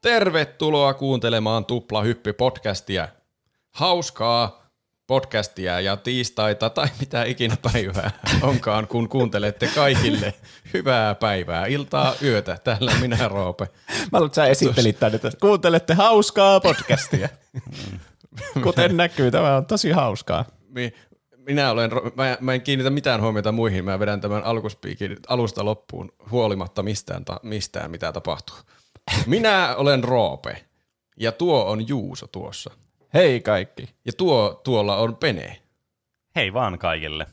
Tervetuloa kuuntelemaan Tuplahyppy-podcastia. Hauskaa podcastia ja tiistaita tai mitä ikinä päivää onkaan, kun kuuntelette kaikille hyvää päivää, iltaa, yötä. Täällä minä, Roope. Mä haluan, että sä esittelit tänne, että kuuntelette hauskaa podcastia. Kuten näkyy, tämä on tosi hauskaa. Mi- Minä olen, mä, mä en kiinnitä mitään huomiota muihin, mä vedän tämän alkuspiikin alusta loppuun huolimatta mistään, ta- mistään mitä tapahtuu. Minä olen Roope ja tuo on Juuso tuossa. Hei kaikki. Ja tuo tuolla on Pene. Hei vaan kaikille.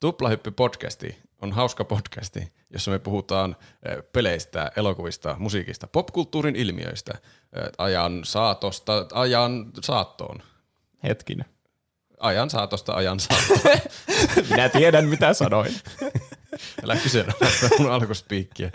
Tuplahyppy podcasti on hauska podcasti, jossa me puhutaan eh, peleistä, elokuvista, musiikista, popkulttuurin ilmiöistä, eh, ajan saatosta ajan saattoon. Hetkinen. Ajan saatosta ajan saattoon. Minä tiedän, mitä sanoin. Älä kyseenalaista mun alkuspiikkiä.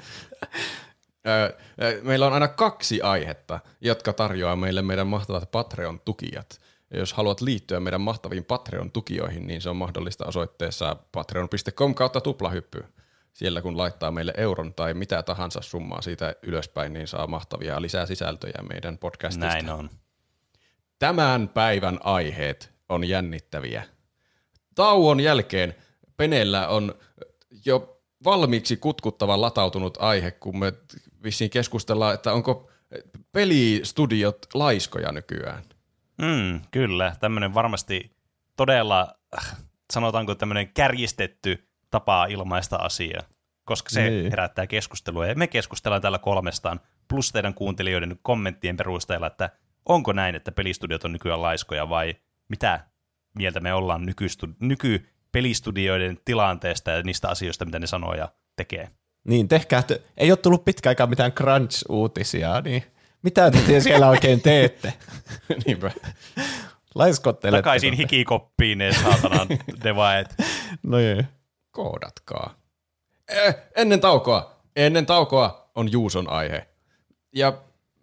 Meillä on aina kaksi aihetta, jotka tarjoaa meille meidän mahtavat Patreon-tukijat. Ja jos haluat liittyä meidän mahtaviin Patreon-tukijoihin, niin se on mahdollista osoitteessa patreon.com kautta tuplahyppy. Siellä kun laittaa meille euron tai mitä tahansa summaa siitä ylöspäin, niin saa mahtavia lisää sisältöjä meidän podcastista. Näin on. Tämän päivän aiheet on jännittäviä. Tauon jälkeen Penellä on jo valmiiksi kutkuttavan latautunut aihe, kun me vissiin keskustellaan, että onko pelistudiot laiskoja nykyään. Mm, kyllä, tämmöinen varmasti todella, äh, sanotaanko tämmöinen kärjistetty tapa ilmaista asiaa, koska se Niin. herättää keskustelua. Ja me keskustellaan täällä kolmestaan, plus teidän kuuntelijoiden kommenttien perusteella, että onko näin, että pelistudiot on nykyään laiskoja vai mitä mieltä me ollaan nykystu- nykypelistudioiden tilanteesta ja niistä asioista, mitä ne sanoo ja tekee. Niin, tehkää, että ei ole tullut pitkä aikaa mitään crunch-uutisia, niin mitä te siellä oikein teette? Niinpä. Laiskottelette. Takaisin hikikoppiin ne saatanan devaet. No joo. Koodatkaa. Eh, ennen taukoa, ennen taukoa on Juuson aihe. Ja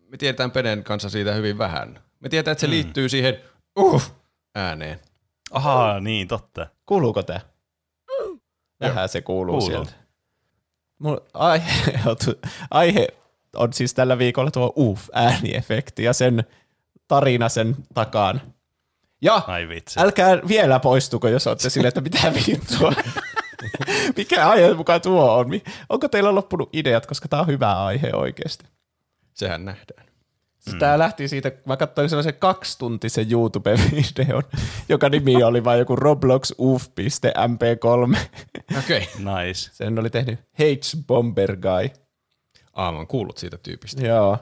me tiedetään Penen kanssa siitä hyvin vähän. Me tiedetään, että se mm. liittyy siihen uh ääneen. Ahaa, niin totta. Kuuluuko tämä? Vähän se kuuluu, Kuuluu. sieltä. Mun aihe, aihe on siis tällä viikolla tuo uff-ääniefekti ja sen tarina sen takaan. Ja Ai vitsi. älkää vielä poistuko, jos olette silleen, että mitä vittua. Mikä aihe mukaan tuo on? Mi- Onko teillä loppunut ideat, koska tämä on hyvä aihe oikeasti? Sehän nähdään. Mm. Tämä lähti siitä, mä katsoin sellaisen kaksituntisen YouTube-videon, joka nimi oli vain joku Roblox uff.mp3. Okei. Nice. Sen oli tehnyt H Bomber Guy. Aaman kuullut siitä tyypistä. Joo.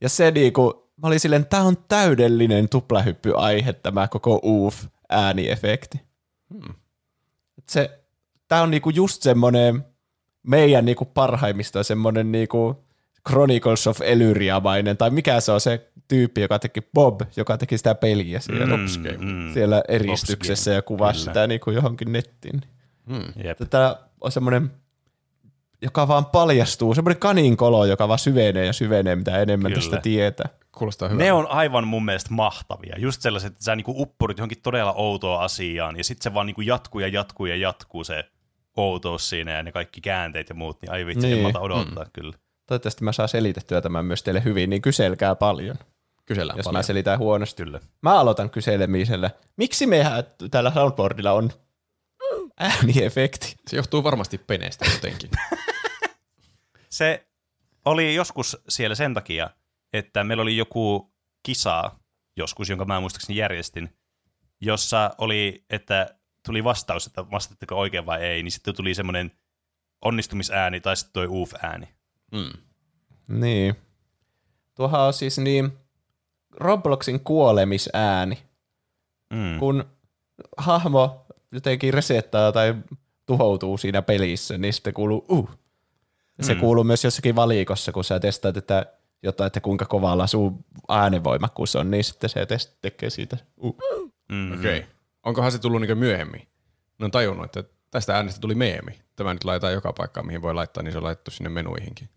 Ja se niinku, mä olin silleen, tää on täydellinen tuplahyppyaihe tämä koko uff ääniefekti. Hmm. Se, tää on niinku just semmonen meidän niinku parhaimmista semmonen niinku Chronicles of Elyria-mainen, tai mikä se on se tyyppi, joka teki Bob, joka teki sitä peliä siellä, mm. siellä eristyksessä ja kuvasi Kyllä. sitä niinku johonkin nettiin. Jep. Tämä on semmoinen, joka vaan paljastuu, semmoinen kaninkolo, joka vaan syvenee ja syvenee, mitä enemmän Kyllä. tästä tietää. Kuulostaa hyvältä. Ne on aivan mun mielestä mahtavia. Just sellaiset, että sä niinku uppurit johonkin todella outoon asiaan, ja sitten se vaan niinku jatkuu ja jatkuu ja jatkuu se outous siinä, ja ne kaikki käänteet ja muut, niin ai vitsi, niin. Niin. en malta odottaa mm. kyllä. Toivottavasti mä saan selitettyä tämän myös teille hyvin, niin kyselkää paljon, Kysellään jos paljon. mä selitän huonosti. Kyllä. Mä aloitan kyselemisellä. Miksi mehän täällä soundboardilla on ääniefekti? Se johtuu varmasti Penestä jotenkin. Se oli joskus siellä sen takia, että meillä oli joku kisa joskus, jonka mä muistaakseni järjestin, jossa oli, että tuli vastaus, että vastatteko oikein vai ei, niin sitten tuli semmoinen onnistumisääni tai sitten toi uuf-ääni. Mm. Niin. Tuohan on siis niin Robloxin kuolemisääni. Mm. kun hahmo jotenkin resettaa tai tuhoutuu siinä pelissä, niin sitten kuuluu uh. Se mm. kuuluu myös jossakin valikossa, kun sä testaat, että jotain, että kuinka kovalla sun äänenvoimakkuus on, niin sitten se test tekee siitä uh. Mm. Okei. Okay. Onkohan se tullut niin myöhemmin? Ne on tajunnut, että tästä äänestä tuli meemi. Tämä nyt laitetaan joka paikkaan, mihin voi laittaa, niin se on laitettu sinne menuihinkin.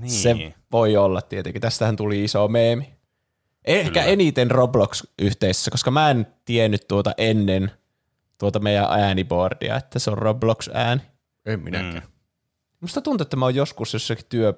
Niin. Se voi olla tietenkin. Tästähän tuli iso meemi. Ehkä Kyllä. eniten Roblox-yhteisössä, koska mä en tiennyt tuota ennen tuota meidän ääniboardia, että se on Roblox-ääni. En minäkään. Mm. Musta tuntuu, että mä oon joskus jossakin työ,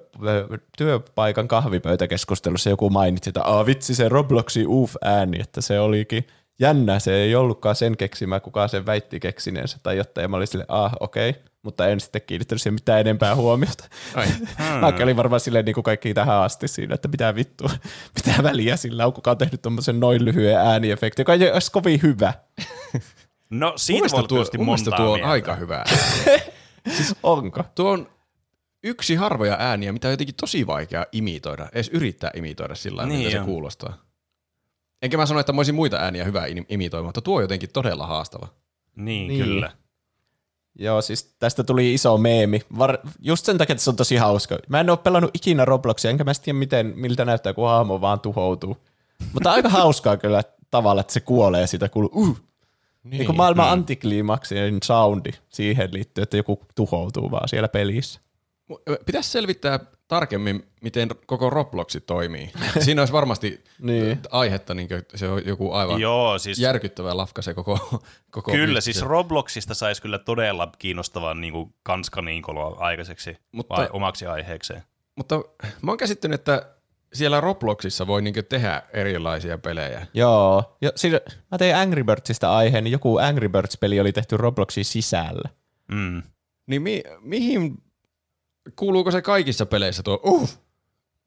työpaikan kahvipöytäkeskustelussa joku mainitsi, että Aa, vitsi se Robloxi uuf ääni, että se olikin jännä, se ei ollutkaan sen keksimä, kuka sen väitti keksineensä tai jotain, ja mä olin silleen, ah okei, okay. Mutta en sitten kiinnittänyt siihen mitään enempää huomiota. Ai. Mä olin varmaan silleen niin kuin kaikki tähän asti siinä, että mitä vittua, mitä väliä sillä on, kuka on tehnyt tommosen noin lyhyen ääniefekti, joka ei olisi kovin hyvä. No siitä voi tuo, montaa tuo on mieltä. aika hyvä. Onko? Tuo on yksi harvoja ääniä, mitä on jotenkin tosi vaikea imitoida, edes yrittää imitoida sillä tavalla, Niin se on. kuulostaa. Enkä mä sano, että mä olisin muita ääniä hyvä im- imitoimaan, mutta tuo on jotenkin todella haastava. Niin, Niin. kyllä. Joo, siis tästä tuli iso meemi. Var, just sen takia, että se on tosi hauska. Mä en ole pelannut ikinä Robloxia, enkä mä tiedä, miten, miltä näyttää, kun hahmo vaan tuhoutuu. Mutta aika hauskaa kyllä tavalla, että se kuolee sitä kuuluu uh. Niin, niin kuin maailman mm. antikliimaksinen soundi siihen liittyy, että joku tuhoutuu vaan siellä pelissä. Pitäisi selvittää tarkemmin, miten koko Robloxi toimii. Siinä olisi varmasti Niin. aihetta, niin se on joku aivan Joo, siis järkyttävä lafka se koko, koko Kyllä, vitsi. siis Robloxista saisi kyllä todella kiinnostavan niin kuin kanskaniinkoloa aikaiseksi Mutta- vai omaksi aiheekseen. Mutta mä oon käsittänyt, että siellä Robloxissa voi niinku tehdä erilaisia pelejä. Joo. Ja siinä, mä tein Angry Birdsista aiheen, niin joku Angry Birds-peli oli tehty Robloxin sisällä. Mm. Niin mi- mihin, kuuluuko se kaikissa peleissä tuo uh,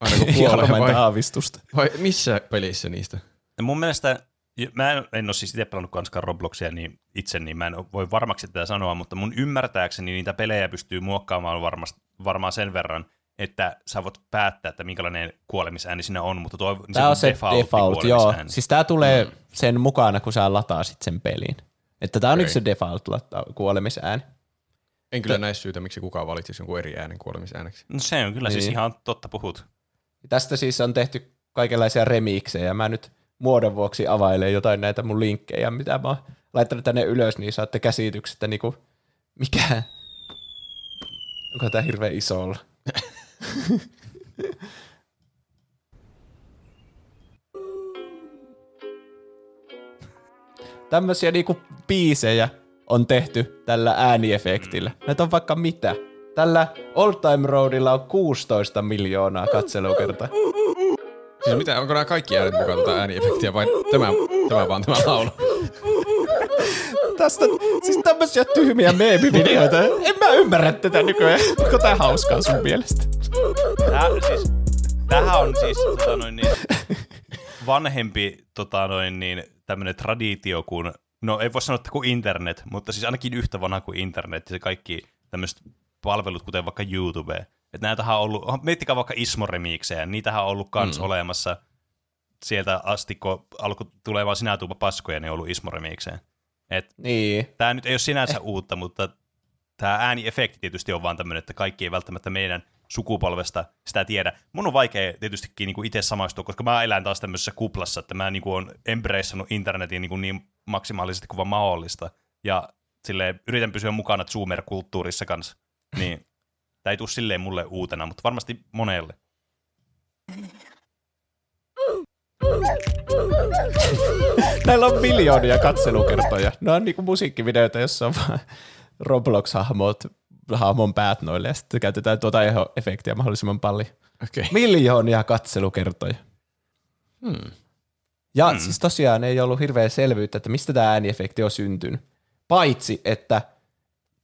aina kun kuolee vai, aavistusta. vai missä pelissä niistä? Ja mun mielestä, mä en, en ole siis itse pelannut kanskaan Robloxia niin itse, niin mä en voi varmaksi tätä sanoa, mutta mun ymmärtääkseni niitä pelejä pystyy muokkaamaan varmast, varmaan sen verran, että sä voit päättää, että minkälainen kuolemisääni siinä on, mutta tuo Tämä on se defaultti default, joo. Siis tämä tulee mm. sen mukana, kun sä lataasit sen pelin. Että tämä on okay. se default kuolemisääni. En kyllä näe syytä, miksi kukaan valitsisi jonkun eri äänen kuolemisääneksi. No se on kyllä niin. siis Niin. ihan totta puhut. Tästä siis on tehty kaikenlaisia remiksejä. Mä nyt muodon vuoksi availen jotain näitä mun linkkejä, mitä mä oon laittanut tänne ylös, niin saatte käsityksestä niinku, mikä... Onko tää hirveän iso olla? Tämmöisiä niinku biisejä on tehty tällä ääniefektillä. Näitä on vaikka mitä. Tällä Old Time Roadilla on 16 miljoonaa katselukertaa. Siis mitä, onko nämä kaikki äänet mukaan tuota ääniefektiä vai tämä, tämä vaan tämä laulu? Tästä, siis tämmöisiä tyhmiä meemivideoita. En mä ymmärrä tätä nykyään. Onko tää hauskaa sun mielestä? Tää, siis, tämähän on siis tota noin, niin, vanhempi tota noin, niin, tämmöinen traditio kuin, no ei voi sanoa, että kuin internet, mutta siis ainakin yhtä vanha kuin internet ja se kaikki tämmöiset palvelut, kuten vaikka YouTube. Että näitähän on ollut, miettikää vaikka Ismo-remiiksejä, niitähän on ollut kans mm. olemassa sieltä asti, kun alkoi tulemaan sinä tuupa paskoja, niin on ollut Ismo-remiikseen. Et Niin. tämä nyt ei ole sinänsä uutta, mutta tämä ääniefekti tietysti on vaan tämmöinen, että kaikki ei välttämättä meidän sukupolvesta sitä tiedä. Mun on vaikea tietystikin niin itse samaistua, koska mä elän taas tämmöisessä kuplassa, että mä niin on embraceannut internetin niin, niin maksimaalisesti kuin vaan mahdollista. Ja silleen, yritän pysyä mukana Zoomer-kulttuurissa kanssa. Niin tämä ei tule silleen mulle uutena, mutta varmasti monelle. Näillä on miljoonia katselukertoja. Ne on niinku musiikkivideoita, jossa on vaan Roblox-hahmot, hahmon päät noille, ja sitten käytetään tuota efektiä mahdollisimman paljon. Okei. Okay. Miljoonia katselukertoja. Hmm. Ja hmm. siis tosiaan ei ollut hirveä selvyyttä, että mistä tämä ääniefekti on syntynyt. Paitsi, että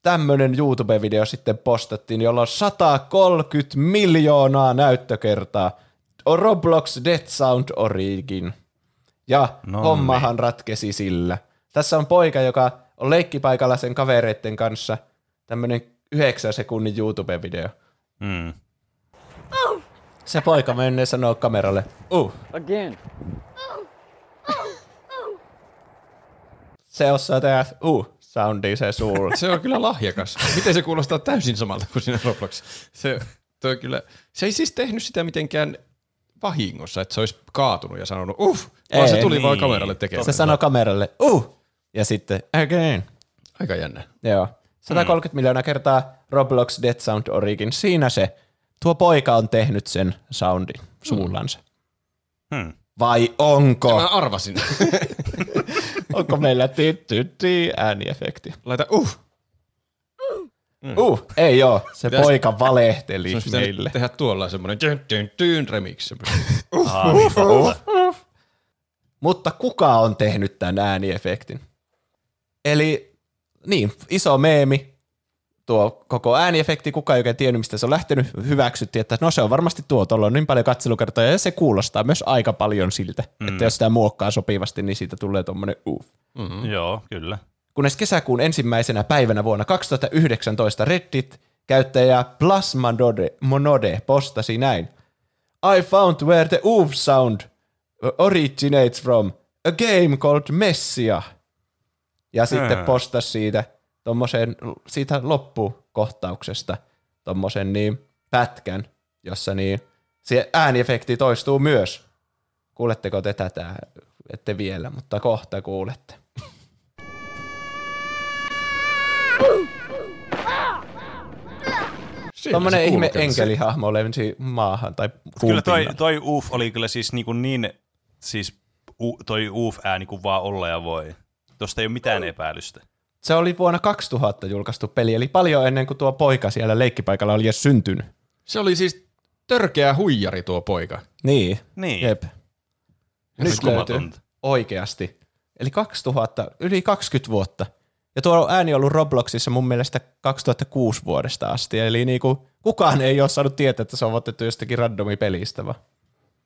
tämmöinen YouTube-video sitten postattiin, jolla on 130 miljoonaa näyttökertaa. On Roblox Death Sound Origin. Ja No no hommahan ratkesi sillä. Tässä on poika, joka on leikkipaikalla sen kavereiden kanssa. Tämmöinen 9 sekunnin YouTube-video. Mm. Se poika menee sanoo kameralle, uh, Again. Se osaa tehdä uh soundia se suulla. Se on kyllä lahjakas. Miten se kuulostaa täysin samalta kuin siinä Roblox? Se, toi kyllä, se ei siis tehnyt sitä mitenkään vahingossa, että se olisi kaatunut ja sanonut uff, vaan Ei, se tuli niin. vaan kameralle tekemään. Se sanoo kameralle, uh, ja sitten again. Aika jännä. Joo. 130 mm. miljoonaa kertaa Roblox Death Sound Origin. Siinä se. Tuo poika on tehnyt sen soundin suullansa. Hmm. Vai onko? Mä arvasin. onko meillä ti ti ti ääniefekti? Laita uh. Uh, ei oo. Se Pitäis- poika valehteli Se meille. tehdä tuolla semmoinen tyn, tyn, tyn remix. Aa, niin totta. Mutta kuka on tehnyt tämän ääniefektin? Eli niin, iso meemi, tuo koko ääniefekti, kuka ei oikein tiennyt, mistä se on lähtenyt, hyväksyttiin, että no se on varmasti tuo, tuolla on niin paljon katselukertoja, ja se kuulostaa myös aika paljon siltä, mm. että jos sitä muokkaa sopivasti, niin siitä tulee tuommoinen uff. Mm. Joo, kyllä. Kunnes kesäkuun ensimmäisenä päivänä vuonna 2019 Reddit-käyttäjä Plasmonode Monode postasi näin. I found where the oof sound originates from. A game called Messia. Ja sitten postasi siitä tommosen, siitä loppukohtauksesta tommosen niin pätkän, jossa niin se ääniefekti toistuu myös. Kuuletteko te tätä? Ette vielä, mutta kohta kuulette. Tuommoinen ihme enkelihahmo lensi maahan tai Kyllä toi, toi uuf oli kyllä siis niin, kuin niin siis u, toi uuf ääni kuin vaan olla ja voi. Tuosta ei ole mitään epäilystä. Se oli vuonna 2000 julkaistu peli, eli paljon ennen kuin tuo poika siellä leikkipaikalla oli edes syntynyt. Se oli siis törkeä huijari tuo poika. Niin, Niin. jep. Nyt löytyy oikeasti. Eli 2000, yli 20 vuotta. Ja tuo ääni on ollut Robloxissa mun mielestä 2006 vuodesta asti, eli niinku, kukaan ei ole saanut tietää, että se on otettu jostakin randomi pelistä vaan.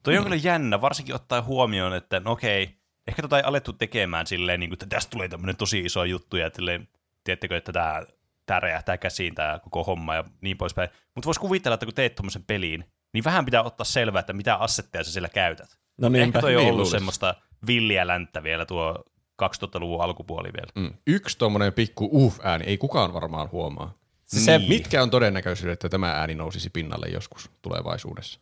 Toi on kyllä jännä, varsinkin ottaen huomioon, että no okei, ehkä tota ei alettu tekemään silleen, niin kuin, että tästä tulee tämmöinen tosi iso juttu, ja silleen, tiedättekö, että tämä tää räjähtää käsiin tämä koko homma ja niin poispäin. Mutta vois kuvitella, että kun teet tuommoisen peliin, niin vähän pitää ottaa selvää, että mitä assetteja sä siellä käytät. No Ehkä niinpä. toi on niin ollut luulis. semmoista villiä länttä vielä tuo 2000-luvun alkupuoli vielä. Mm. Yksi tommonen pikku uff-ääni ei kukaan varmaan huomaa. Se, Niin. Mitkä on todennäköisyydet, että tämä ääni nousisi pinnalle joskus tulevaisuudessa?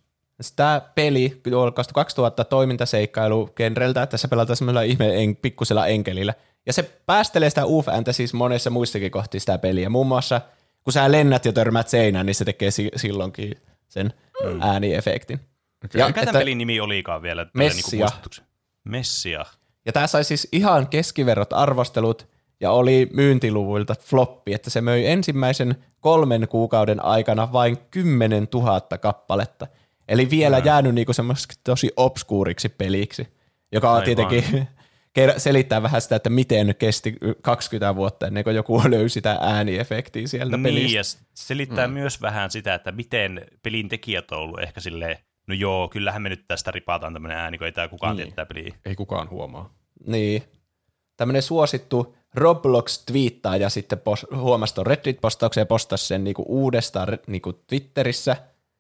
Tämä peli julkaistu 2000 toimintaseikkailu genreltä, että tässä pelataan semmoisella ihme en, pikkusella enkelillä. Ja se päästelee sitä uff-ääntä siis monessa muissakin kohti sitä peliä. Muun muassa, kun sä lennät ja törmät seinään, niin se tekee si- silloinkin sen mm. ääniefektin. Ja Mikä tämän pelin nimi olikaan vielä? Messia. Niinku muistutuksen? Messia. Ja tämä sai siis ihan keskiverrot arvostelut ja oli myyntiluvuilta floppi, että se möi ensimmäisen kolmen kuukauden aikana vain 10 000 kappaletta. Eli vielä jäänyt niinku semmoiseksi tosi obskuuriksi peliksi, joka on Aivan. tietenkin selittää vähän sitä, että miten kesti 20 vuotta ennen kuin joku löysi sitä ääniefektiä sieltä Niin, pelistä. ja s- selittää mm. myös vähän sitä, että miten pelin tekijät on ollut ehkä silleen, no joo, kyllähän me nyt tästä ripataan tämmöinen ääni, kun ei tää kukaan niin. tiedä peliä. Ei kukaan huomaa. Niin. Tämmöinen suosittu Roblox-twiittaaja ja sitten pos- huomasi tuon Reddit-postauksen ja postasi sen niinku uudestaan niinku Twitterissä.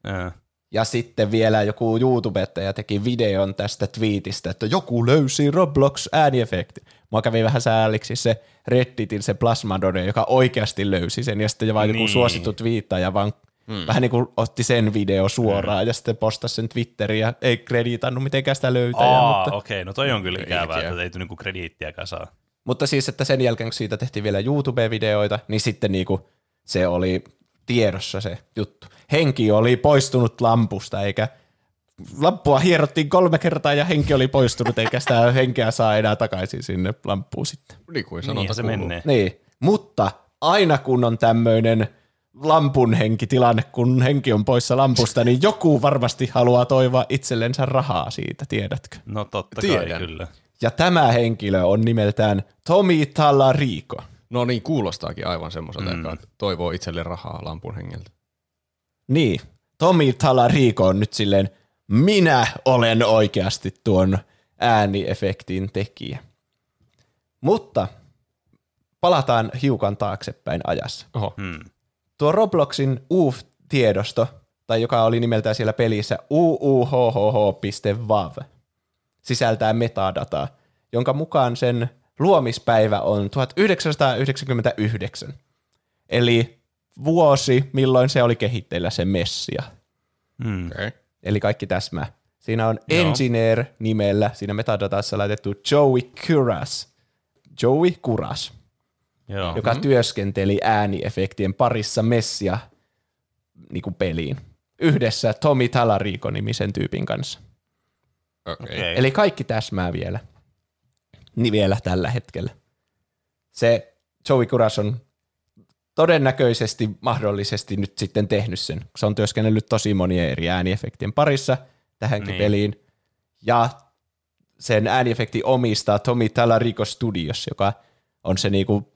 Äh. Ja sitten vielä joku YouTubettaja teki videon tästä tweetistä, että joku löysi Roblox ääniefekti. Mua kävi vähän sääliksi se Redditin se Plasmadone, joka oikeasti löysi sen, ja sitten vain niin. joku suosittu twiittaaja vaan hmm. vähän niin kuin otti sen video suoraan, hmm. ja sitten postasi sen Twitteriin, ja ei kreditannut mitenkään sitä löytäjää, Aa, mutta okei, okay, no toi on kyllä ikävää, että ei niinku krediittiäkään saa. Mutta siis, että sen jälkeen, kun siitä tehtiin vielä YouTube-videoita, niin sitten niinku se oli tiedossa se juttu. Henki oli poistunut lampusta, eikä lampua hierottiin kolme kertaa ja henki oli poistunut, eikä sitä henkeä saa enää takaisin sinne lampuun sitten. Niin kuin Niinhän sanonta se kuuluu. menee. Niin, mutta aina kun on tämmöinen lampun henkitilanne, kun henki on poissa lampusta, niin joku varmasti haluaa toivoa itsellensä rahaa siitä, tiedätkö? No totta Tiedän. kai kyllä. Ja tämä henkilö on nimeltään Tomi Tallarico. No niin, kuulostaakin aivan semmoiselta, mm. joka toivoo itselle rahaa lampun hengeltä. Niin, Tomi Talarico on nyt silleen, minä olen oikeasti tuon ääniefektin tekijä. Mutta palataan hiukan taaksepäin ajassa. Oho. Hmm. Tuo Robloxin UF-tiedosto, tai joka oli nimeltään siellä pelissä uuhhh.vav, sisältää metadataa, jonka mukaan sen luomispäivä on 1999. Eli vuosi, milloin se oli kehitteillä se messia. Hmm. Okay. Eli kaikki täsmää. Siinä on Joo. engineer nimellä, siinä metadatassa laitettu Joey Kuras. Joey Kuras, Joo. joka työskenteli ääniefektien parissa messia niin kuin peliin. Yhdessä Tommy Talarico-nimisen tyypin kanssa. Okay. Okei. Okay. Eli kaikki täsmää vielä. Niin vielä tällä hetkellä. Se Joey Kuras on todennäköisesti mahdollisesti nyt sitten tehnyt sen. Se on työskennellyt tosi monien eri ääniefektien parissa tähänkin Niin. peliin. Ja sen ääniefekti omistaa Tommy Talarico Studios, joka on se niinku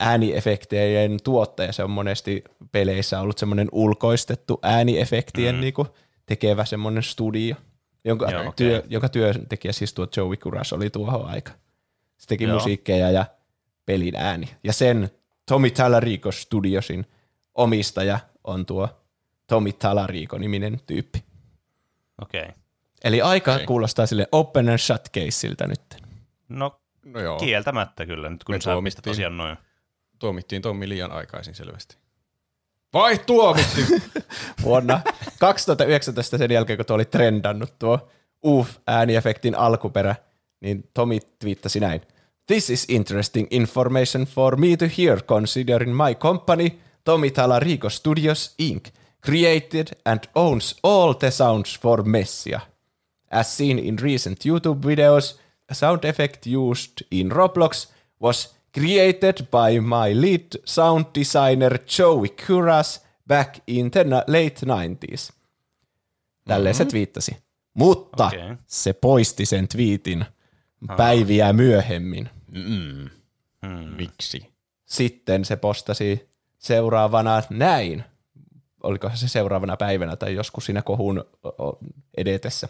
ääniefektien tuottaja. Se on monesti peleissä ollut semmoinen ulkoistettu ääniefektien mm. niinku tekevä semmoinen studio, jonka, Joo, okei. työ, joka työntekijä siis tuo Joey Kuras oli tuohon aika. Se teki Joo. musiikkeja ja pelin ääni. Ja sen Tommy Talarico Studiosin omistaja on tuo Tommy Talarico-niminen tyyppi. Okei. Okay. Eli aika okay. kuulostaa sille open and shut caseiltä nyt. No No joo, kieltämättä kyllä, nyt kun Me sä tuomittiin. asian noin. tuomittiin Tommi liian aikaisin selvästi. Vai tuomittiin? Vuonna 2019 sen jälkeen, kun tuo oli trendannut tuo UF-ääniefektin alkuperä, niin Tommy twiittasi näin. This is interesting information for me to hear considering my company, Tommy Talarico Studios Inc., created and owns all the sounds for Messia. As seen in recent YouTube videos, a sound effect used in Roblox was created by my lead sound designer Joey Kuras back in the late 90s. Tälleen mm-hmm. se twiittasi. Mutta okay. se poisti sen twiitin päiviä myöhemmin. Mm. Miksi? Sitten se postasi seuraavana näin. Olikohan se seuraavana päivänä tai joskus siinä kohun edetessä.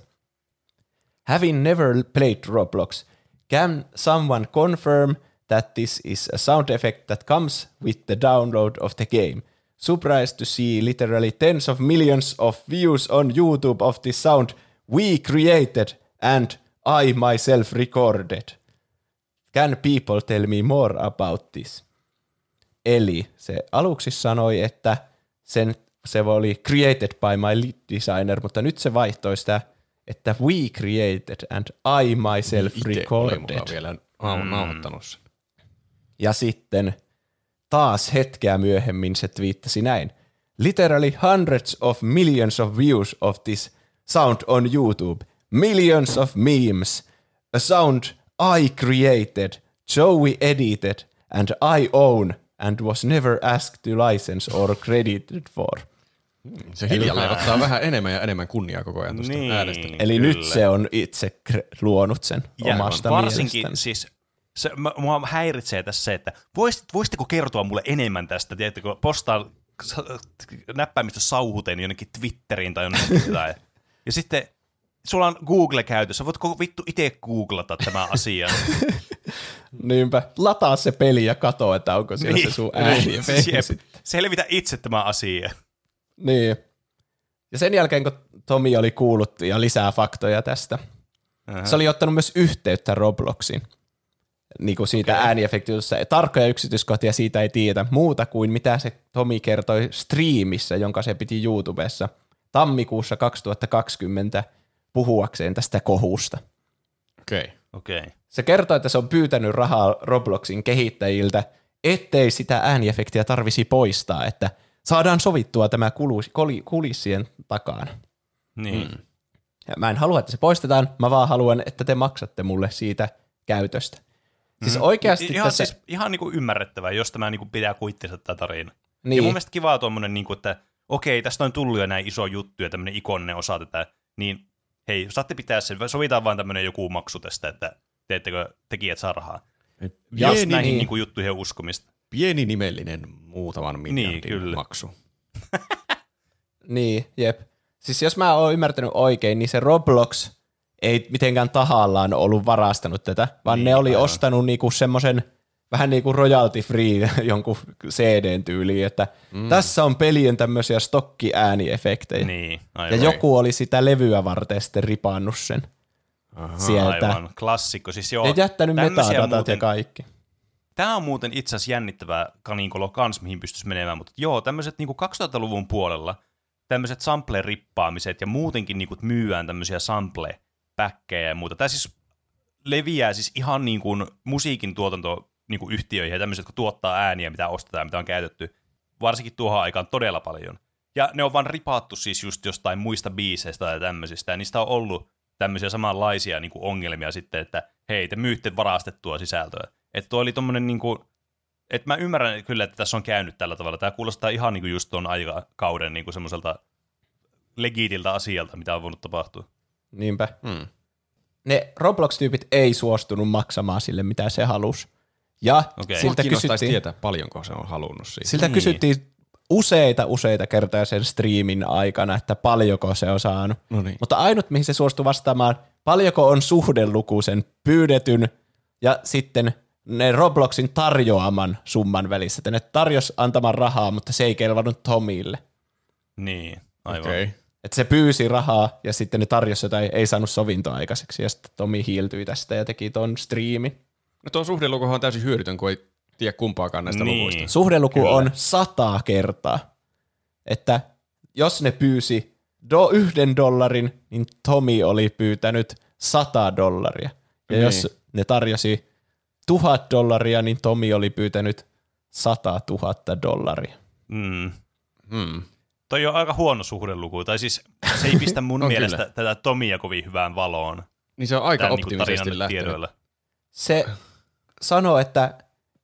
Having never played Roblox, can someone confirm that this is a sound effect that comes with the download of the game? Surprised to see literally tens of millions of views on YouTube of this sound we created and I myself recorded. Can people tell me more about this? Eli se aluksi sanoi, että sen, se oli created by my lead designer, mutta nyt se vaihtoi sitä, että we created and I myself Itse oli recorded. mukaan vielä nau- nauhoittanut sen. Ja sitten taas hetkeä myöhemmin se twiittasi näin. Literally hundreds of millions of views of this sound on YouTube. Millions of memes. A sound I created, Joey edited, and I own and was never asked to license or credited for. Se hiljalleen ottaa vähän enemmän ja enemmän kunniaa koko ajan tuosta Niin. äänestä. Eli Kyllä. nyt se on itse luonut sen Ja omasta varsinkin mielestään. siis se, mä- mua häiritsee tässä se, että voisit, voisitteko kertoa mulle enemmän tästä, tiedättekö, postaa sa- näppäimistä sauhuteen jonnekin Twitteriin tai jonnekin tai. Ja sitten sulla on Google käytössä, voitko vittu itse googlata tämä asia? Niinpä, lataa se peli ja katso, että onko siellä se sun ääni ja sitten. Selvitä itse tämä asia. Niin. Ja sen jälkeen, kun Tomi oli kuullut ja lisää faktoja tästä, Aha. se oli ottanut myös yhteyttä Robloxiin. Niin kuin siitä okay. ääniefektiossa. Tarkkoja yksityiskohtia siitä ei tiedä muuta kuin mitä se Tomi kertoi striimissä, jonka se piti YouTubessa tammikuussa 2020 puhuakseen tästä kohusta. Okei. Okay. Okei. Okay. Se kertoi, että se on pyytänyt rahaa Robloxin kehittäjiltä, ettei sitä ääniefektiä tarvisi poistaa, että saadaan sovittua tämä kulus- koli- kulissien takana. Niin. Mm. Ja mä en halua, että se poistetaan, mä vaan haluan, että te maksatte mulle siitä käytöstä. Siis oikeasti ihan, tässä... siis, ihan niin kuin ymmärrettävää, jos tämä niin kuin pitää kuittinsa tämä tarina. Niin. Ja mun mielestä kivaa tuommoinen, niin kuin, että okei, tästä on tullut jo näin iso juttu ja tämmöinen ikoninen osa tätä, niin hei, saatte pitää sen, sovitaan vaan tämmöinen joku maksu tästä, että teettekö tekijät saa rahaa. Just Pieni, näihin niin. niin kuin juttuihin uskomista. pieni nimellinen muutaman miljardin Niin, kyllä. maksu. Niin, jep. Siis jos mä oon ymmärtänyt oikein, niin se Roblox ei mitenkään tahallaan ollut varastanut tätä, vaan Niin, ne oli aivan. ostanut niinku semmoisen vähän niin kuin royalty free jonkun CDn tyyliin, että mm. tässä on pelien tämmöisiä stokkiääniefektejä. Niin, Ja aivan. joku oli sitä levyä varten sitten ripannut sen Aha. sieltä. Aivan, klassikko. Siis joo, Ja jättänyt metadatat muuten- ja kaikki. Tämä on muuten itse asiassa jännittävää kaninkolo kans, mihin pystyisi menemään, mutta joo, tämmöiset niinku 2000-luvun puolella tämmöiset sample-rippaamiset ja muutenkin niinku myyään tämmöisiä sample-päkkejä ja muuta. Tämä siis leviää siis ihan niin kuin musiikin tuotanto niin kuin yhtiöihin ja tämmöiset, jotka tuottaa ääniä, mitä ostetaan ja mitä on käytetty, varsinkin tuohon aikaan todella paljon. Ja ne on vaan ripaattu siis just jostain muista biiseistä tai tämmöisistä, ja niistä on ollut tämmöisiä samanlaisia niin kuin ongelmia sitten, että hei, te myytte varastettua sisältöä. Että tuo oli tommonen niin kuin, Et mä ymmärrän kyllä, että tässä on käynyt tällä tavalla. Tämä kuulostaa ihan niin kuin just tuon aikakauden niin kuin semmoiselta legiitiltä asialta, mitä on voinut tapahtua. Niinpä. Hmm. Ne Roblox-tyypit ei suostunut maksamaan sille, mitä se halusi. Ja Okei. siltä Kiinnostaisi kysyttiin, tietää, paljonko se on halunnut siitä. siltä Niin. kysyttiin useita useita kertoja sen striimin aikana, että paljonko se on saanut. No niin. Mutta ainut, mihin se suostui vastaamaan, paljonko on suhdeluku sen pyydetyn ja sitten ne Robloxin tarjoaman summan välissä. Että ne tarjos antamaan rahaa, mutta se ei kelvannut Tomille. Niin, aivan. Okay. Että se pyysi rahaa ja sitten ne tarjosi jotain, ei saanut sovintoa aikaiseksi. Ja sitten Tomi hiiltyi tästä ja teki ton striimin. No tuo suhdelukuhan on täysin hyödytön, kun ei tiedä kumpaakaan näistä Niin. luvuista. Suhdeluku Kyllä. on sata kertaa. Että jos ne pyysi do yhden dollarin, niin Tomi oli pyytänyt sata dollaria. Ja Niin. jos ne tarjosi tuhat dollaria, niin Tomi oli pyytänyt sata tuhatta dollaria. Mm. Hmm. Toi on aika huono suhdeluku, tai siis se ei pistä mun mielestä kyllä. tätä Tomia kovin hyvään valoon. Niin se on aika Tämän niinku optimisesti tarinan lähtenyt. tiedoilla. Se sanoo, että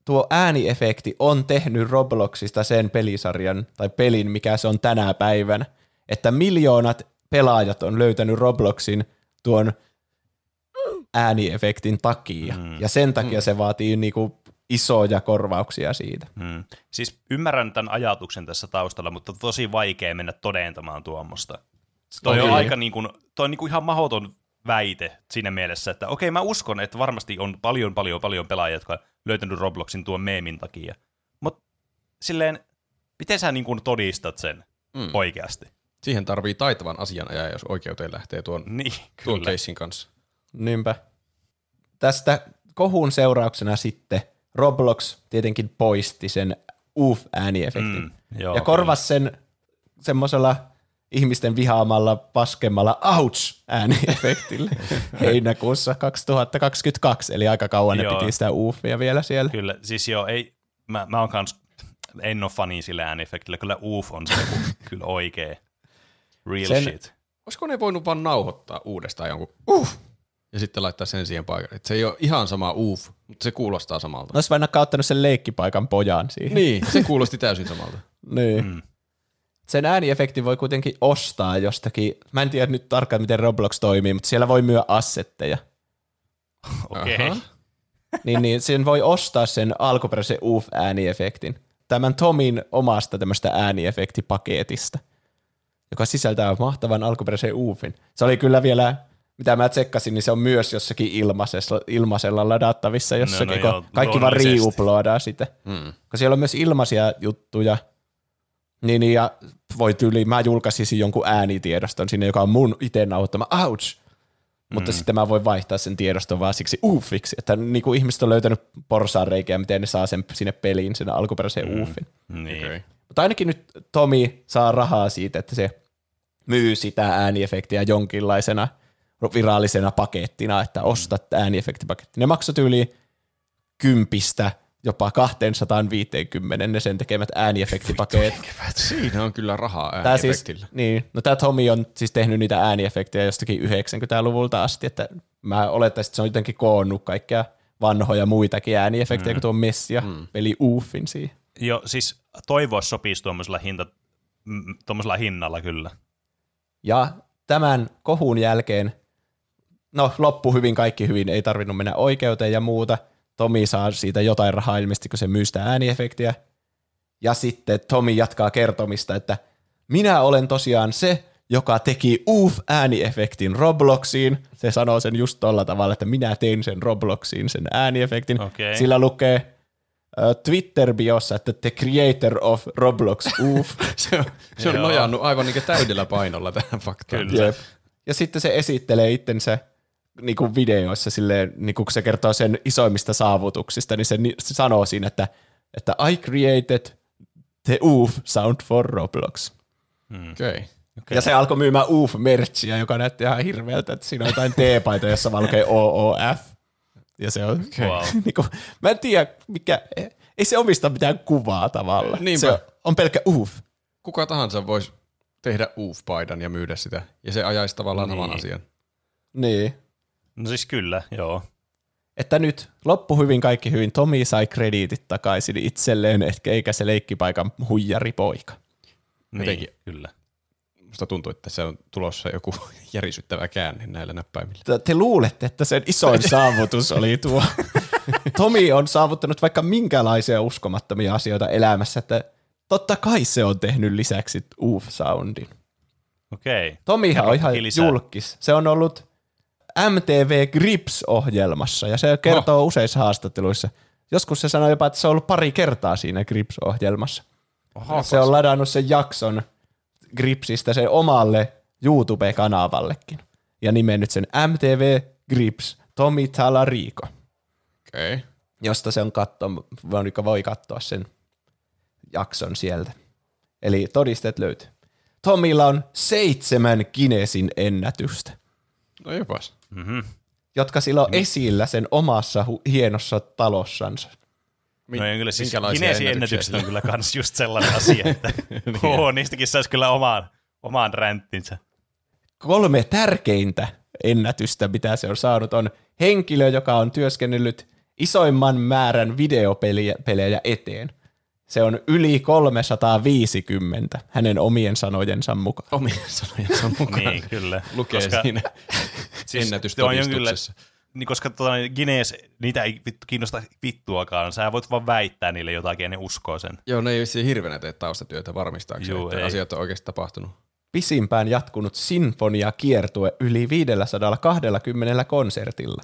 tuo ääniefekti on tehnyt Robloxista sen pelisarjan tai pelin, mikä se on tänä päivänä. Että miljoonat pelaajat on löytänyt Robloxin tuon ääniefektin takia. Mm. Ja sen takia mm. se vaatii niinku isoja korvauksia siitä. Hmm. Siis ymmärrän tämän ajatuksen tässä taustalla, mutta tosi vaikea mennä todentamaan tuommoista. Toi on aika niin kuin, toi on niin kuin ihan mahdoton väite siinä mielessä, että okei mä uskon, että varmasti on paljon paljon paljon pelaajia, jotka on löytänyt Robloxin tuon meemin takia. Mutta silleen, miten sä niin kuin todistat sen Mm. oikeasti? Siihen tarvii taitavan asianajajan, jos oikeuteen lähtee tuon, Niin, tuon kyllä. keissin kanssa. Niinpä. Tästä kohun seurauksena sitten Roblox tietenkin poisti sen UF-ääniefektin. Mm, joo, ja korvasi sen semmoisella ihmisten vihaamalla, paskemmalla ouch-ääniefektillä heinäkuussa 2022, eli aika kauan ne Joo. piti sitä UFia vielä siellä. Kyllä, siis joo, ei, mä, mä oon kans, en ole fani sillä äänefektillä, kyllä uuf on se kyllä oikee. Real Sen- shit. Olisiko ne voinut vaan nauhoittaa uudestaan jonkun uff, ja sitten laittaa sen siihen paikalle. Et se ei ole ihan sama uff, mutta se kuulostaa samalta. Ne olisi vain ottanut sen leikkipaikan pojan siihen. Niin, se kuulosti täysin samalta. Niin. Mm. Sen ääniefekti voi kuitenkin ostaa jostakin. Mä en tiedä nyt tarkkaan, miten Roblox toimii, mutta siellä voi myö assetteja. Okei. Aha. niin, niin sen voi ostaa sen alkuperäisen UF-ääniefektin. Tämän Tomin omasta tämmöistä ääniefektipaketista, joka sisältää mahtavan alkuperäisen UFin. Se oli kyllä vielä, mitä mä tsekkasin, niin se on myös jossakin ilmaisella, ilmaisella ladattavissa jossakin, no kun joo, kaikki vaan riuploadaa sitä. Mm. Kun siellä on myös ilmaisia juttuja, niin, niin ja voi tyyli, mä julkaisisin jonkun äänitiedoston sinne, joka on mun itse nauhoittama, ouch, mutta sitten mä voin vaihtaa sen tiedoston vaan siksi uffiksi, että niin kuin ihmiset on löytänyt porsaanreikiä, miten ne saa sen sinne peliin, sen alkuperäisen mm. uffin. Niin. Okay. Mutta ainakin nyt Tomi saa rahaa siitä, että se myy sitä ääniefektiä jonkinlaisena virallisena pakettina, että ostat ääniefektipaketti. Ne maksoi yli kympistä jopa 250 ne sen tekemät ääniefektipaketit. Siinä on kyllä rahaa Tää siis, ääniefektillä. niin, no tämä Tomi on siis tehnyt niitä ääniefektejä jostakin 90-luvulta asti, että mä olettaisin, että se on jotenkin koonnut kaikkea vanhoja muitakin ääniefektejä, mm. kuin tuo Messi ja mm. peli Uffin siihen. Jo, siis toivoa sopisi tuommoisella, hinta, mm, tuommoisella hinnalla kyllä. Ja tämän kohun jälkeen, no loppu hyvin, kaikki hyvin, ei tarvinnut mennä oikeuteen ja muuta. Tomi saa siitä jotain rahaa ilmeisesti, kun se myy sitä ääniefektiä. Ja sitten Tomi jatkaa kertomista, että minä olen tosiaan se, joka teki UF-ääniefektin Robloxiin. Se sanoo sen just tolla tavalla, että minä tein sen Robloxiin, sen ääniefektin. Okei. Sillä lukee Twitter-biossa, että the creator of Roblox UF. Se on, se on nojannut aivan niin täydellä painolla tähän faktaan. Kyllä. Jep. Ja sitten se esittelee itsensä niin kuin videoissa silleen, niin kuin kun se kertoo sen isoimmista saavutuksista, niin se, ni- se sanoo siinä, että, että I created the UF sound for Roblox. Okei. Okay. Okay. Ja se alkoi myymään UF-merchia, joka näytti ihan hirveältä, että siinä on jotain T-paita, jossa vaan lukee OOF. Ja se on, okay. Wow. niin kuin, mä en tiedä, mikä, ei se omista mitään kuvaa tavalla. Niinpä. Se on, on pelkkä UF. Kuka tahansa voisi tehdä UF-paidan ja myydä sitä, ja se ajaisi tavallaan Niin. saman asian. Niin. No siis kyllä, joo. että nyt loppu hyvin, kaikki hyvin. Tomi sai krediitit takaisin itselleen, ehkä eikä se leikkipaikan huijaripoika. Niin, Jotenkin. kyllä. Musta tuntuu, että se on tulossa joku järisyttävä käänne näillä näppäimillä. Te- Te luulette, että sen isoin saavutus oli tuo. Tomi on saavuttanut vaikka minkälaisia uskomattomia asioita elämässä, että totta kai se on tehnyt lisäksi Oof Soundin. Okei. Tomihan on ihan lisää. julkis. Se on ollut MTV Grips-ohjelmassa ja se kertoo oh. useissa haastatteluissa. Joskus se sanoi jopa, että se on ollut pari kertaa siinä Grips-ohjelmassa. Oho, se on ladannut sen jakson Gripsistä sen omalle YouTube-kanavallekin ja nimennyt sen MTV Grips Tomi Talarico, Okei. Okay. josta se on katto, joka voi katsoa sen jakson sieltä. Eli todisteet löytyy. Tomilla on seitsemän Guinnessin ennätystä, No jopas. Mm-hmm. jotka sillä on esillä sen omassa hu- hienossa talossansa. Mi- No ja kyllä siis ennätykset on kyllä kans just sellainen asia, että oho, niistäkin saisi kyllä omaan, omaan ränttinsä. kolme tärkeintä ennätystä, mitä se on saanut, on henkilö, joka on työskennellyt isoimman määrän videopelejä eteen. Se on yli 350 hänen omien sanojensa mukaan. Omien sanojensa mukaan. Niin, kyllä. Lukee Koska- siinä Siis ennätystodistuksessa. niin koska tuota, Guinness, niitä ei vittu kiinnosta vittuakaan. Sä voit vaan väittää niille jotakin ja ne uskoo sen. Joo, ne ei vissiin hirveänä tee taustatyötä varmistaakseen, Juu, että ei. asiat on oikeasti tapahtunut. Pisimpään jatkunut sinfonia kiertue yli 520 konsertilla.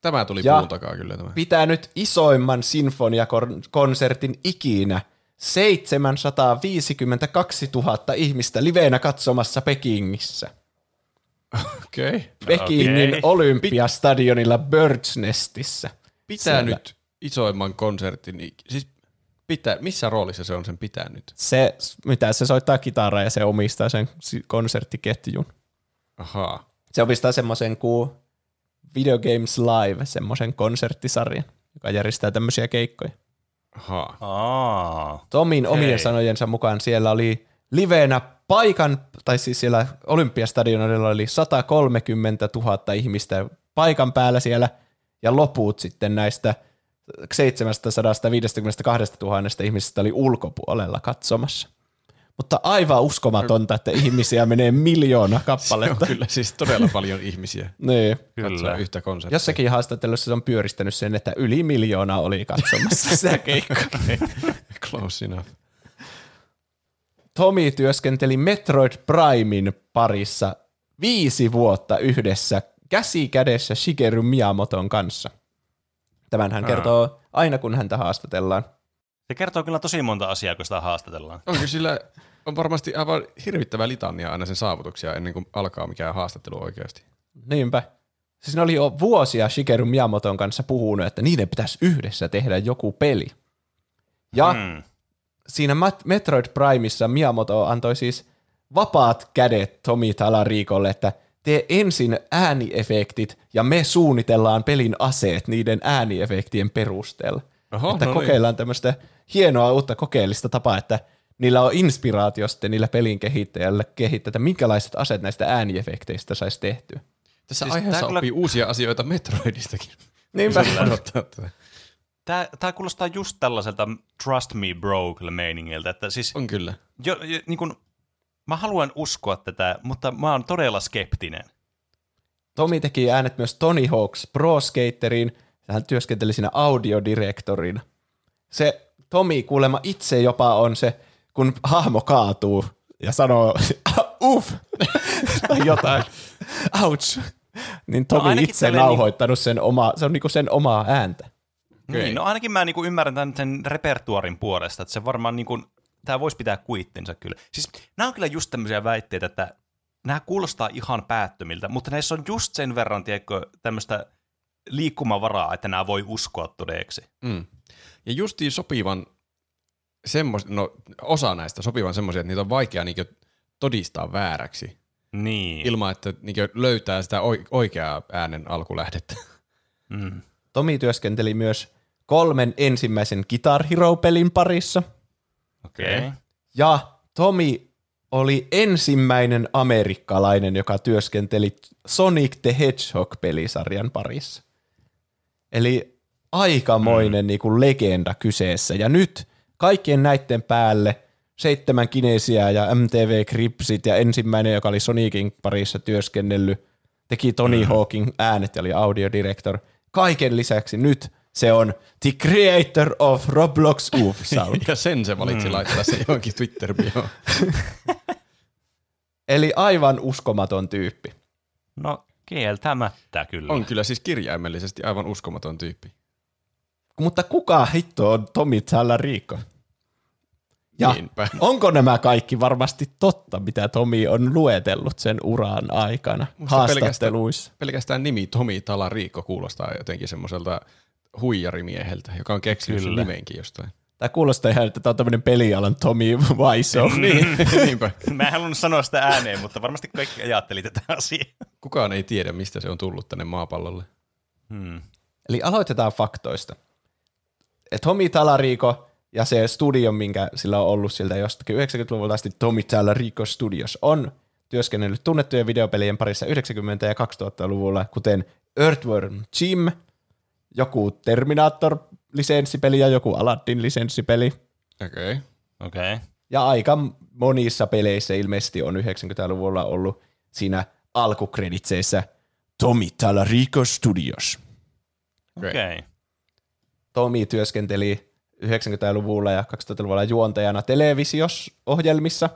Tämä tuli Ja- puun takaa kyllä tämä. Pitänyt isoimman sinfoniakonsertin ikinä 752 000 ihmistä liveenä katsomassa Pekingissä. Okei. Okay. Pekingin Okei. Olympiastadionilla Birds Nestissä. Pitänyt isoimman konsertin. Siis pitää, missä roolissa se on sen pitänyt? Se, mitä se soittaa kitaraa ja se omistaa sen konserttiketjun. Ahaa. Se omistaa semmoisen kuin Video Games Live, semmoisen konserttisarjan, joka järjestää tämmöisiä keikkoja. Aa. Tomin Okei. omien sanojensa mukaan siellä oli liveenä paikan, tai siis siellä Olympiastadionilla oli 130 000 ihmistä paikan päällä siellä, ja loput sitten näistä 752 000 ihmisestä oli ulkopuolella katsomassa. Mutta aivan uskomatonta, että ihmisiä menee miljoona Se on kappaletta. kyllä siis todella paljon ihmisiä. Niin. Kyllä. yhtä konserttia. Jossakin haastattelussa se on pyöristänyt sen, että yli miljoona oli katsomassa sitä keikkaa. Close enough. Tommy työskenteli Metroid Primein parissa viisi vuotta yhdessä käsi kädessä Shigeru Miyamoton kanssa. Tämän hän kertoo aina, kun häntä haastatellaan. Se kertoo kyllä tosi monta asiaa, kun sitä haastatellaan. Onko sillä on varmasti aivan hirvittävä litania aina sen saavutuksia ennen kuin alkaa mikään haastattelu oikeasti. Niinpä. Siis ne oli jo vuosia Shigeru Miyamoton kanssa puhunut, että niiden pitäisi yhdessä tehdä joku peli. Ja Mm. siinä Metroid Primeissa Miyamoto antoi siis vapaat kädet Tomi Talaricolle, että tee ensin ääniefektit ja me suunnitellaan pelin aseet niiden ääniefektien perusteella. Oho, että no niin. kokeillaan tämmöistä hienoa uutta kokeellista tapaa, että niillä on inspiraatio sitten niillä pelin kehittäjällä kehittää, että minkälaiset aseet näistä ääniefekteistä saisi tehtyä. Tässä Siis aiheessa kyllä- oppii uusia asioita Metroidistakin. Niinpä. Tää kuulostaa just tällaiselta trust me bro kyllä meiningiltä, että siis On kyllä. jo, jo, niin kun, mä haluan uskoa tätä, mutta mä oon todella skeptinen. Tomi teki äänet myös Tony Hawk's Pro Skateriin, ja hän työskenteli siinä audiodirektorina. Se Tomi kuulemma itse jopa on se, kun hahmo kaatuu ja sanoo uff tai jotain, ouch, niin Tomi ainakin itse tälleen nauhoittanut sen oma, se on niinku sen omaa ääntä. Okei. Niin, no ainakin mä niinku ymmärrän tämän sen repertuarin puolesta, että se varmaan niinku, tämä voisi pitää kuittinsa kyllä. Siis nämä on kyllä just tämmöisiä väitteitä, että nämä kuulostaa ihan päättömiltä, mutta näissä on just sen verran, tiedätkö, tämmöistä liikkumavaraa, että nämä voi uskoa todeksi. Mm. Ja justiin sopivan semmos, no, osa näistä sopivan semmoisia, että niitä on vaikea niinkö todistaa vääräksi Niin. ilman, että niinkö löytää sitä oi- oikeaa äänen alkulähdettä. mm. Tomi työskenteli myös kolmen ensimmäisen Guitar Hero-pelin parissa, Okei. Okay. Ja Tomi oli ensimmäinen amerikkalainen, joka työskenteli Sonic the Hedgehog-pelisarjan parissa. Eli aikamoinen mm. niin kuin legenda kyseessä. Ja nyt kaikkien näiden päälle seitsemän kineisiä ja MTV Cripsit ja ensimmäinen, joka oli Sonicin parissa työskennellyt, teki Tony mm. Hawkin äänet ja oli audiodirektor. Kaiken lisäksi nyt se on the creator of Roblox Oof Sound. ja sen se valitsi mm. laittaa se johonkin twitter Eli aivan uskomaton tyyppi. No kieltämättä kyllä. On kyllä siis kirjaimellisesti aivan uskomaton tyyppi. Mutta kuka hitto on Tomi Riikko? Ja Niinpä. onko nämä kaikki varmasti totta, mitä Tomi on luetellut sen uran aikana Musta haastatteluissa? Pelkästään, pelkästään nimi Tomi Talariikko kuulostaa jotenkin semmoiselta huijarimieheltä, joka on keksinyt sen nimenkin jostain. Tämä kuulostaa ihan, että tämä on tämmöinen pelialan Tommy Wiseau. niin, niinpä. Mä en halunnut sanoa sitä ääneen, mutta varmasti kaikki ajatteli tätä asiaa. Kukaan ei tiedä, mistä se on tullut tänne maapallolle. Hmm. Eli aloitetaan faktoista. Tommy Talarico ja se studio, minkä sillä on ollut siltä jostakin 90-luvulta asti, Tommy Talarico Studios, on työskennellyt tunnettujen videopelien parissa 90- ja 2000-luvulla, kuten Earthworm Jim – joku Terminator-lisenssipeli ja joku Aladdin-lisenssipeli. Okei. Okay. Okay. Ja aika monissa peleissä ilmeisesti on 90-luvulla ollut siinä alkukreditseissä Tommy Talarico Studios. Okei. Okay. Tommy työskenteli 90-luvulla ja 2000-luvulla juontajana televisiosohjelmissa.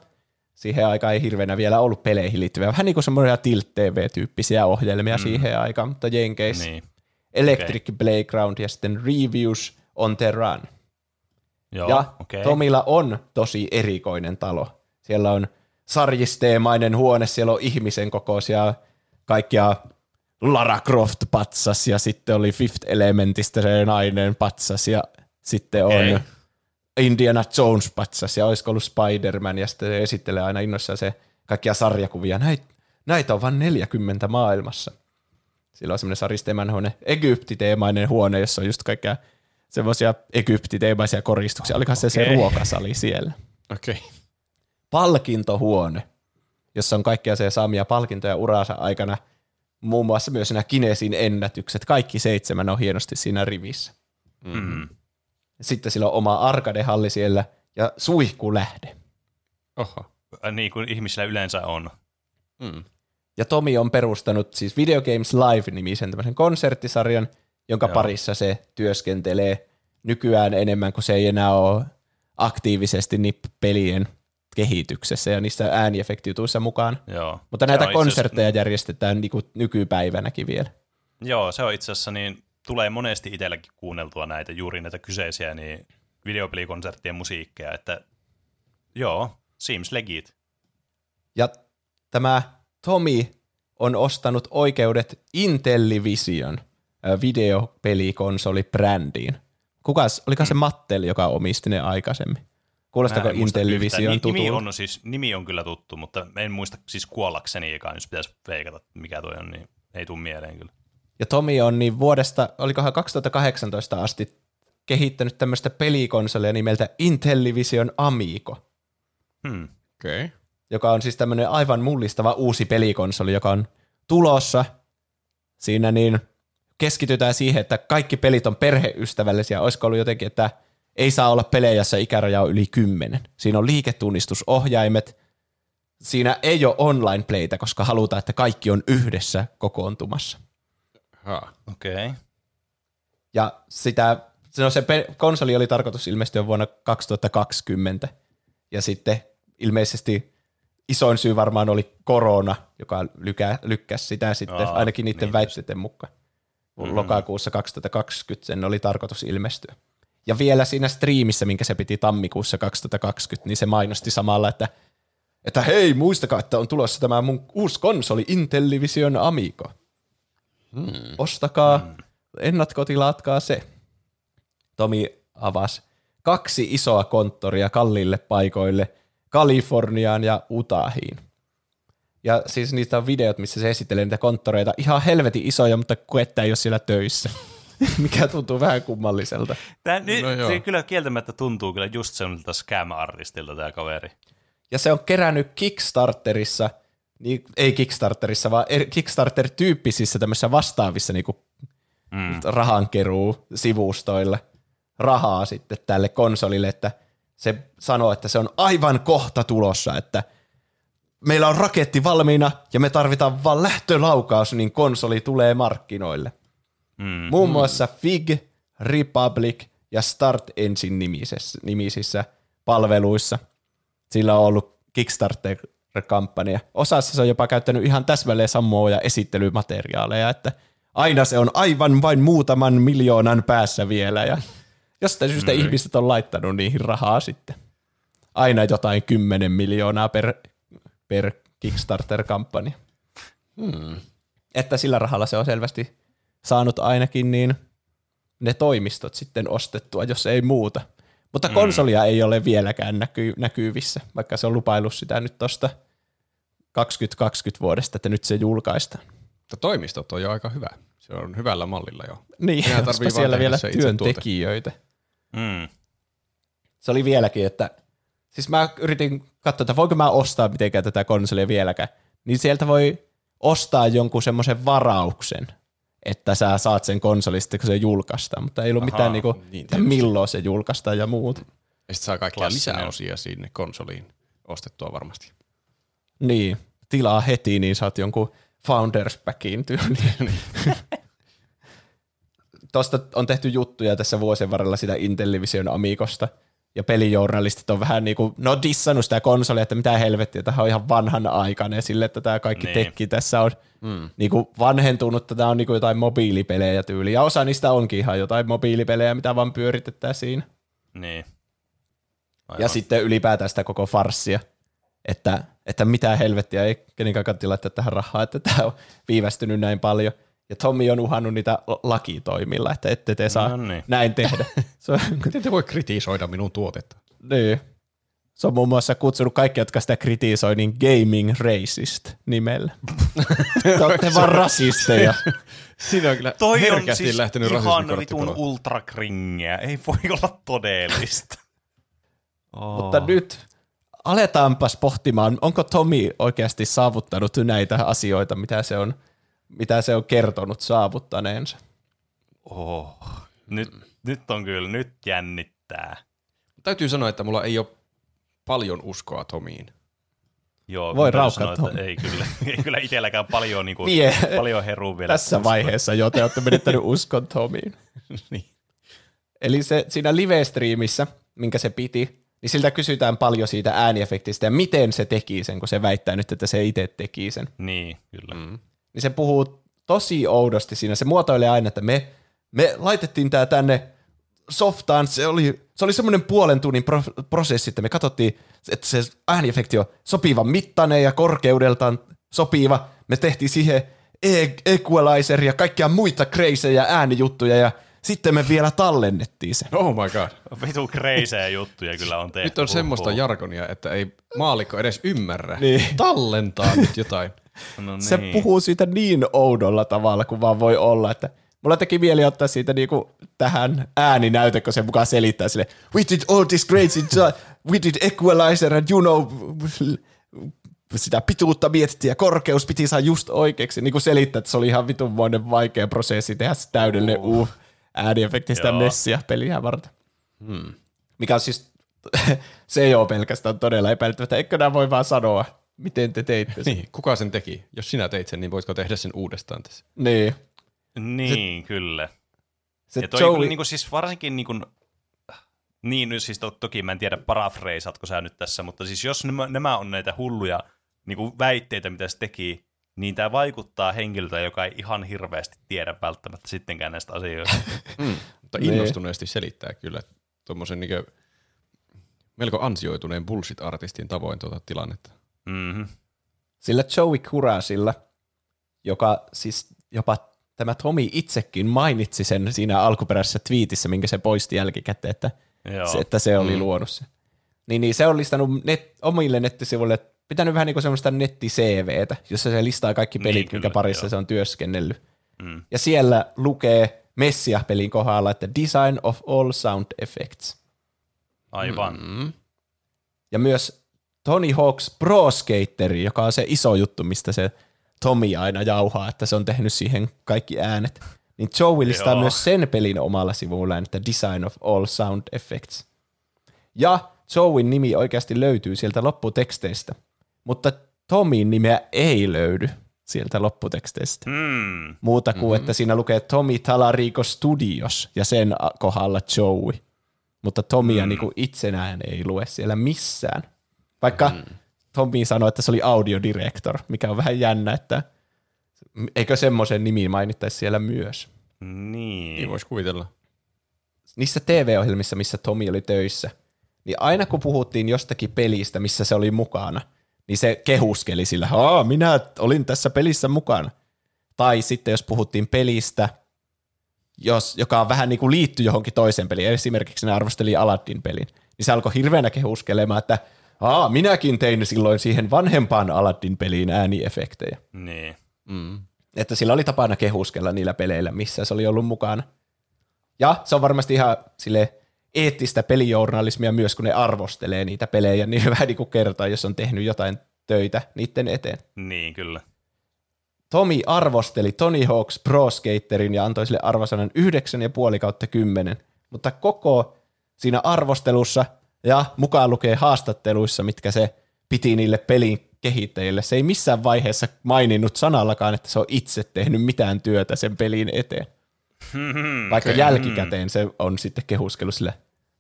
Siihen aikaan ei hirveänä vielä ollut peleihin liittyviä. Vähän niin kuin semmoisia Tilt TV-tyyppisiä ohjelmia mm. siihen aikaan, mutta Jenkeissä. Niin. Electric okay. Playground ja sitten Reviews on the Run. Joo, ja okay. Tomilla on tosi erikoinen talo. Siellä on sarjisteemainen huone, siellä on ihmisen kokoisia kaikkia Lara Croft patsas ja sitten oli Fifth Elementistä se nainen patsas ja sitten okay. on Indiana Jones patsas ja olisiko ollut Spider-Man ja sitten se esittelee aina innoissaan se kaikkia sarjakuvia. Näitä, näitä on vain 40 maailmassa. Sillä on semmoinen saristeemän huone, Egypti-teemainen huone, jossa on just kaikkea semmoisia Egypti-teemaisia koristuksia. Olikohan se okay. se ruokasali siellä? Okei. Okay. Palkintohuone, jossa on kaikkia se saamia palkintoja uraansa aikana, muun muassa myös nämä Kinesin ennätykset. Kaikki seitsemän on hienosti siinä rivissä. Mm. Sitten sillä on oma arkadehalli siellä ja suihkulähde. Oho. Niin kuin ihmisillä yleensä on. Mm. Ja Tomi on perustanut siis Video Games Live-nimisen tämmöisen konserttisarjan, jonka Joo. parissa se työskentelee nykyään enemmän, kuin se ei enää ole aktiivisesti pelien kehityksessä ja niissä ääniefektijutuissa mukaan. Joo. Mutta näitä konsertteja niin... järjestetään niin kuin nykypäivänäkin vielä. Joo, se on itse asiassa niin, tulee monesti itselläkin kuunneltua näitä, juuri näitä kyseisiä niin videopelikonserttien musiikkeja, että joo, seems legit. Ja tämä Tomi on ostanut oikeudet Intellivision videopelikonsolibrändin. Kukas, oliko se Mattel, joka omisti ne aikaisemmin? Kuulostako Intellivision tuttu? Nimi on, siis, nimi on kyllä tuttu, mutta en muista siis kuollakseni, joka jos pitäisi veikata, mikä toi on, niin ei tule mieleen kyllä. Ja Tomi on niin vuodesta, olikohan 2018 asti kehittänyt tämmöistä pelikonsolia nimeltä Intellivision Amigo. Hmm. Okei. Okay joka on siis tämmöinen aivan mullistava uusi pelikonsoli, joka on tulossa. Siinä niin keskitytään siihen, että kaikki pelit on perheystävällisiä. Olisiko ollut jotenkin, että ei saa olla pelejä, jossa ikäraja on yli kymmenen. Siinä on liiketunnistusohjaimet. Siinä ei ole online-playtä, koska halutaan, että kaikki on yhdessä kokoontumassa. Okei. Okay. Ja sitä, no se konsoli oli tarkoitus ilmestyä vuonna 2020. Ja sitten ilmeisesti isoin syy varmaan oli korona, joka lykä, lykkäsi sitä sitten, Aa, ainakin niiden niin väitteiden mukaan. Mm-hmm. Lokakuussa 2020 sen oli tarkoitus ilmestyä. Ja vielä siinä striimissä, minkä se piti tammikuussa 2020, niin se mainosti samalla, että, että hei, muistakaa, että on tulossa tämä mun uusi konsoli Intellivision Amigo. Hmm. Ostakaa, hmm. ennakkotilaatkaa se. Tomi avasi kaksi isoa konttoria kallille paikoille – Kaliforniaan ja Utahiin. Ja siis niistä on videot, missä se esittelee niitä konttoreita. Ihan helvetin isoja, mutta kuetta ei ole siellä töissä. Mikä tuntuu vähän kummalliselta. Tämä, nyt, no se kyllä kieltämättä tuntuu kyllä just semmoiselta scam-artistilta tämä kaveri. Ja se on kerännyt Kickstarterissa, niin, ei Kickstarterissa, vaan er, Kickstarter-tyyppisissä tämmöisissä vastaavissa niin kuin mm. rahankeruu sivustoille rahaa sitten tälle konsolille, että se sanoo, että se on aivan kohta tulossa, että meillä on raketti valmiina ja me tarvitaan vain lähtölaukaus, niin konsoli tulee markkinoille. Mm. Muun muassa Fig, Republic ja Start Engine nimisissä, nimisissä palveluissa. Sillä on ollut Kickstarter-kampanja. Osassa se on jopa käyttänyt ihan täsmälleen samoja esittelymateriaaleja, että aina se on aivan vain muutaman miljoonan päässä vielä ja jostain syystä mm. ihmiset on laittanut niihin rahaa sitten. Aina jotain kymmenen miljoonaa per, per Kickstarter-kampanja. Hmm. Että sillä rahalla se on selvästi saanut ainakin niin ne toimistot sitten ostettua, jos ei muuta. Mutta mm. konsolia ei ole vieläkään näky- näkyvissä, vaikka se on lupaillut sitä nyt tuosta 2020 vuodesta, että nyt se julkaistaan. Mutta toimistot on jo aika hyvä. Se on hyvällä mallilla jo. Niin, tarvii siellä vielä työntekijöitä. Mm. Se oli vieläkin, että siis mä yritin katsoa, että voinko mä ostaa mitenkään tätä konsolia vieläkään. Niin sieltä voi ostaa jonkun semmoisen varauksen, että sä saat sen konsolista, kun se julkaistaan, mutta ei ollut Aha, mitään niinku, niin, milloin se julkaistaan ja muut. Ja sitten saa kaikkia lisäosia sinne konsoliin ostettua varmasti. Niin, tilaa heti, niin saat jonkun Founders Packin tyyliin. Tuosta on tehty juttuja tässä vuosien varrella sitä Intellivision Amigosta, ja pelijournalistit on vähän niin kuin, no dissannut sitä konsolia, että mitä helvettiä, tämä on ihan vanhan aikainen sille, että tämä kaikki niin. tekki tässä on mm. niin kuin vanhentunut, tämä on niin kuin jotain mobiilipelejä tyyli, ja osa niistä onkin ihan jotain mobiilipelejä, mitä vaan pyöritetään siinä. Niin. Aivan. Ja sitten ylipäätään sitä koko farssia, että, että mitä helvettiä ei kenenkään kannata laittaa tähän rahaa, että tämä on viivästynyt näin paljon. Ja Tommi on uhannut niitä lakitoimilla, että ette te saa no niin. näin tehdä. Miten te voi kritisoida minun tuotetta? Niin. Se on muun muassa kutsunut kaikki, jotka sitä kritisoi, niin gaming racist nimellä. Te olette vaan rasisteja. Siinä on kyllä Toi herkästi on siis lähtenyt ihan vitun ultrakringiä. Ei voi olla todellista. oh. Mutta nyt aletaanpas pohtimaan, onko Tomi oikeasti saavuttanut näitä asioita, mitä se on, mitä se on kertonut saavuttaneensa. Oh, nyt, nyt on kyllä, nyt jännittää. Täytyy sanoa, että mulla ei ole paljon uskoa Tomiin. Joo, Voi sanoa, että ei kyllä, ei kyllä itselläkään paljon, niin kuin, paljon heruu vielä. Tässä uskoa. vaiheessa jo te olette menettänyt uskon Tomiin. niin. Eli se siinä live-striimissä, minkä se piti, niin siltä kysytään paljon siitä ääniefektistä ja miten se teki sen, kun se väittää nyt, että se itse teki sen. Niin, kyllä. Mm. Niin se puhuu tosi oudosti siinä. Se muotoilee aina, että me, me laitettiin tämä tänne softaan. Se oli, se oli semmoinen puolen tunnin pro, prosessi, että me katsottiin, että se ääniefekti on sopiva mittainen ja korkeudeltaan sopiva. Me tehtiin siihen e- equalizer ja kaikkia muita crazyjä äänijuttuja ja sitten me vielä tallennettiin sen. Oh my god. Vitu kreisejä juttuja kyllä on tehty. Nyt on semmoista jargonia, että ei maalikko edes ymmärrä. Niin. Tallentaa nyt jotain. No niin. Se puhuu siitä niin oudolla tavalla kuin vaan voi olla, että mulla teki mieli ottaa siitä niinku tähän ääninäyte, kun se mukaan selittää sille, we did all this crazy, we did equalizer and you know, sitä pituutta mietittiin ja korkeus piti saa just oikeaksi, niin kuin selittää, että se oli ihan vitunmoinen vaikea prosessi tehdä se täydellinen uh. uh ääniefektistä messiä peliä varten. Hmm. Mikä on siis, se ei ole pelkästään todella epäilyttävää, eikö nämä voi vaan sanoa, miten te teitte sen. Niin, kuka sen teki? Jos sinä teit sen, niin voitko tehdä sen uudestaan tässä? Niin. Niin, se, kyllä. Se ja toi Joey... kyllä, niin kuin, siis varsinkin niin kuin, niin, siis to, toki mä en tiedä parafreisatko sä nyt tässä, mutta siis jos nämä, nämä on näitä hulluja niin kuin väitteitä, mitä se teki, niin tämä vaikuttaa henkilöltä, joka ei ihan hirveästi tiedä välttämättä sittenkään näistä asioista. mm, mutta niin. innostuneesti selittää kyllä tuommoisen niin melko ansioituneen bullshit-artistin tavoin tuota tilannetta. Mm-hmm. Sillä Joey Kurasilla, joka siis jopa tämä Tomi itsekin mainitsi sen siinä alkuperäisessä twiitissä, minkä se poisti jälkikäteen, että, se, että se oli mm. luonut se. Niin, niin se on listannut net, omille nettisivuille pitänyt vähän niin kuin semmoista netti-CVtä, jossa se listaa kaikki pelit, niin, minkä parissa joo. se on työskennellyt. Mm. Ja siellä lukee Messia-pelin kohdalla, että Design of all sound effects. Aivan. Mm. Ja myös Tony Hawk's Pro Skateri, joka on se iso juttu, mistä se Tommy aina jauhaa, että se on tehnyt siihen kaikki äänet. niin Joey listaa Joo. myös sen pelin omalla sivullaan, että Design of All Sound Effects. Ja Joeyn nimi oikeasti löytyy sieltä lopputeksteistä, mutta Tomin nimeä ei löydy sieltä lopputeksteistä. Hmm. Muuta kuin, mm-hmm. että siinä lukee Tomi Talarico Studios ja sen kohdalla Joey. Mutta Tomia mm. niin itsenään ei lue siellä missään. Vaikka mm. Tomi sanoi, että se oli audiodirektor, mikä on vähän jännä, että eikö semmoisen nimi mainittaisi siellä myös. Niin Niin. voisi kuvitella. Niissä TV-ohjelmissa, missä Tomi oli töissä, niin aina kun puhuttiin jostakin pelistä, missä se oli mukana, niin se kehuskeli sillä, Aa, minä olin tässä pelissä mukana. Tai sitten jos puhuttiin pelistä, jos, joka on vähän niin kuin liittyy johonkin toiseen peliin, esimerkiksi ne arvosteli Aladdin pelin, niin se alkoi hirveänä kehuskelemaan, että Aa, minäkin tein silloin siihen vanhempaan Aladdin peliin ääniefektejä. Niin. Mm. Että sillä oli tapana kehuskella niillä peleillä, missä se oli ollut mukana. Ja se on varmasti ihan sille eettistä pelijournalismia myös, kun ne arvostelee niitä pelejä, niin vähän niin kuin kertaa, jos on tehnyt jotain töitä niiden eteen. Niin, kyllä. Tomi arvosteli Tony Hawk's Pro Skaterin ja antoi sille arvosanan 9,5 kautta 10, mutta koko siinä arvostelussa ja mukaan lukee haastatteluissa, mitkä se piti niille pelin kehittäjille, se ei missään vaiheessa maininnut sanallakaan, että se on itse tehnyt mitään työtä sen pelin eteen. Vaikka okei. jälkikäteen se on sitten kehuskellut sillä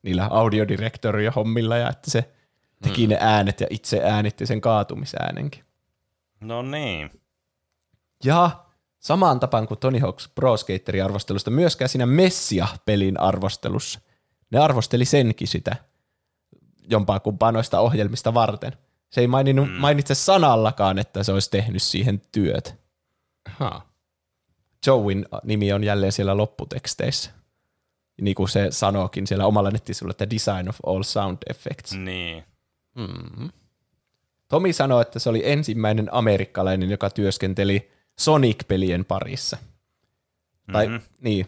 niillä audiodirektoria hommilla ja että se teki ne äänet ja itse äänitti sen kaatumisäänenkin. No niin. Ja samaan tapaan kuin Tony Hawk's Pro Skaterin arvostelusta, myöskään siinä Messia-pelin arvostelussa. Ne arvosteli senkin sitä jompaa kumpaa noista ohjelmista varten. Se ei maininnut, mm. mainitse sanallakaan, että se olisi tehnyt siihen työt. Ha. Joeyn nimi on jälleen siellä lopputeksteissä. Niin kuin se sanookin siellä omalla nettisivulla, että Design of All Sound Effects. Niin. Mm. Tomi sanoi, että se oli ensimmäinen amerikkalainen, joka työskenteli Sonic-pelien parissa. Tai Mhm. niin.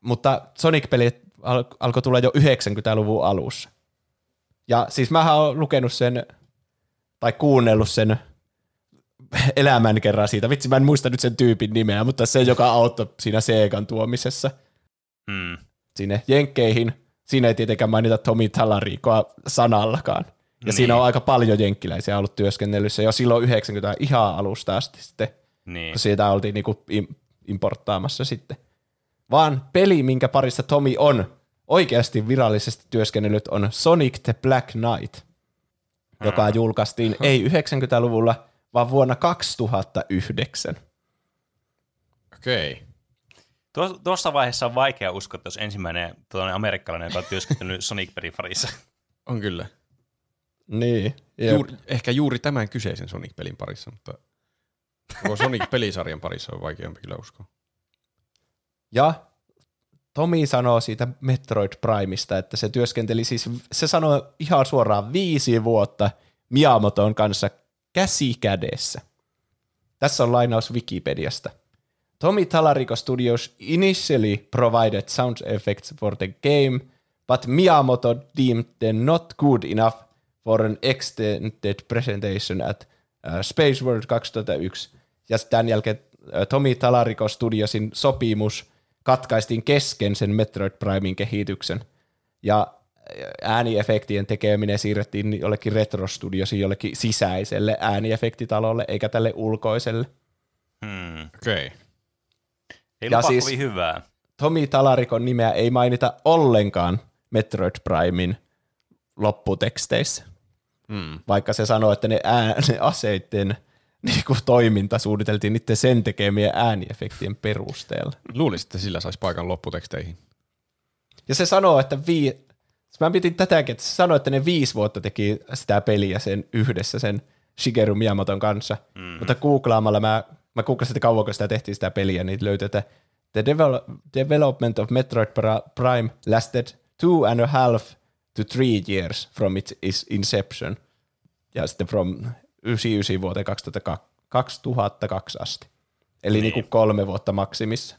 Mutta Sonic-pelit al- alkoi tulla jo 90-luvun alussa. Ja siis mä oon lukenut sen, tai kuunnellut sen elämän kerran siitä. Vitsi, mä en muista nyt sen tyypin nimeä, mutta se, joka auttoi siinä Segan tuomisessa Mm. sinne Jenkkeihin. Siinä ei tietenkään mainita Tomi Talaricoa sanallakaan. Ja Niin. siinä on aika paljon jenkkiläisiä ollut työskennellyssä jo silloin 90 ihan alusta asti sitten, Niin. kun siitä oltiin niinku im- importtaamassa sitten. Vaan peli, minkä parissa Tomi on oikeasti virallisesti työskennellyt, on Sonic the Black Knight, joka julkaistiin ei 90-luvulla, vaan vuonna 2009. Okei. Okay. Tuossa, vaiheessa on vaikea uskoa, että jos ensimmäinen tuollainen amerikkalainen, joka on työskennellyt Sonic Perifarissa. On kyllä. Niin. jep. Juuri, ehkä juuri tämän kyseisen Sonic-pelin parissa, mutta koko Sonic-pelisarjan parissa on vaikeampi kyllä uskoa. Ja Tomi sanoo siitä Metroid Primeista, että se työskenteli siis, se sanoi ihan suoraan viisi vuotta Miyamoton kanssa käsi kädessä. Tässä on lainaus Wikipediasta. Tomi Talarico Studios initially provided sound effects for the game, but Miyamoto deemed them not good enough for an extended presentation at uh, Space World 2001. Ja tämän jälkeen uh, Tomi Talarico Studiosin sopimus katkaistiin kesken sen Metroid Primein kehityksen. Ja ääniefektien tekeminen siirrettiin jollekin Retro Studiosiin jollekin sisäiselle ääniefektitalolle, eikä tälle ulkoiselle. Hmm. Okei. Okay. Ei Ja siis- kovin hyvää. Tomi Talarikon nimeä ei mainita ollenkaan Metroid Primein lopputeksteissä. Mm. Vaikka se sanoo, että ne, ää, ne aseiden niin kuin toiminta suunniteltiin niiden sen tekemien ääniefektien perusteella. Luulisin, että sillä saisi paikan lopputeksteihin. Ja se sanoo, että vii... Mä pidin tätäkin, että se sanoi, että ne viisi vuotta teki sitä peliä sen yhdessä sen Shigeru Miyamoton kanssa. Mm. Mutta googlaamalla mä, mä googlasin, että kauanko sitä tehtiin sitä peliä, niin löytyi, että the devel- development of Metroid Prime lasted two and a half to three years from its its inception. Ja sitten from 99 vuoteen 2002, 2002 asti. Eli niin. Niin. kuin kolme vuotta maksimissa.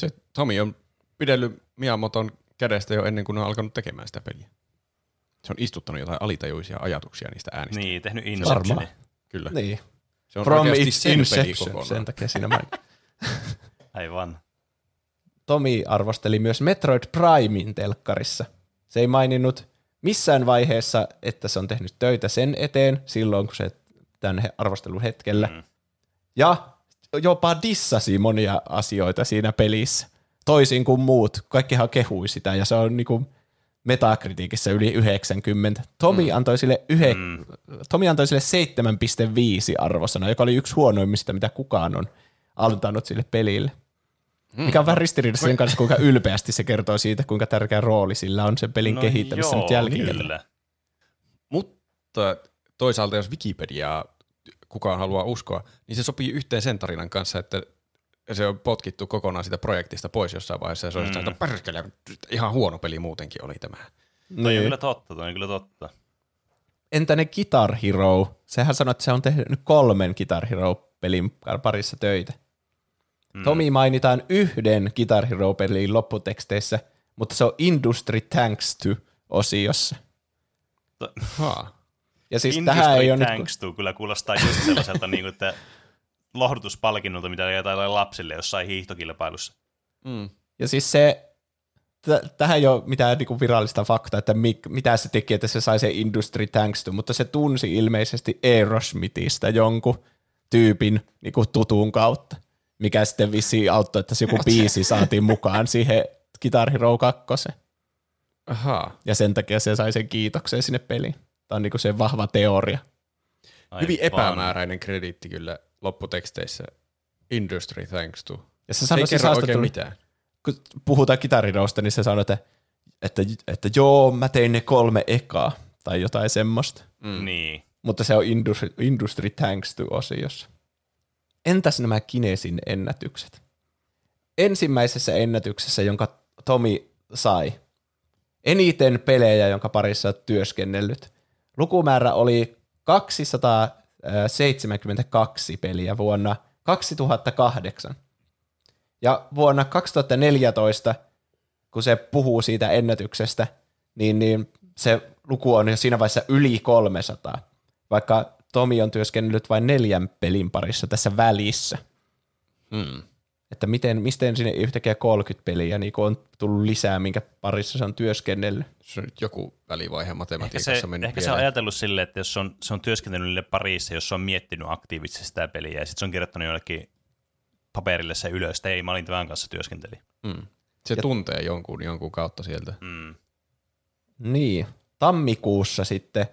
Se Tomi on pidellyt Miyamoton kädestä jo ennen kuin on alkanut tekemään sitä peliä. Se on istuttanut jotain alitajuisia ajatuksia niistä äänistä. Niin, tehnyt Varmaan. Inceptioni. Kyllä. Niin. Se on From oikeasti sen peli inception, kokonaan. sen takia siinä main. Aivan. Tomi arvosteli myös Metroid Primein telkkarissa. Se ei maininnut missään vaiheessa, että se on tehnyt töitä sen eteen silloin, kun se tämän arvostelun hetkellä. Mm. Ja jopa dissasi monia asioita siinä pelissä. Toisin kuin muut. Kaikkihan kehui sitä ja se on niinku Metakritiikissä yli 90. Tomi, mm. antoi, sille yhe, mm. Tomi antoi sille 7,5 arvosana, joka oli yksi huonoimmista, mitä kukaan on antanut sille pelille. Mm. Mikä on vähän ristiriidassa sen kanssa, kuinka ylpeästi se kertoo siitä, kuinka tärkeä rooli sillä on sen pelin No kehittämisessä joo, nyt jälkikäteen. Mutta toisaalta jos Wikipediaa kukaan haluaa uskoa, niin se sopii yhteen sen tarinan kanssa, että se on potkittu kokonaan siitä projektista pois jossain vaiheessa ja se on mm. että perkele, ihan huono peli muutenkin oli tämä. Toi on kyllä totta, toi on kyllä totta. Entä ne Guitar Hero? Sehän sanoi, että se on tehnyt kolmen Guitar Hero-pelin parissa töitä. Mm. Tomi mainitaan yhden Guitar Hero-pelin lopputeksteissä, mutta se on Industry Thanks to-osiossa. Haa. Ja siis Industry tähän ei ole nyt... thanks to kyllä kuulostaa just sellaiselta, niin kuin, että lohdutuspalkinnolta, mitä jotain lapsille jossain hiihtokilpailussa. Mm. Ja siis se, t- tähän ei ole mitään niinku virallista faktaa, että mi- mitä se teki, että se sai se Industry Thanks to, mutta se tunsi ilmeisesti Aerosmithistä jonkun tyypin niinku tutun kautta, mikä sitten vissiin auttoi, että se joku biisi saatiin mukaan siihen Guitar Hero 2. Ahaa. Ja sen takia se sai sen kiitoksen sinne peliin. Tämä on niinku se vahva teoria. Aivan. Hyvin epämääräinen krediitti kyllä lopputeksteissä. Industry thanks to. Ja se Se ei sanoi siis kerro oikein mitään. kun puhutaan kitarirosta, niin se sanoi, että, että, että joo, mä tein ne kolme ekaa, tai jotain semmoista. Mm. Niin. Mutta se on Industry, industry Thanks to-osiossa. Entäs nämä Kinesin ennätykset? Ensimmäisessä ennätyksessä, jonka Tomi sai, eniten pelejä, jonka parissa olet työskennellyt. Lukumäärä oli 272 peliä vuonna 2008. Ja vuonna 2014, kun se puhuu siitä ennätyksestä, niin, niin se luku on jo siinä vaiheessa yli 300, vaikka Tomi on työskennellyt vain neljän pelin parissa tässä välissä. Mm. Että miten, miten sinne yhtäkkiä 30 peliä niin on tullut lisää, minkä parissa se on työskennellyt. Se on nyt joku välivaihe Ehkä, matematiikassa se, mennyt ehkä se on ajatellut silleen, että jos on, se on työskennellyt niille parissa, jos se on miettinyt aktiivisesti sitä peliä, ja sitten se on kirjoittanut jollekin paperille se ylös, että ei, mä olin tämän kanssa työskentelin. Mm. Se tuntee jonkun, jonkun kautta sieltä. Mm. Niin, tammikuussa sitten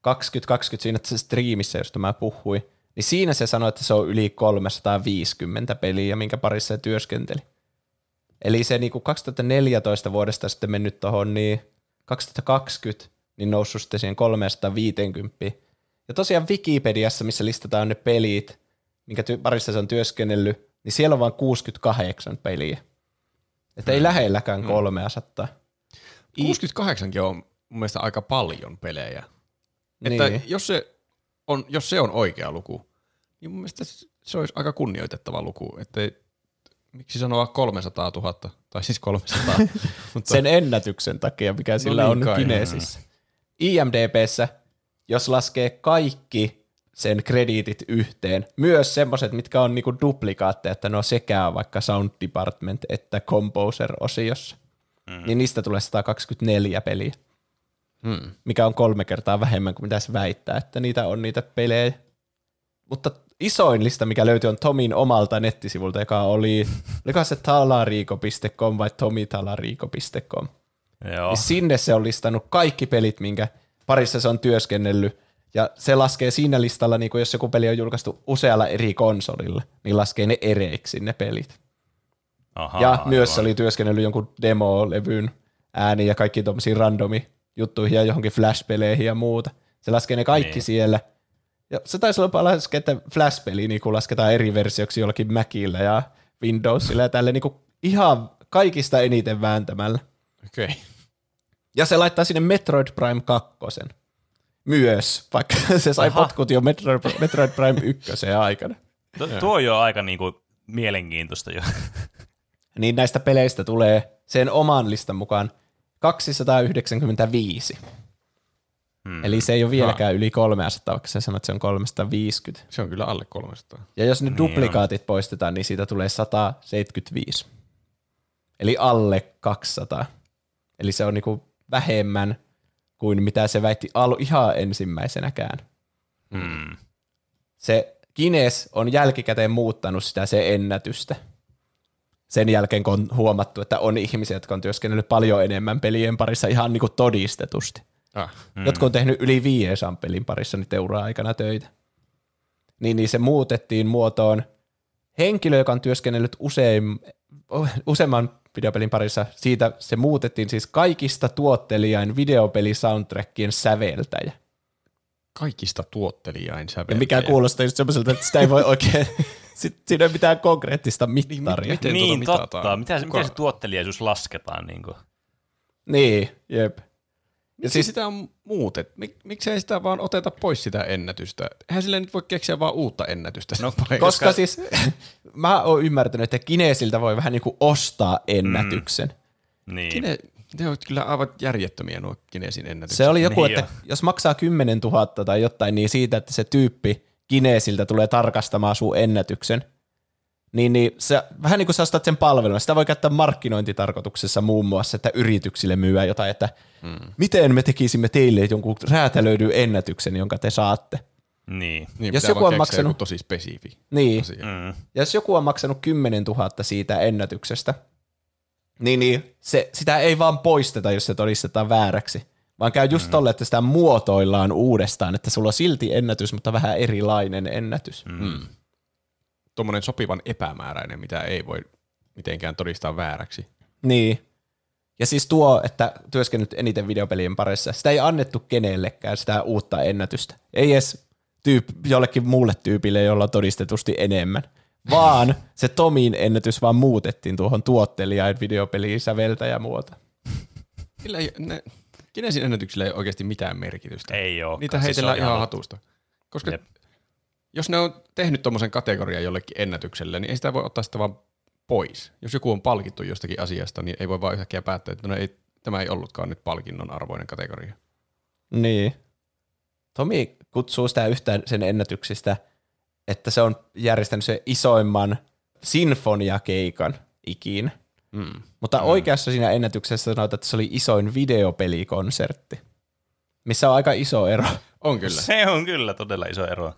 2020 siinä se striimissä, josta mä puhuin, niin siinä se sanoi, että se on yli 350 peliä, minkä parissa se työskenteli. Eli se niinku 2014 vuodesta sitten mennyt tuohon, niin 2020 niin noussut sitten siihen 350. Ja tosiaan Wikipediassa, missä listataan ne pelit, minkä ty- parissa se on työskennellyt, niin siellä on vain 68 peliä. Että ei lähelläkään 300. 68 on mun mielestä aika paljon pelejä. Niin. Että jos se, on, jos se on oikea luku, niin mun mielestä se olisi aika kunnioitettava luku. Että miksi sanoa 300 000, tai siis 300. mutta sen ennätyksen takia, mikä sillä niin on. Kinesissä. IMDBssä, jos laskee kaikki sen krediitit yhteen, myös semmoiset, mitkä on niinku duplikaatteja, että ne on sekä vaikka Sound Department että Composer-osiossa, mm. niin niistä tulee 124 peliä, hmm. mikä on kolme kertaa vähemmän kuin mitä se väittää, että niitä on niitä pelejä. Mutta isoin lista, mikä löytyy, on Tomin omalta nettisivulta, joka oli, oliko se talariiko.com vai tomitalariiko.com. Joo. Niin sinne se on listannut kaikki pelit, minkä parissa se on työskennellyt. Ja se laskee siinä listalla, niin kuin jos joku peli on julkaistu usealla eri konsolilla, niin laskee ne ereiksi ne pelit. Aha, ja aivan. myös se oli työskennellyt jonkun demo-levyn ääni ja kaikki tuommoisiin randomi juttuihin ja johonkin Flash-peleihin ja muuta. Se laskee ne kaikki Niin. siellä. Ja se taisi olla laskea, että Flash-peli niin kuin lasketaan eri versioksi jollakin Macillä ja Windowsilla ja tälle niin kuin ihan kaikista eniten vääntämällä. Okei. Okay. Ja se laittaa sinne Metroid Prime 2 myös, vaikka se sai Aha. potkut jo Metroid, Metroid Prime 1 aikana. Tu- tuo on jo aika niinku mielenkiintoista jo. Niin näistä peleistä tulee sen oman listan mukaan 295. Hmm. Eli se ei ole vieläkään yli 300, vaikka sä sanoit, että se on 350. Se on kyllä alle 300. Ja jos ne Niin duplikaatit poistetaan, niin siitä tulee 175. eli alle 200. Eli se on niinku vähemmän kuin mitä se väitti alu ihan ensimmäisenäkään. Mm. Se Guinness on jälkikäteen muuttanut sitä se ennätystä. Sen jälkeen, kun on huomattu, että on ihmisiä, jotka on työskennellyt paljon enemmän pelien parissa ihan niin kuin todistetusti. Ah. Mm. Jotkut on tehnyt yli 500 pelin parissa niiden ura-aikana töitä. Niin, niin se muutettiin muotoon henkilö, joka on työskennellyt usein, useamman videopelin parissa, siitä se muutettiin siis kaikista tuottelijain videopelisoundtrackien säveltäjä. Kaikista tuottelijain Ja säveltäjä. mikä kuulostaa just semmoiselta, että sitä ei voi oikein, sit, siinä ei ole mitään konkreettista mittaria. Niin, Miten niin, tuota mitataan? totta. Miten, se- Kuka- miten se tuottelijaisuus lasketaan? Niin kuin? Niin, jep. Ja siis sitä on muutet. Mik, miksei sitä vaan oteta pois sitä ennätystä? Eihän sille nyt voi keksiä vaan uutta ennätystä. No, Koska, koska siis mä oon ymmärtänyt, että Kinesiltä voi vähän niin kuin ostaa ennätyksen. Niin. Kine, ne ovat kyllä aivan järjettömiä nuo Kinesin ennätykset. Se oli joku, Niin että jo. jos maksaa 10 000 tai jotain, niin siitä, että se tyyppi Kinesiltä tulee tarkastamaan sun ennätyksen, niin, niin se, vähän niin kuin sä ostat sen palvelun. Sitä voi käyttää markkinointitarkoituksessa muun muassa, että yrityksille myyä jotain, että hmm. miten me tekisimme teille jonkun räätälöidyn ennätyksen, jonka te saatte. Niin. niin, jos joku on maksanut- joku tosi spesifi Niin, asia. Mm. Ja jos joku on maksanut 10 000 siitä ennätyksestä, niin, niin se, sitä ei vaan poisteta, jos se todistetaan vääräksi, vaan käy just mm. tolle, että sitä muotoillaan uudestaan, että sulla on silti ennätys, mutta vähän erilainen ennätys. Mm. Tuommoinen sopivan epämääräinen, mitä ei voi mitenkään todistaa vääräksi. Niin. Ja siis tuo, että työskennellyt eniten videopelien parissa, sitä ei annettu kenellekään sitä uutta ennätystä. Ei edes tyyp, jollekin muulle tyypille, jolla on todistetusti enemmän. Vaan se Tomin ennätys vaan muutettiin tuohon tuottelijain videopeliin säveltäjämuoto. Ei, ne, Kinesin ennätyksillä ei oikeasti mitään merkitystä. Ei oo. Niitä Siis heitellään ihan ihan hatusta. Koska Jep. jos ne on tehnyt tuommoisen kategorian jollekin ennätykselle, niin ei sitä voi ottaa sitä vaan pois. Jos joku on palkittu jostakin asiasta, niin ei voi vaan yhtäkkiä päättää, että no ei, tämä ei ollutkaan nyt palkinnon arvoinen kategoria. Niin. Tomi kutsuu sitä yhtään sen ennätyksistä, että se on järjestänyt sen isoimman sinfoniakeikan ikinä. Mm. Mutta mm. oikeassa siinä ennätyksessä sanotaan, että se oli isoin videopelikonsertti, missä on aika iso ero. On kyllä. Se on kyllä todella iso ero.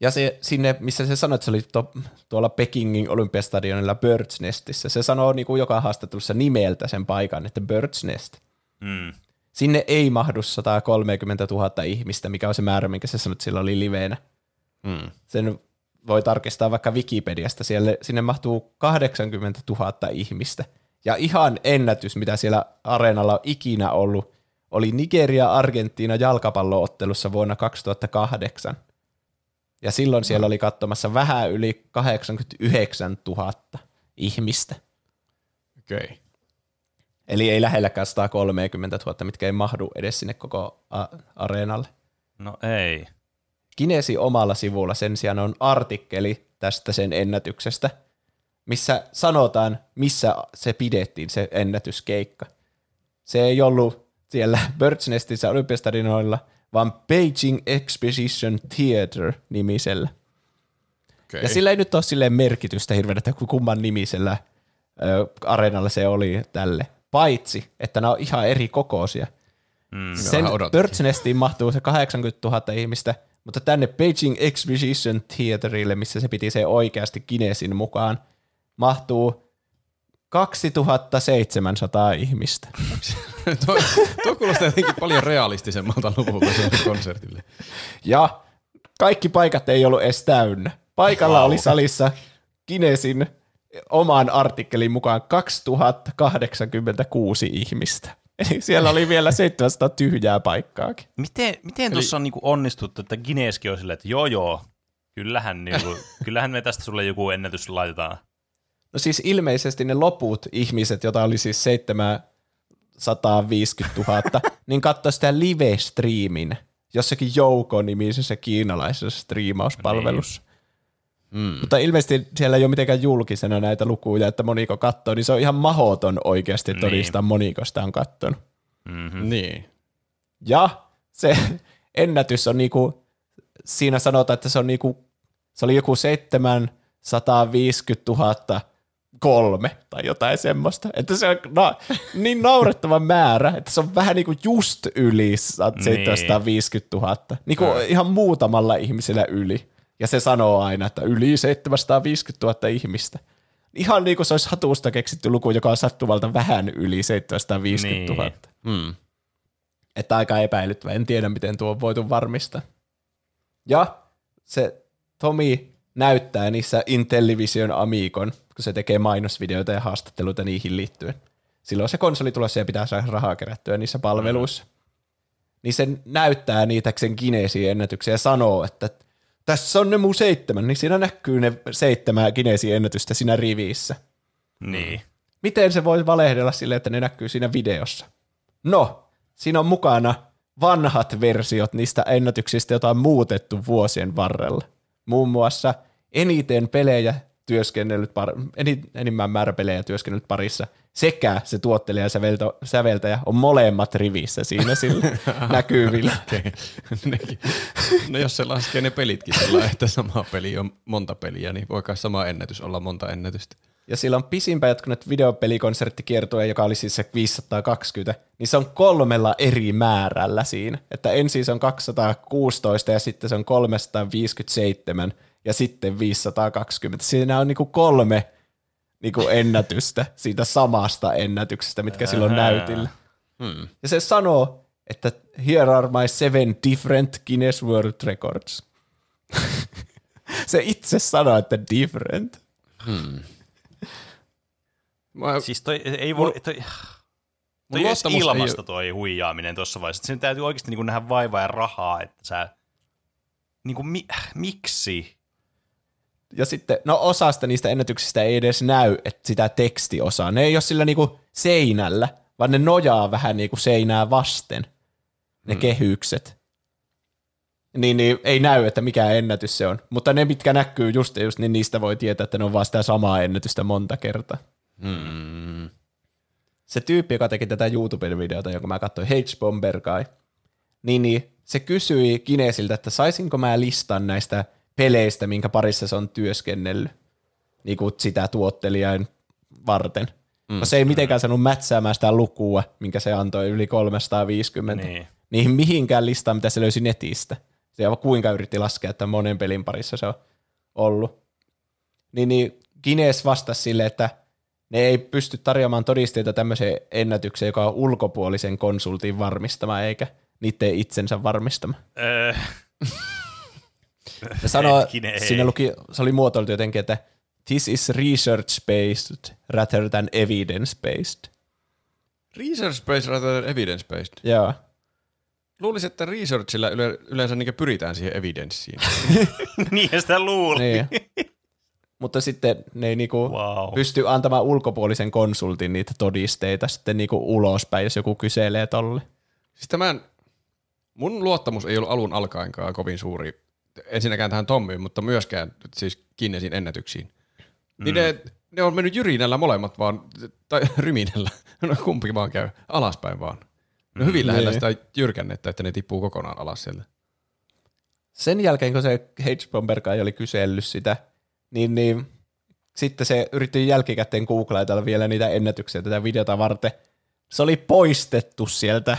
Ja se, sinne, missä se sanoi, että se oli to, tuolla Pekingin olympiastadionilla Birds Nestissä, se sanoo niin kuin joka haastattelussa nimeltä sen paikan, että Birds Nest. Mm. Sinne ei mahdu 130 000 ihmistä, mikä on se määrä, minkä se sanoi, että sillä oli liveenä. Mm. Sen voi tarkistaa vaikka Wikipediasta. Siellä, sinne mahtuu 80 000 ihmistä. Ja ihan ennätys, mitä siellä areenalla on ikinä ollut, oli Nigeria-Argentiina jalkapalloottelussa vuonna 2008. Ja silloin siellä oli katsomassa vähän yli 89 000 ihmistä. Okei. Okay. Eli ei lähelläkään 130 000, mitkä ei mahdu edes sinne koko a- areenalle. No ei. Kinesi omalla sivulla sen sijaan on artikkeli tästä sen ennätyksestä, missä sanotaan, missä se pidettiin, se ennätyskeikka. Se ei ollut siellä Birds Nestissä olympiastadionoilla, vaan Beijing Exposition Theater nimisellä. Okay. Ja sillä ei nyt ole silleen merkitystä hirveän, että kumman nimisellä ö, areenalla se oli tälle. Paitsi, että nämä on ihan eri kokoisia. Mm. Sen. Birds Nestiin mahtuu se 80 000 ihmistä, mutta tänne Beijing Exposition Theaterille, missä se piti se oikeasti Guinnessin mukaan, mahtuu 2700 ihmistä. tuo, tuo kuulostaa jotenkin paljon realistisemmalta luvulta konsertille. Ja kaikki paikat ei ollut edes täynnä. Paikalla Wow. oli salissa Guinnessin oman artikkelin mukaan 2086 ihmistä. Eli siellä oli vielä 700 tyhjää paikkaakin. Miten, miten tuossa on niinku onnistuttu, että Guinnesskin on silleen, että joo joo, kyllähän, niinku, kyllähän me tästä sulle joku ennätys laitetaan. No siis ilmeisesti ne loput ihmiset, joita oli siis 750 000, niin katsoi sitä live-streamin jossakin Jouko-nimisessä kiinalaisessa striimauspalvelussa. Mm. Mutta ilmeisesti siellä ei ole mitenkään julkisena näitä lukuja, että moniko katsoo, niin se on ihan mahoton oikeasti Niin. todistaa, moniko sitä on katsonut. Mm-hmm. Niin. Ja se ennätys on niinku, siinä sanotaan, että se on niinku, se oli joku 750 000 kolme tai jotain semmoista. Että se on na- niin naurettava määrä, että se on vähän niin kuin just yli 750 000. Niin kuin ihan muutamalla ihmisellä yli. Ja se sanoo aina, että yli 750 000 ihmistä. Ihan niin kuin se olisi hatusta keksitty luku, joka on sattuvalta vähän yli 750 000. Niin. Mm. Että aika epäilyttävä. En tiedä, miten tuo on voitu varmistaa. Ja se Tomi näyttää niissä Intellivision Amigon, kun se tekee mainosvideoita ja haastatteluita niihin liittyen. Silloin se konsoli tulossa ja pitää saada rahaa kerättyä niissä palveluissa. Mm. Niin se näyttää niitä sen Guinnessin ennätyksiä ja sanoo, että tässä on ne mun seitsemän, niin siinä näkyy ne seitsemän Guinnessin ennätystä siinä riviissä. Niin. Miten se voi valehdella silleen, että ne näkyy siinä videossa? No, siinä on mukana vanhat versiot niistä ennätyksistä, joita on muutettu vuosien varrella. Muun muassa eniten pelejä työskennellyt, par- eni- enimmän määrä pelejä työskennellyt parissa sekä se tuottelija ja sävelto- säveltäjä on molemmat rivissä siinä sillä näkyvillä. No jos se laskee ne pelitkin sillä, että sama peli on monta peliä, niin voi kai sama ennätys olla monta ennätystä. Ja sillä on pisimpään jatkunut videopelikonserttikiertue, joka oli siis se 520, niin se on kolmella eri määrällä siinä. Että ensin se on 216 ja sitten se on 357 ja sitten 520. Siinä on niinku kolme niinku ennätystä siitä samasta ennätyksestä, mitkä silloin näytillä. Hmm. Ja se sanoo, että here are my seven different Guinness World Records. se itse sanoo, että different. Mä, Siis toi ei voi... Toi, toi mun ei edes ei ilmasta oo- toi huijaaminen tuossa vaiheessa. Sen täytyy oikeasti niinku nähdä vaivaa ja rahaa, että sä... Niinku, mi, miksi? Ja sitten, no osasta niistä ennätyksistä ei edes näy, että sitä tekstiosaa. Ne ei ole sillä niinku seinällä, vaan ne nojaa vähän niinku seinää vasten, ne hmm. kehykset. Niin, niin ei näy, että mikä ennätys se on. Mutta ne, mitkä näkyy just, ja just niin niistä voi tietää, että ne on vaan sitä samaa ennätystä monta kertaa. mm, se tyyppi, joka teki tätä YouTube-videota, jonka mä katsoin, H. Bomber Guy, niin, niin se kysyi Kinesiltä, että saisinko mä listan näistä peleistä, minkä parissa se on työskennellyt niin kuin sitä tuottelijain varten. Mm. No se ei mitenkään saanut mätsäämään sitä lukua, minkä se antoi yli 350. Niin. Niihin mihinkään listaan, mitä se löysi netistä. Se kuinka yritti laskea, että monen pelin parissa se on ollut. Niin, niin Guinness vastasi sille, että ne ei pysty tarjoamaan todisteita tämmöiseen ennätykseen, joka on ulkopuolisen konsultin varmistama, eikä niiden itsensä varmistama. Öö, Ne sanoo, siinä luki, se oli muotoiltu jotenkin, että this is research-based rather than evidence-based. research-based rather than evidence-based. Joo. Luulisin, että researchilla yle, yleensä niin pyritään siihen evidenssiin. niin sitä luulin. Niin. Mutta sitten ne ei niinku Wow. pysty antamaan ulkopuolisen konsultin niitä todisteita sitten niinku ulospäin, jos joku kyselee tolle. Siis tämän, mun luottamus ei ollut alun alkaenkaan kovin suuri ensinnäkään tähän Tommiin, mutta myöskään siis Guinnessin ennätyksiin. Niin ne, ne on mennyt jyrinällä molemmat vaan, tai ryminällä, no kumpi vaan käy, alaspäin vaan. No hyvin lähellä Niin. sitä jyrkännettä, että ne tippuu kokonaan alas sieltä. Sen jälkeen, kun se H-Bomber kai oli kysellyt sitä, niin, niin sitten se yritti jälkikäteen googlaitella vielä niitä ennätyksiä tätä videota varten. Se oli poistettu sieltä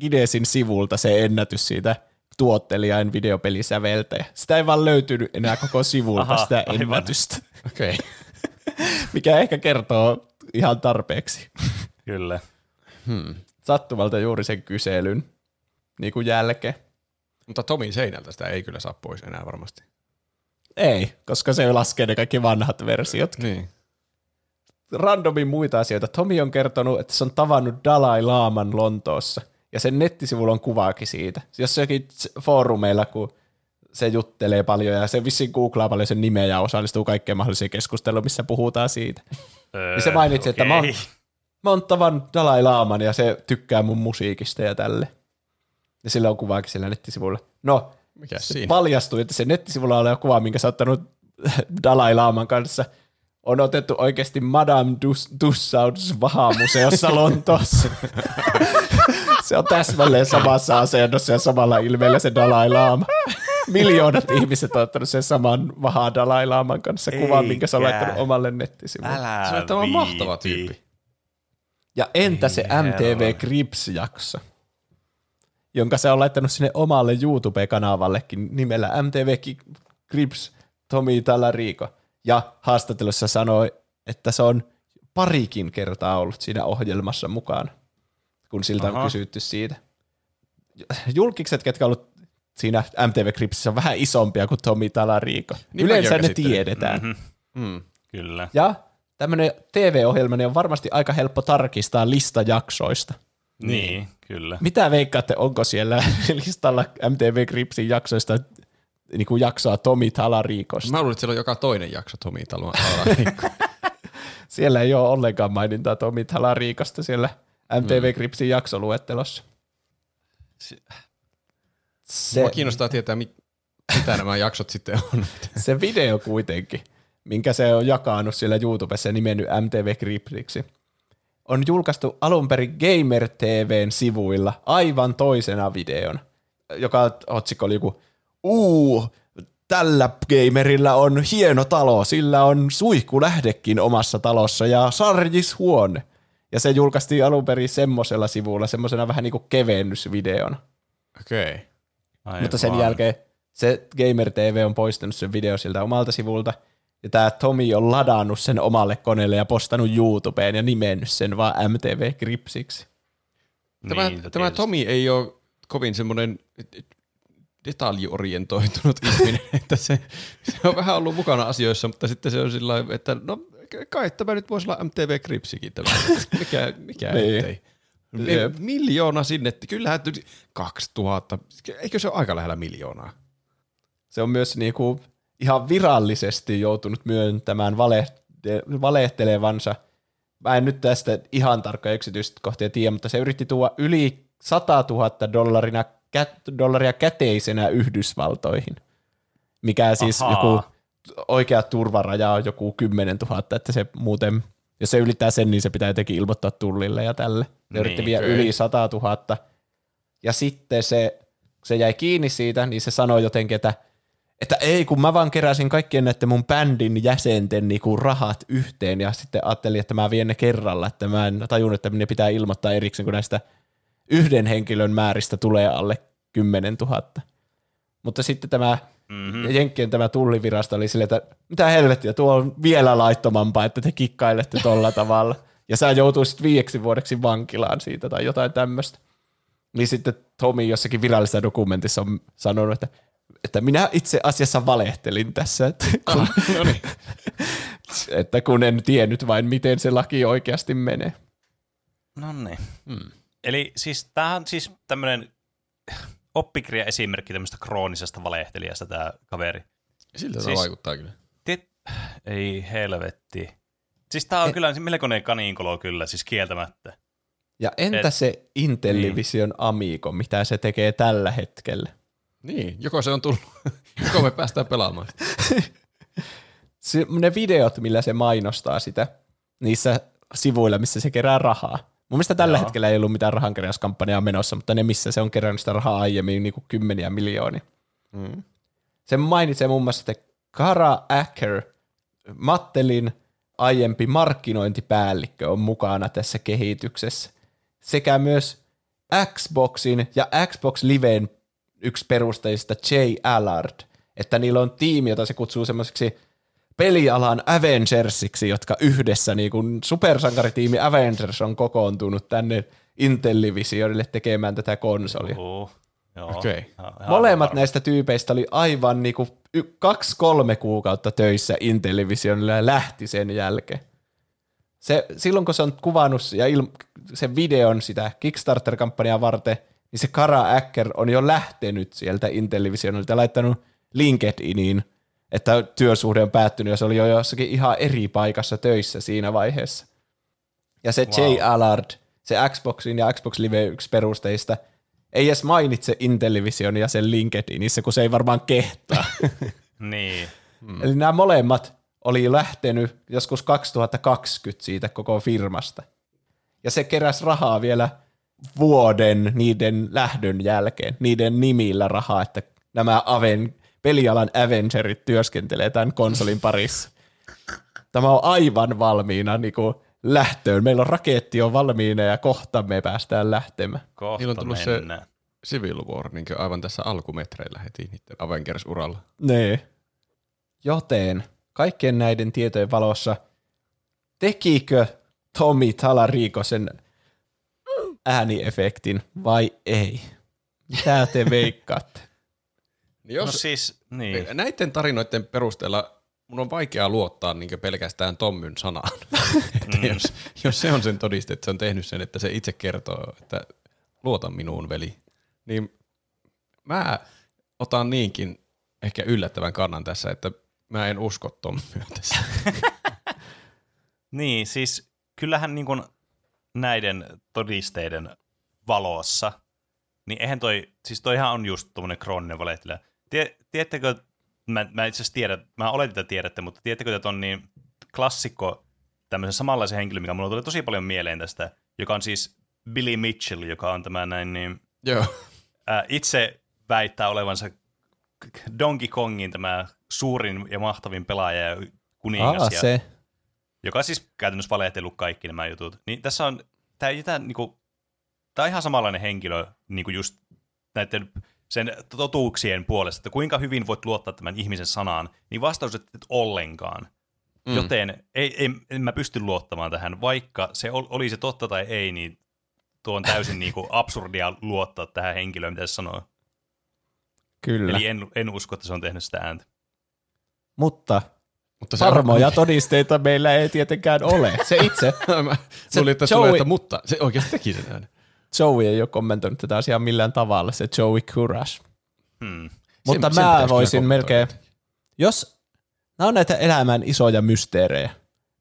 Guinnessin sivulta se ennätys siitä tuottelijain videopelisäveltäjä. Sitä ei vaan löytynyt enää koko sivulta Aha, sitä ennätystä, Okei. mikä ehkä kertoo ihan tarpeeksi Kyllä. sattumalta juuri sen kyselyn niin kuin jälkeen. Mutta Tomin seinältä sitä ei kyllä saa pois enää varmasti. Ei, koska se laskee ne kaikki vanhat versiot. Niin. randomin muita asioita. Tomi on kertonut, että se on tavannut Dalai Laaman Lontoossa, ja sen nettisivulla on kuvaakin siitä. Jossakin foorumeilla, kun se juttelee paljon, ja se vissiin googlaa paljon sen nimeä ja osallistuu kaikkeen mahdolliseen keskusteluun, missä puhutaan siitä. Öö, Niin se mainitsi, että mä oon, mä oon tavannut Dalai Laaman, ja se tykkää mun musiikista ja tälle. Ja sillä on kuvaakin sillä nettisivulla. No, Mikä se siinä? paljastui, että se nettisivulla oleva kuva, minkä sä ottanut Dalai Laaman kanssa, on otettu oikeasti Madame Dus- Tussauds Vaha-museossa Lontoossa. se on täsmälleen samassa asennossa ja samalla ilmeellä se Dalai Lama. miljoonat ihmiset on ottanut sen saman Vaha Dalai Laman kanssa kuvan, minkä se on Eikä. laittanut omalle nettisivulle. Älä Se on tämä mahtava tyyppi. Ja entä se MTV. Grips-jakso, jonka se on laittanut sinne omalle YouTube-kanavallekin nimellä MTV Grips Tomi Talarico. Ja haastattelussa sanoi, että se on parikin kertaa ollut siinä ohjelmassa mukana, kun siltä on Aha. kysytty siitä. Julkikset, ketkä on ollut siinä MTV Gripsissä, on vähän isompia kuin Tomi Talarico. Niin Yleensä ne tiedetään. Mhm, Mm. Kyllä. Ja tämmöinen TV-ohjelma niin on varmasti aika helppo tarkistaa listajaksoista. Niin, kyllä. Mitä veikkaatte, onko siellä listalla MTV Gripsin jaksoista niin kuin jaksoa Tomi Talariikosta? Mä luulin, että siellä on joka toinen jakso Tomi Talariikko. Siellä ei ole ollenkaan mainintaa Tomi Talariikosta siellä MTV Gripsin jaksoluettelossa. Se, Mua kiinnostaa tietää, mit, mitä nämä jaksot sitten on. se video kuitenkin, minkä se on jakanut siellä YouTubessa ja nimennyt MTV Gripsiksi, on julkaistu alun perin Gamer TVn sivuilla aivan toisena videona, joka otsikko oli joku, uu, tällä gamerilla on hieno talo, sillä on suihkulähdekin omassa talossa ja sarjishuone. Ja se julkaistiin alun perin semmoisella sivulla, semmoisena vähän niin kuin kevennysvideona. Okei. Okay. Aivan. Mutta sen jälkeen se Gamer TV on poistanut sen video siltä omalta sivulta, ja tämä Tomi on ladannut sen omalle koneelle ja postannut YouTubeen ja nimennyt sen vaan MTV Gripsiksi. Tämä, Niin, tämä Tomi ei ole kovin semmoinen detaljiorientoitunut ihminen, että se, se on vähän ollut mukana asioissa, mutta sitten se on sillä että no kai tämä nyt voisi olla MTV Cripsikin tämä. Mikä, mikä Niin. ettei. Jep. Miljoona sinne, kyllähän ty- 2000, eikö se ole aika lähellä miljoonaa? Se on myös niinku ihan virallisesti joutunut myöntämään vale, valehtelevansa. Mä en nyt tästä ihan tarkkoja yksityiskohtia tiedä, mutta se yritti tuoda yli 100 000 dollarina, kä, dollaria käteisenä Yhdysvaltoihin, mikä siis Ahaa. joku oikea turvaraja on joku 10 000, että se muuten, jos se ylittää sen, niin se pitää jotenkin ilmoittaa tullille ja tälle. Se Niin, yritti okei. yli 100 000. Ja sitten se, se jäi kiinni siitä, niin se sanoi jotenkin, että että ei, kun mä vaan keräsin kaikkien näiden mun bändin jäsenten niinku rahat yhteen ja sitten ajattelin, että mä vien ne kerralla, että mä en tajunnut, että ne pitää ilmoittaa erikseen, kun näistä yhden henkilön määristä tulee alle 10 000. Mutta sitten tämä Mm-hmm. ja Jenkkien tämä tullivirasto oli silleen, että mitä helvettiä, tuo on vielä laittomampaa, että te kikkailette tolla tavalla. Ja sä joutuisit viieksi vuodeksi vankilaan siitä tai jotain tämmöistä. Niin sitten Tomi jossakin virallisessa dokumentissa on sanonut, että, että minä itse asiassa valehtelin tässä, että kun, no niin. että kun en tiennyt vain, miten se laki oikeasti menee. No niin. Hmm. Eli siis tämähän on siis tämmöinen oppikirja esimerkki tämmöistä kroonisesta valehtelijasta tämä kaveri. Siltä se Siis- vaikuttaa kyllä. Tiet... Ei helvetti. Siis tää on E- kyllä melkoinen kaninkolo kyllä, siis kieltämättä. Ja entä Et- se Intellivision Amigo, mitä se tekee tällä hetkellä? Niin, joko se on tullut, joko me päästään pelaamaan sitä. se, ne videot, millä se mainostaa sitä niissä sivuilla, missä se kerää rahaa. Mun mielestä tällä Joo. hetkellä ei ollut mitään rahankeräyskampanjaa menossa, mutta ne, missä se on kerännyt sitä rahaa aiemmin, niin kuin kymmeniä miljoonia. Mm. Se mainitsee muun muassa, että Kara Acker, Mattelin aiempi markkinointipäällikkö, on mukana tässä kehityksessä. Sekä myös Xboxin ja Xbox Liven yksi perustajista Jay Allard, että niillä on tiimi, jota se kutsuu semmoiseksi pelialan Avengersiksi, jotka yhdessä, niin kuin supersankaritiimi Avengers on kokoontunut tänne Intellivisionille tekemään tätä konsolia. Uhu. Joo. Okei. Ihan Molemmat varma. näistä tyypeistä oli aivan niinku y- kaksi-kolme kuukautta töissä Intellivisionilla ja lähti sen jälkeen. Se, silloin kun se on kuvannut ja il- sen videon sitä Kickstarter-kampanjaa varten, niin se Kara Acker on jo lähtenyt sieltä Intellivisionilta ja laittanut LinkedIniin, että työsuhde on päättynyt ja se oli jo jossakin ihan eri paikassa töissä siinä vaiheessa. Ja se Wow. Jay Allard, se Xboxin ja Xbox Live yksi perusteista, ei edes mainitse Intellivisionia sen LinkedInissä, kun se ei varmaan kehtaa. Niin. Mm. Eli nämä molemmat oli lähtenyt joskus 2020 siitä koko firmasta. Ja se keräsi rahaa vielä vuoden niiden lähdön jälkeen, niiden nimillä rahaa, että nämä Aven, pelialan Avengerit työskentelee tämän konsolin parissa. Tämä on aivan valmiina niin kuin lähtöön. Meillä on raketti on valmiina ja kohta me päästään lähtemään. Kohta Niillä on tullut se- mennään. Civil War niin aivan tässä alkumetreillä heti niiden Avengers-uralla. Nee. Joten kaikkien näiden tietojen valossa tekikö Tomi Talarico sen ääniefektin vai ei? Mitä te veikkaatte? Niin No jos, siis, niin. Näiden tarinoiden perusteella mun on vaikea luottaa niin pelkästään Tommyn sanaan. että Mm. jos, jos se on sen todiste, että se on tehnyt sen, että se itse kertoo, että luota minuun, veli, niin mä otan niinkin ehkä yllättävän kannan tässä, että mä en usko Tommyä tässä. Niin, siis kyllähän niin kuin näiden todisteiden valossa, niin eihän toi, siis toihan on just tuommoinen krooninen valehtelija. Tie, tiedättekö, mä, mä itse asiassa tiedän, mä oletin, että tiedätte, mutta tiedättekö, että on niin klassikko tämmöisen samanlaisen henkilön, mikä mulla tuli tosi paljon mieleen tästä, joka on siis Billy Mitchell, joka on tämä näin niin, Joo. ää, itse väittää olevansa Donkey Kongin tämä suurin ja mahtavin pelaaja ja kuningas. Aa, ja se. joka on siis käytännössä valehtellut kaikki nämä jutut. Niin tässä on, tämä, jotain, niinku, tämä on ihan samanlainen henkilö niinku just näiden sen totuuksien puolesta, että kuinka hyvin voit luottaa tämän ihmisen sanaan, niin vastaus, että et ollenkaan. Mm. Joten ei, ei, en mä pysty luottamaan tähän, vaikka se ol, oli se totta tai ei, niin tuo on täysin niinku absurdia luottaa tähän henkilöön, mitä se sanoo. Kyllä. Eli en, en usko, että se on tehnyt sitä ääntä. Mutta Mutta se varmoja todisteita meillä ei tietenkään ole. Se itse, Mä Se luulin, että Joey- tulee, että mutta se oikeasti teki sen äänen. Joey ei ole kommentoinut tätä asiaa millään tavalla, se Joey Kuras. Hmm. Mutta sen mä pitäisi voisin melkein, jos nämä on näitä elämän isoja mysteerejä,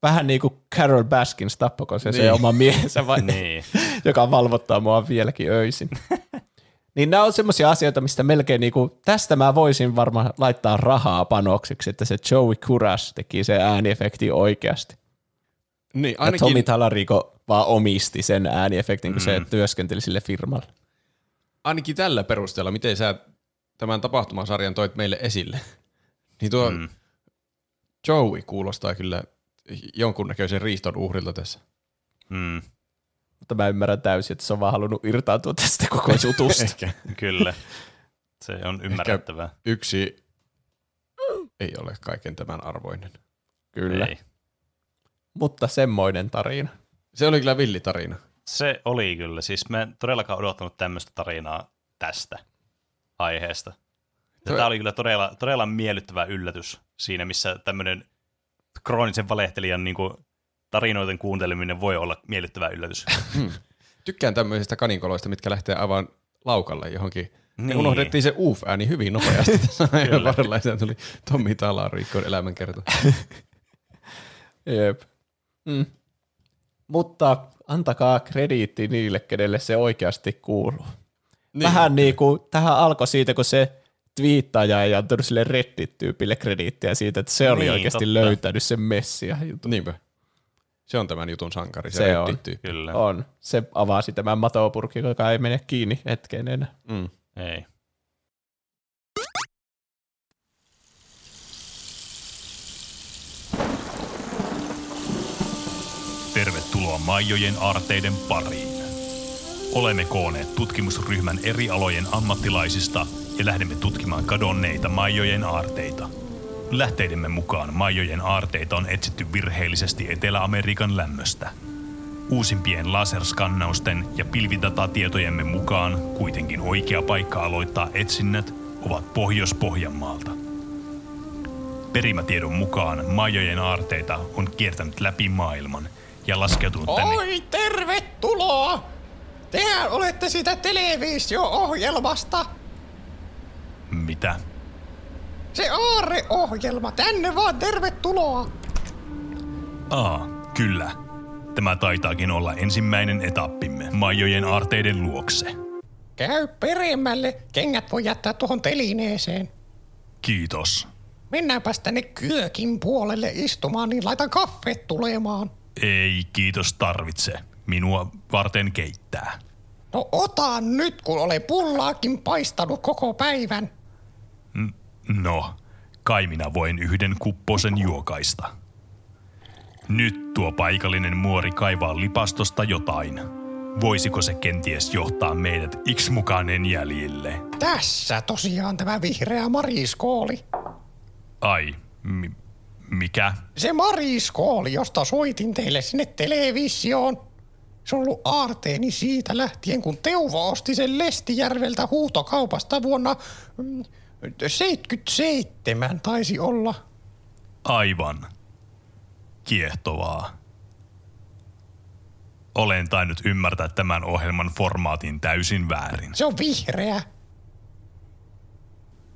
vähän niin kuin Carol Baskins tappako se, se Niin. oma miehensä, vai, Niin. joka valvottaa mua vieläkin öisin. niin nämä on semmoisia asioita, mistä melkein niinku, tästä mä voisin varmaan laittaa rahaa panoksiksi, että se Joey Kuras teki se ääniefekti oikeasti. Niin, Ja Tomi ainakin, Talarico vaan omisti sen ääniefektin, kun mm. se työskenteli sille firmalle. ainakin tällä perusteella, miten sä tämän tapahtumasarjan toit meille esille, niin tuo Mm. Joey kuulostaa kyllä jonkunnäköisen riiston uhrilta tässä. Mm. Mutta mä ymmärrän täysin, että se on vaan halunnut irtaantua tästä koko jutusta. Ehkä Kyllä. Se on ymmärrettävää. yksi ei ole kaiken tämän arvoinen. Kyllä. Ei. Mutta semmoinen tarina. Se oli kyllä villitarina. Se oli kyllä. Siis mä en todellakaan odottanut tämmöistä tarinaa tästä aiheesta. Toi- Tämä oli kyllä todella, todella miellyttävä yllätys siinä, missä tämmöinen kroonisen valehtelijan niin kuin, tarinoiden kuunteleminen voi olla miellyttävä yllätys. Tykkään tämmöisistä kaninkoloista, mitkä lähtee aivan laukalle johonkin. Niin. Me unohdettiin se uuf-ääni hyvin nopeasti tässä ajan varrella, ja tuli Tommi Talarikon elämänkerta. Jep. Mm. Mutta antakaa krediitti niille, kenelle se oikeasti kuuluu. Niin. Vähän niin kuin, tähän alkoi siitä, kun se twiittaaja ei antanut sille Reddit-tyypille krediittiä siitä, että se oli Niin, oikeasti totta. löytänyt sen messia jutun. Niinpä. Se on tämän jutun sankari, se, Se on. Kyllä. On. Se avasi tämän matopurki, joka ei mene kiinni hetkeen enää. Mm. Ei. Tervetuloa Maijojen aarteiden pariin. Olemme kooneet tutkimusryhmän eri alojen ammattilaisista ja lähdemme tutkimaan kadonneita Maijojen aarteita. Lähteidemme mukaan Maijojen aarteita on etsitty virheellisesti Etelä-Amerikan lämmöstä. Uusimpien laserskannausten ja pilvidatatietojemme mukaan kuitenkin oikea paikka aloittaa etsinnät ovat Pohjois-Pohjanmaalta. Perimätiedon mukaan Maijojen aarteita on kiertänyt läpi maailman ja laskeutunut tänne Oi, tervetuloa! Tehän olette sitä televisio-ohjelmasta. Mitä? Se Aare-ohjelma, tänne vaan tervetuloa. Aa, kyllä. Tämä taitaakin olla ensimmäinen etappimme Maijojen aarteiden luokse. Käy peremmälle, kengät voi jättää tuohon telineeseen. Kiitos. Mennäänpäs tänne kyökin puolelle istumaan, niin laitan kaffet tulemaan. Ei kiitos tarvitse. Minua varten keittää. No ota nyt, kun olen pullaakin paistanut koko päivän. No, kai minä voin yhden kupposen juokaista. Nyt tuo paikallinen muori kaivaa lipastosta jotain. Voisiko se kenties johtaa meidät X-mukainen jäljille? Tässä tosiaan tämä vihreä mariskooli. Ai, mi- mikä? Se mariskooli, josta soitin teille sinne televisioon. Se on ollut aarteeni siitä lähtien, kun Teuvo osti sen Lestijärveltä huutokaupasta vuonna mm, 77 taisi olla. Aivan. Kiehtovaa. Olen tainnut ymmärtää tämän ohjelman formaatin täysin väärin. Se on vihreä.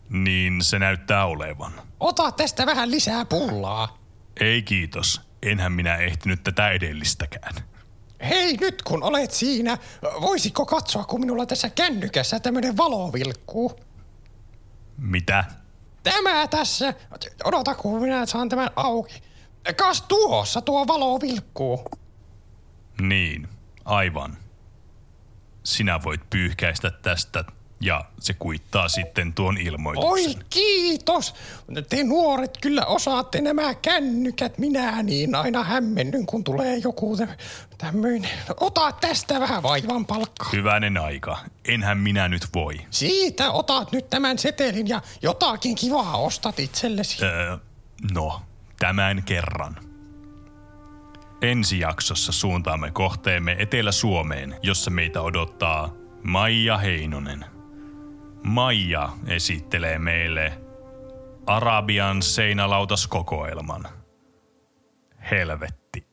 Niin se näyttää olevan. Ota tästä vähän lisää pullaa. Ei kiitos. Enhän minä ehtinyt tätä edellistäkään. Hei nyt kun olet siinä, voisiko katsoa kun minulla tässä kännykässä tämmönen valo vilkkuu? Mitä? Tämä tässä. Odota kun minä saan tämän auki. Kas tuossa tuo valo vilkkuu. Niin, aivan. Sinä voit pyyhkäistä tästä ja se kuittaa sitten tuon ilmoituksen. Oi kiitos! Te nuoret kyllä osaatte nämä kännykät. Minä niin aina hämmennyn, kun tulee joku tämmöinen. Ota tästä vähän vaivan palkkaa. Hyvänen aika. Enhän minä nyt voi. Siitä otat nyt tämän setelin ja jotakin kivaa ostat itsellesi. Öö, no, tämän kerran. Ensi jaksossa suuntaamme kohteemme Etelä-Suomeen, jossa meitä odottaa Maija Heinonen. Maija esittelee meille Arabian seinälautaskokoelman. Helvetti.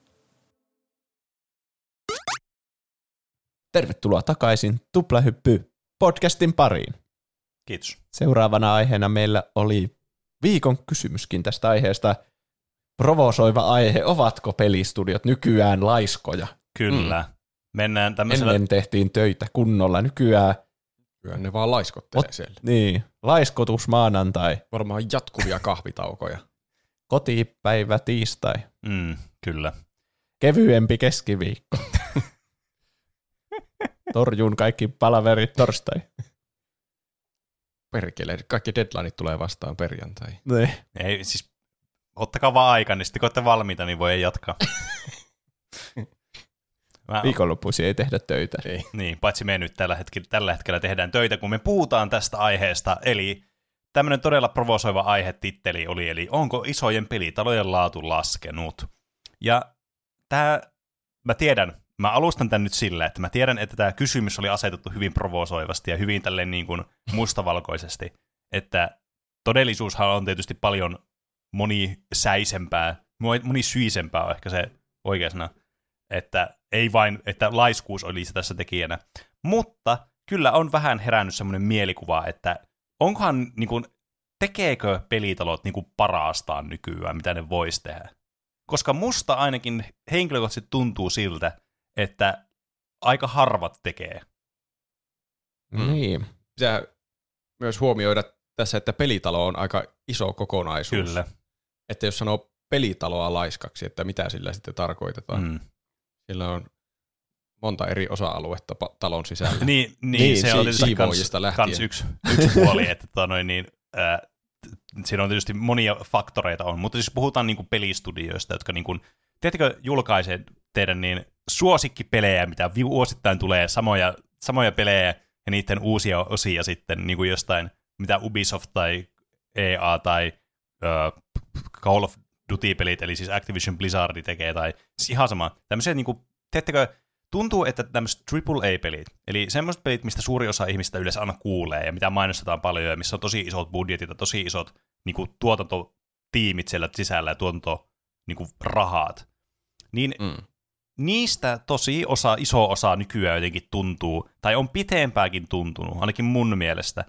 Tervetuloa takaisin Tuplahyppy podcastin pariin. Kiitos. Seuraavana aiheena meillä oli viikon kysymyskin tästä aiheesta. Provosoiva aihe, ovatko pelistudiot nykyään laiskoja? Kyllä. Mm. Mennään tämmöisellä... Ennen tehtiin töitä kunnolla, nykyään Kyllä ne vaan laiskottelee Ot- siellä. niin, laiskotus maanantai, Varmaan jatkuvia kahvitaukoja. kotipäivä tiistai, Mm, kyllä. kevyempi keskiviikko. Torjun kaikki palaverit torstai. Perkele, kaikki deadlineit tulee vastaan perjantai. Niin. Ei, siis ottakaa vaan aika, niin sitten kun olette valmiita, niin voi jatkaa. Mä, Viikonloppuisin ei tehdä töitä. Ei. Niin, paitsi me nyt tällä hetkellä, tällä hetkellä tehdään töitä, kun me puhutaan tästä aiheesta. Eli tämmöinen todella provosoiva aihetitteli oli, eli onko isojen pelitalojen laatu laskenut? Ja tämä, mä tiedän, mä alustan tämän nyt sillä, että mä tiedän, että tämä kysymys oli asetettu hyvin provosoivasti ja hyvin tälleen niin kuin mustavalkoisesti, että todellisuushan on tietysti paljon monisäisempää, monisyisempää on ehkä se oikea sana, että ei vain, että laiskuus oli se tässä tekijänä. Mutta kyllä on vähän herännyt semmoinen mielikuva, että onkohan, niin kuin, tekeekö pelitalot niin kuin parastaan nykyään, mitä ne vois tehdä. Koska musta ainakin henkilökohtaisesti tuntuu siltä, että aika harvat tekee. Mm. Niin. Pitää myös huomioida tässä, että pelitalo on aika iso kokonaisuus. Kyllä. Että jos sanoo pelitaloa laiskaksi, että mitä sillä sitten tarkoitetaan. Mm. Sillä on monta eri osa-aluetta pa- talon sisällä. Niin, niin, Niin, se si- on tietysti siivoojista kans, lähtien. kans yksi, yksi puoli, että tota noin, niin, t- siinä on tietysti monia faktoreita on, mutta jos puhutaan niin kuin pelistudioista, jotka niin kuin, tiedättekö, julkaisee teidän niin suosikkipelejä, mitä vuosittain tulee, samoja, samoja pelejä ja niiden uusia osia sitten niin kuin jostain, mitä Ubisoft tai EA tai äh, Call of Duty-pelit, eli siis Activision Blizzard tekee, tai siis ihan sama. Tämmöisiä, niin kuin, teettekö, tuntuu, että tämmöiset AAA-pelit, eli semmoiset pelit, mistä suuri osa ihmistä yleensä aina kuulee, ja mitä mainostetaan paljon, ja missä on tosi isot budjetit ja tosi isot niin kuin, tuotantotiimit siellä sisällä ja tuotanto niin kuin, rahat, niin Mm. niistä tosi osa, iso osa nykyään jotenkin tuntuu, tai on pitempääkin tuntunut, ainakin mun mielestä,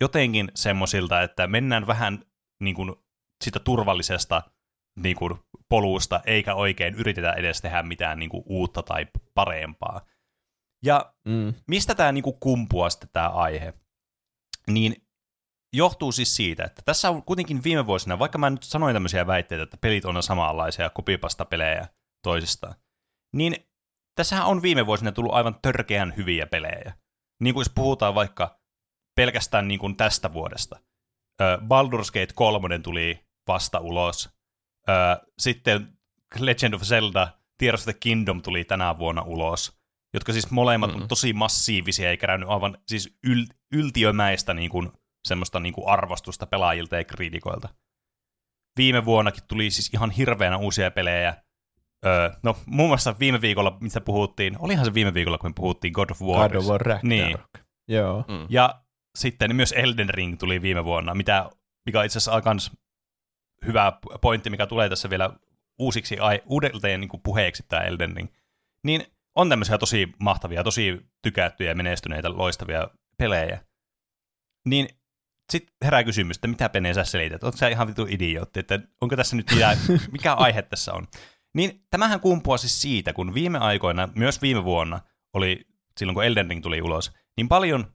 jotenkin semmoisilta, että mennään vähän niin kuin, sitä turvallisesta niin kuin, polusta, eikä oikein yritetä edes tehdä mitään niin kuin, uutta tai parempaa. Ja Mm. mistä tämä niinku kumpuaa sitten tämä aihe? Niin johtuu siis siitä, että tässä on kuitenkin viime vuosina, vaikka mä nyt sanoin tämmöisiä väitteitä, että pelit on samanlaisia kopipasta pelejä toisistaan, niin tässähän on viime vuosina tullut aivan törkeän hyviä pelejä. Niin kuin jos puhutaan vaikka pelkästään niin kuin tästä vuodesta. Baldur's Gate 3 tuli vasta ulos. Sitten Legend of Zelda Tears of the Kingdom tuli tänä vuonna ulos, jotka siis molemmat mm-hmm. on tosi massiivisia ja kerännyt aivan siis yl- yltiömäistä niin kuin, semmoista niin kuin arvostusta pelaajilta ja kriitikoilta. Viime vuonnakin tuli siis ihan hirveänä uusia pelejä. Öö, no muun muassa viime viikolla, mistä puhuttiin, olihan se viime viikolla, kun me puhuttiin God of War. God of War Ragnarok. Niin. Joo. Mm. Ja sitten myös Elden Ring tuli viime vuonna, mitä, mikä on itse asiassa kans hyvä pointti, mikä tulee tässä vielä uusiksi ai, uudelleen niin puheeksi tämä Elden Ring. Niin on tämmöisiä tosi mahtavia, tosi tykättyjä, menestyneitä, loistavia pelejä. Niin sitten herää kysymys, että mitä Pene sä selität? Oletko sä ihan vitu idiootti, että onko tässä nyt mitään, mikä aihe tässä on? Niin tämähän kumpuaa siis siitä, kun viime aikoina, myös viime vuonna, oli silloin kun Elden Ring tuli ulos, niin paljon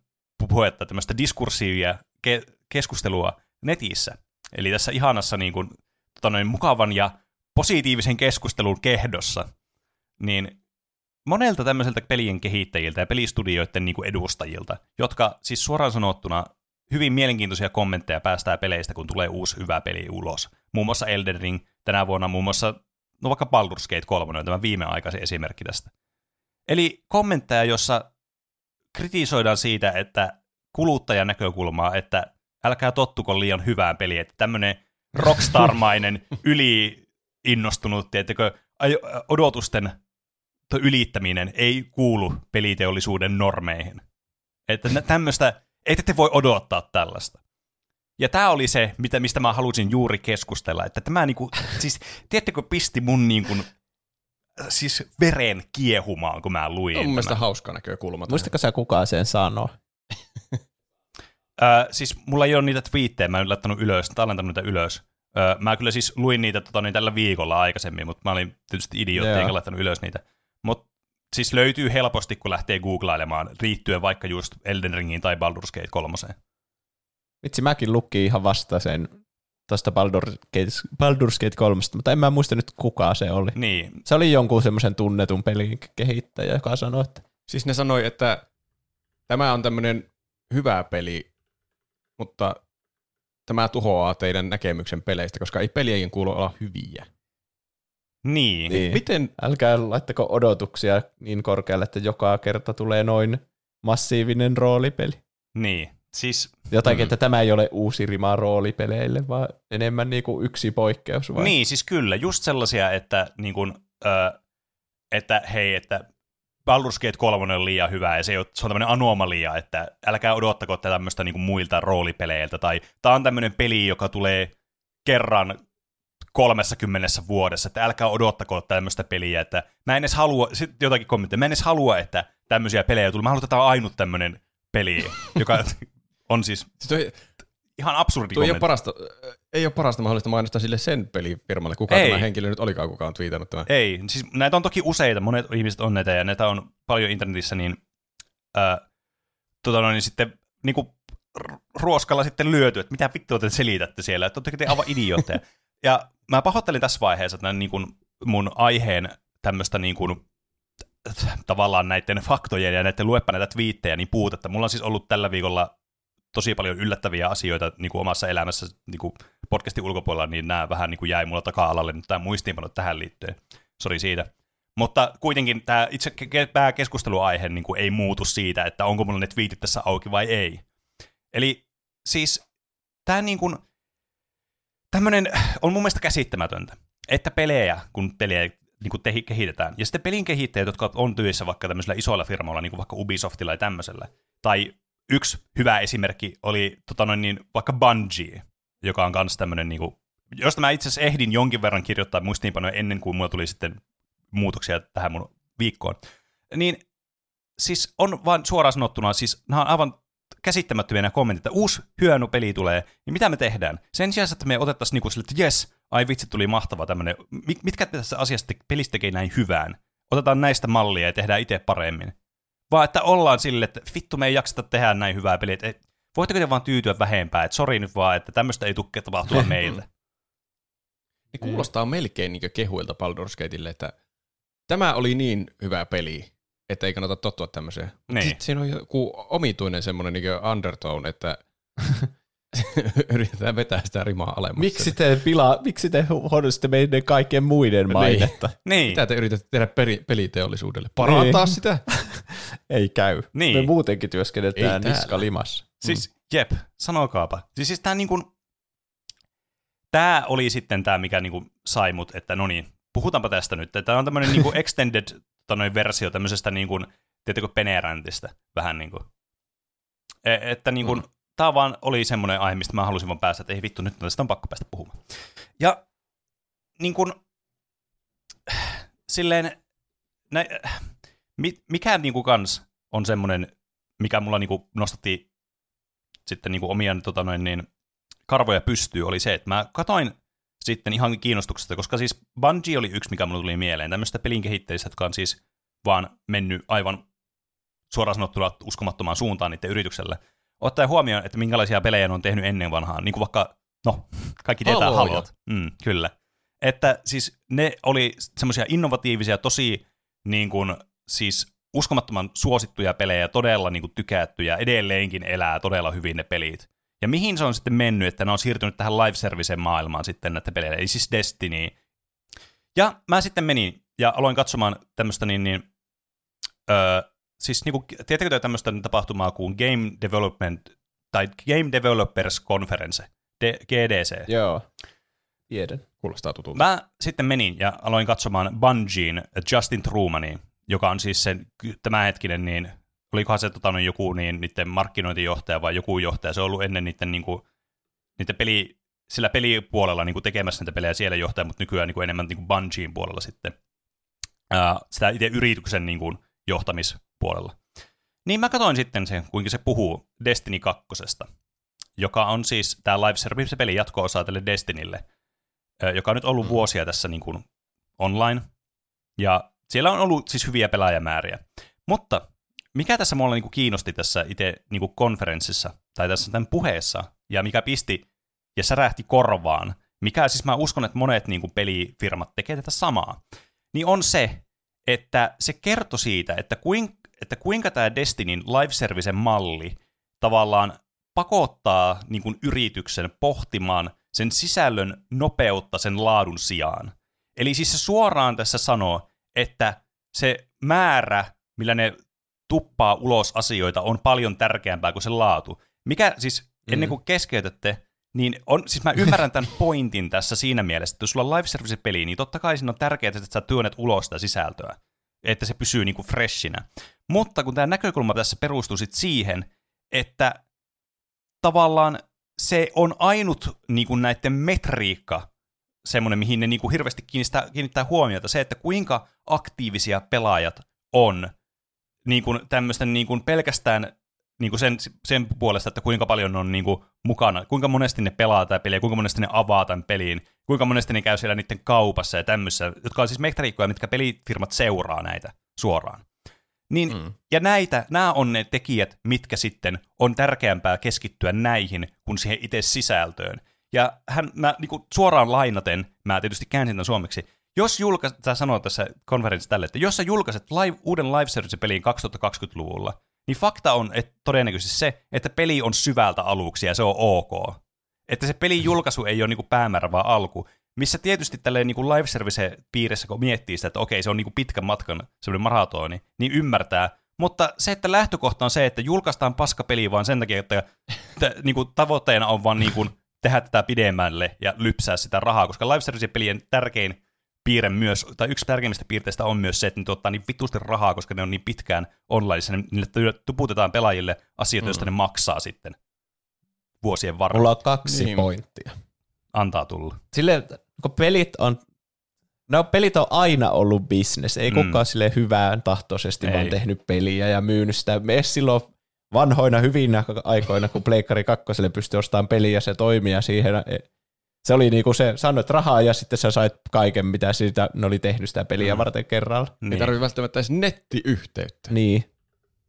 puhetta, tämmöistä diskursiivia ke- keskustelua netissä. Eli tässä ihanassa niin kuin, tota noin, mukavan ja positiivisen keskustelun kehdossa, niin monelta tämmöiseltä pelien kehittäjiltä ja pelistudioiden niin kuin edustajilta, jotka siis suoraan sanottuna hyvin mielenkiintoisia kommentteja päästää peleistä, kun tulee uusi hyvä peli ulos. Muun muassa Elden Ring tänä vuonna, muun muassa no vaikka Baldur's Gate 3 on tämä viimeaikaisen esimerkki tästä. Eli kommentteja, jossa kritisoidaan siitä, että kuluttajan näkökulmaa, että älkää tottuko liian hyvään peliin, että tämmöinen rockstarmainen, yli innostunut, tiettäkö, odotusten ylittäminen ei kuulu peliteollisuuden normeihin. Että nä- tämmöistä, ette te voi odottaa tällaista. Ja tämä oli se, mitä, mistä mä halusin juuri keskustella, että tämä niinku, siis, tiedättekö, pisti mun niinku, siis veren kiehumaan, kun mä luin. On mun mielestä hauska näkökulma. Muistatko sä kukaan sen sanoo? Öö, siis mulla ei ole niitä twiittejä, mä en laittanut ylös, tallentanut niitä ylös. Öö, mä kyllä siis luin niitä tota, niin tällä viikolla aikaisemmin, mutta mä olin tietysti idiootti Joo. enkä laittanut ylös niitä. Mutta siis löytyy helposti, kun lähtee googlailemaan, liittyen vaikka just Elden Ringiin tai Baldur's Gate 3. Vitsi, mäkin lukin ihan vasta sen tuosta Baldur's Gate, Baldur's Gate 3, mutta en mä muista nyt kuka se oli. Niin, Se oli jonkun semmoisen tunnetun pelin kehittäjä, joka sanoi, että Siis ne sanoi, että tämä on tämmöinen hyvä peli, mutta tämä tuhoaa teidän näkemyksen peleistä, koska ei pelien kuulu olla hyviä. niin. niin. Miten, älkää laittako odotuksia niin korkealle, että joka kerta tulee noin massiivinen roolipeli. niin. Siis, Jotakin, Mm. että tämä ei ole uusi rima roolipeleille, vaan enemmän niin kuin yksi poikkeus. Vai? niin, siis kyllä, just sellaisia, että, niin kun, ö, että hei, että Baldur's Gate 3 on liian hyvä ja se, ei ole, se on tämmöinen anomalia, että älkää odottako tätä tämmöistä niin muilta roolipeleiltä, tai tämä on tämmöinen peli, joka tulee kerran 30 vuodessa, että älkää odottako tämmöistä peliä, että mä en edes halua, sitten jotakin kommentteja, mä en edes halua, että tämmöisiä pelejä tulee, mä haluan, että tämä on ainut tämmöinen peli, joka on siis toi, ihan absurdi toi ei, ole parasta, ei ole parasta mahdollista mainostaa sille sen pelifirmalle, kuka Ei. tämä henkilö nyt olikaan, kuka on twiitannut tämän. Ei, siis näitä on toki useita, monet ihmiset on näitä ja näitä on paljon internetissä, niin, ää, tota noin, niin sitten niin kuin ruoskalla sitten lyöty, että mitä vittua te selitätte siellä, että oletteko te aivan idiootteja. ja mä pahoittelin tässä vaiheessa tämän niin kuin mun aiheen tämmöistä niin kuin, tavallaan näiden faktojen ja näiden luepa näitä twiittejä niin puutetta. Mulla on siis ollut tällä viikolla tosi paljon yllättäviä asioita niin kuin omassa elämässä niin kuin podcastin ulkopuolella, niin nämä vähän niin kuin jäi mulla taka-alalle nyt tämä muistiinpanot tähän liittyen. Sori siitä. Mutta kuitenkin tämä itse ke- pääkeskusteluaihe niin kuin ei muutu siitä, että onko mulla ne twiitit tässä auki vai ei. Eli siis tämä niin kuin, tämmöinen on mun mielestä käsittämätöntä, että pelejä, kun pelejä niin kuin tehi, kehitetään, ja sitten pelin kehittäjät, jotka on työssä vaikka tämmöisillä isoilla firmoilla, niin kuin vaikka Ubisoftilla ja tämmöisellä, tai yksi hyvä esimerkki oli tota noin, niin, vaikka Bungie, joka on myös tämmöinen, niin josta mä itse asiassa ehdin jonkin verran kirjoittaa muistiinpanoja ennen kuin mulla tuli sitten muutoksia tähän mun viikkoon. Niin siis on vaan suoraan sanottuna, siis nämä on aivan käsittämättömiä nämä kommentit, että uusi hyöno peli tulee, niin mitä me tehdään? Sen sijaan, että me otettaisiin niinku sille, että jes, ai vitsi, tuli mahtava tämmöinen, mitkä tässä asiasta pelistä tekee näin hyvään? Otetaan näistä mallia ja tehdään itse paremmin. Vaan että ollaan sille, että vittu me ei jakseta tehdä näin hyvää peliä, että et, voitteko te vaan tyytyä vähempään, että sori nyt vaan, että tämmöistä ei tule tapahtua meille. Ne kuulostaa melkein niin kehuilta Baldur's Gateille, että tämä oli niin hyvä peli, että ei kannata tottua tämmöiseen. Niin. Sitten siinä on joku omituinen semmoinen niin undertone, että yritetään vetää sitä rimaa alemmas. Miksi te, pila, miksi te huonostitte meidän kaikkien muiden mainetta? Niin, Mitä te yritätte tehdä peri, peliteollisuudelle? Parantaa Niin. sitä? Ei käy. Niin. Me muutenkin työskennetään niska limassa. siis jep, sanokaapa. Siis, siis tää niinku, tää oli sitten tää, mikä niinku sai mut, että no niin, puhutaanpa tästä nyt. Tämä on tämmönen niinku extended tota noin, versio tämmöisestä niinku, tiedätkö, peneräntistä vähän niinku. E- että niinku, mm. Tää vaan oli semmoinen aihe, mistä mä halusin vaan päästä, että ei vittu, nyt tästä on pakko päästä puhumaan. Ja niin kuin, silleen, nä, mi, mikä niin kuin kans on semmoinen, mikä mulla niin kuin nostatti sitten niin kuin omia tota noin, niin, karvoja pystyy, oli se, että mä katoin sitten ihan kiinnostuksesta, koska siis Bungie oli yksi, mikä mulle tuli mieleen, tämmöistä pelin kehittäjistä, jotka on siis vaan mennyt aivan suoraan sanottuna uskomattomaan suuntaan niiden yritykselle. Ottaen huomioon, että minkälaisia pelejä ne on tehnyt ennen vanhaan, niin kuin vaikka, no, kaikki tietää Haloja. halot. Mm, kyllä. Että siis ne oli semmoisia innovatiivisia, tosi niin kuin, siis uskomattoman suosittuja pelejä, todella niin kuin, tykättyjä, edelleenkin elää todella hyvin ne pelit. Ja mihin se on sitten mennyt, että ne on siirtynyt tähän live servicen maailmaan sitten näitä pelejä, eli siis Destiny. Ja mä sitten menin ja aloin katsomaan tämmöistä niin, niin öö, siis niinku, tiedättekö te tämmöistä tapahtumaa kuin Game Development tai Game Developers Conference, D- GDC. Joo. Tiedän. Kuulostaa tutulta. Mä sitten menin ja aloin katsomaan Bungien Justin Trumania, joka on siis sen tämänhetkinen, niin olikohan se tota, joku niin, niiden markkinointijohtaja vai joku johtaja, se on ollut ennen niiden, niin kuin, niiden peli, sillä pelipuolella niin kuin tekemässä näitä pelejä siellä johtaja, mutta nykyään niin kuin enemmän niin kuin puolella sitten ää, sitä itse yrityksen niin kuin, johtamispuolella. Niin mä katsoin sitten sen, kuinka se puhuu Destiny 2, joka on siis tämä live service pelin jatko-osa tälle Destinylle, ö, joka on nyt ollut vuosia tässä niin kuin online, ja siellä on ollut siis hyviä pelaajamääriä. Mutta mikä tässä mulla niin kuin kiinnosti tässä itse niin kuin konferenssissa, tai tässä tämän puheessa, ja mikä pisti ja särähti korvaan, mikä siis mä uskon, että monet niin kuin pelifirmat tekee tätä samaa, niin on se, että se kertoi siitä, että, kuin, että kuinka tämä Destinyn live servicen malli tavallaan pakottaa niin kuin yrityksen pohtimaan sen sisällön nopeutta sen laadun sijaan. Eli siis se suoraan tässä sanoo, että se määrä, millä ne tuppaa ulos asioita, on paljon tärkeämpää kuin se laatu. Mikä siis, ennen kuin keskeytätte, niin on, siis mä ymmärrän tämän pointin tässä siinä mielessä, että jos sulla on live service peli, niin totta kai siinä on tärkeää, että sä työnnät ulos sitä sisältöä, että se pysyy niinku freshinä. Mutta kun tämä näkökulma tässä perustuu sit siihen, että tavallaan se on ainut niinku näiden metriikka, semmoinen, mihin ne niinku hirveästi kiinnittää, kiinnittää huomiota, se, että kuinka aktiivisia pelaajat on niin kuin tämmöisten niin kuin pelkästään niin kuin sen, sen puolesta, että kuinka paljon ne on niin kuin mukana, kuinka monesti ne pelaa tätä peliä, kuinka monesti ne avaa tämän peliin, kuinka monesti ne käy siellä niiden kaupassa ja tämmöisissä, jotka on siis metriikkoja, mitkä pelifirmat seuraa näitä suoraan. Niin, mm. Ja näitä, nämä on ne tekijät, mitkä sitten on tärkeämpää keskittyä näihin kuin siihen itse sisältöön. Ja hän, mä niin kuin suoraan lainaten, mä tietysti käänsin tämän suomeksi, jos julkaiset, tämä sanoo tässä konferenssissa tälle, että jos sä julkaiset live, uuden live service peliin 2020-luvulla, niin fakta on että todennäköisesti se, että peli on syvältä aluksi ja se on ok. Että se pelin julkaisu ei ole niinku päämäärä vaan alku, missä tietysti tälleen niinku live service piirissä, kun miettii sitä, että okei, se on niinku pitkän matkan semmoinen maratoni, niin ymmärtää. Mutta se, että lähtökohta on se, että julkaistaan paskapeli vaan sen takia, että t- niinku tavoitteena on vaan niinku tehdä tätä pidemmälle ja lypsää sitä rahaa, koska live service pelien tärkein piirre myös, tai yksi tärkeimmistä piirteistä on myös se, että ne tuottaa niin vitusti rahaa, koska ne on niin pitkään online, niin niille tuputetaan pelaajille asioita, joista ne maksaa sitten vuosien varrella. Mulla on kaksi Niin. pointtia. Antaa tulla. Silleen, kun pelit on, no pelit on aina ollut business. Ei Mm. kukaan sille hyvään tahtoisesti Ei. vaan tehnyt peliä ja myynyt sitä. Me silloin vanhoina hyvinä aikoina, kun Pleikkari 2 pystyi ostamaan peliä ja se toimii ja siihen se oli niinku se, sanoit rahaa ja sitten sä sait kaiken, mitä siitä ne oli tehnyt sitä peliä Mm. varten kerralla. Ei Niin. tarvitse välttämättä edes nettiyhteyttä. Niin.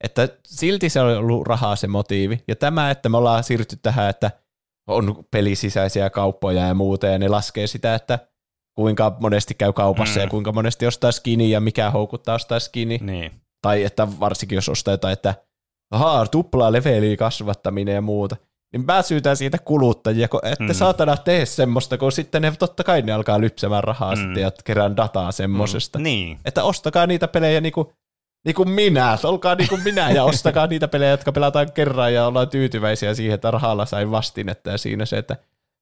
Että silti se on ollut rahaa se motiivi. Ja tämä, että me ollaan siirrytty tähän, että on pelisisäisiä kauppoja ja muuta, ja ne laskee sitä, että kuinka monesti käy kaupassa Mm. ja kuinka monesti ostaa skini ja mikä houkuttaa ostaa skini. Niin. Tai että varsinkin jos ostaa jotain, että ahaa, tuplaa leveliä kasvattaminen ja muuta. niin mä syytän siitä kuluttajia, kun ette mm. saatana tee semmoista, kun sitten ne totta kai ne alkaa lypsämään rahaa mm. sitten ja kerään dataa semmosesta. Mm. Niin. Että ostakaa niitä pelejä niinku, niinku minä, olkaa niinku minä ja ostakaa niitä pelejä, jotka pelataan kerran ja ollaan tyytyväisiä siihen, että rahalla sai vastinetta ja siinä se, että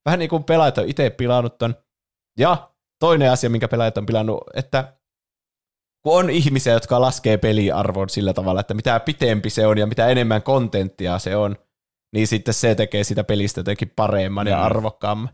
vähän niin kuin pelaajat on itse pilannut ton. Ja toinen asia, minkä pelaajat on pilannut, että kun on ihmisiä, jotka laskee peliarvon sillä tavalla, että mitä pitempi se on ja mitä enemmän kontenttia se on, niin sitten se tekee sitä pelistä jotenkin paremman mm. ja arvokkaamman.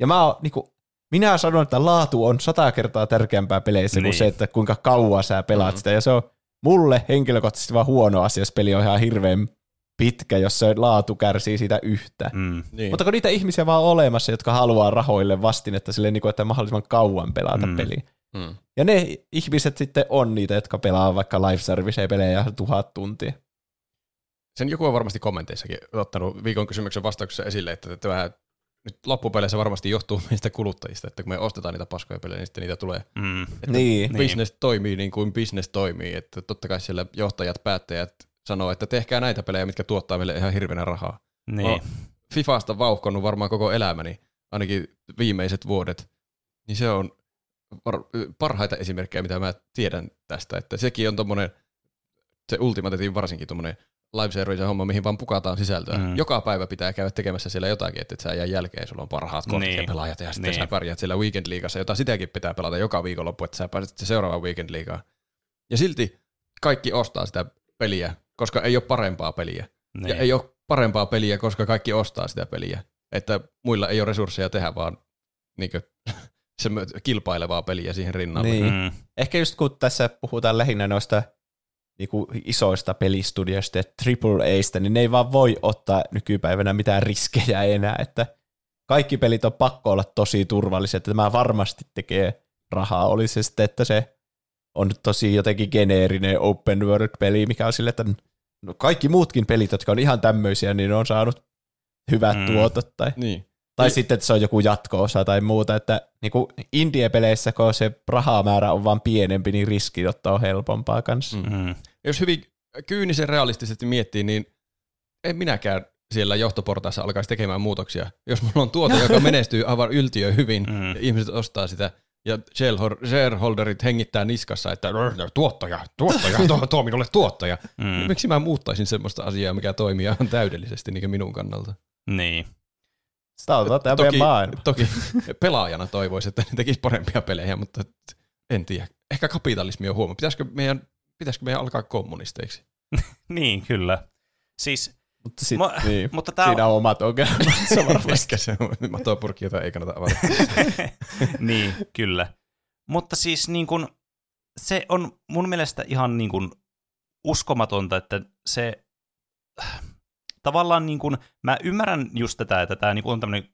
Ja mä oon, niin kuin, minä sanon, että laatu on sata kertaa tärkeämpää peleissä niin. kuin se, että kuinka kauan sä pelaat mm. sitä. Ja se on mulle henkilökohtaisesti vaan huono asia, jos peli on ihan hirveän pitkä, jos se laatu kärsii siitä yhtä. Mm. Niin. Mutta kun niitä ihmisiä vaan olemassa, jotka haluaa rahoille vastinetta silleen, niin kuin, että mahdollisimman kauan pelata mm. peliä. Mm. Ja ne ihmiset sitten on niitä, jotka pelaa vaikka live service-pelejä tuhat tuntia. Sen joku on varmasti kommenteissakin ottanut viikon kysymyksen vastauksessa esille, että tämä nyt loppupeleissä varmasti johtuu meistä kuluttajista, että kun me ostetaan niitä paskoja pelejä, niin sitten niitä tulee. Mm. Että Niin. business toimii niin kuin business toimii, että totta kai siellä johtajat, päättäjät sanoo, että tehkää näitä pelejä, mitkä tuottaa meille ihan hirveänä rahaa. Niin. Mä Fifasta vauhkonnut varmaan koko elämäni, ainakin viimeiset vuodet, niin se on var- parhaita esimerkkejä, mitä mä tiedän tästä, että sekin on tommonen, se Ultimatetin varsinkin tommonen live service homma, mihin vaan pukataan sisältöä. Mm. Joka päivä pitää käydä tekemässä siellä jotakin, että et sä jää jälkeen, sulla on parhaat kortit Niin. ja pelaajat, ja sitten Niin. sä pärjäät siellä Weekend Liigassa, jota sitäkin pitää pelata joka viikonloppu, että sä pääset seuraavaan Weekend Liigaan. Ja silti kaikki ostaa sitä peliä, koska ei ole parempaa peliä. Niin. Ja ei ole parempaa peliä, koska kaikki ostaa sitä peliä. Että muilla ei ole resursseja tehdä vaan niinkö, se kilpailevaa peliä siihen rinnalle. Niin. Mm. Ehkä just kun tässä puhutaan lähinnä noista niinku isoista pelistudioista ja AAAista, niin ne ei vaan voi ottaa nykypäivänä mitään riskejä enää, että kaikki pelit on pakko olla tosi turvalliset, että tämä varmasti tekee rahaa, oli se sitten, että se on tosi jotenkin geneerinen open world-peli, mikä on sille, että no kaikki muutkin pelit, jotka on ihan tämmöisiä, niin ne on saanut hyvät Mm. tuotot tai Niin. tai Niin. sitten, että se on joku jatko-osa tai muuta, että niinku indie-peleissä, kun se rahamäärä on vaan pienempi, niin riskinotto on helpompaa kanssa. Mm. Jos hyvin kyynisen realistisesti miettii, niin en minäkään siellä johtoportaassa alkaisi tekemään muutoksia. Jos mulla on tuote, joka menestyy aivan yltiö hyvin, Mm. ja ihmiset ostaa sitä, ja shareholder- shareholderit hengittää niskassa, että tuottoja, tuottoja, tuo, tuo minulle tuottoja. Mm. Mm. Miksi mä muuttaisin semmoista asiaa, mikä toimii aivan täydellisesti niin kuin minun kannalta? Niin. Sitä on tämä meidän maailma. toki pelaajana toivoisi, että ne tekisi parempia pelejä, mutta en tiedä. Ehkä kapitalismi on huono. Pitäisikö meidän, pitäisikö meidän alkaa kommunisteiksi? Niin, kyllä. Siis, Mutta, sit, Mo- niin, mutta tää siinä on- on omat ongelmansa varmasti. Ehkä se on matopurkki, jota ei kannata avata. niin, kyllä. Mutta siis niin kun, se on mun mielestä ihan niin kun uskomatonta, että se tavallaan niin kun, mä ymmärrän just tätä, että tämä niin kun on tämmöinen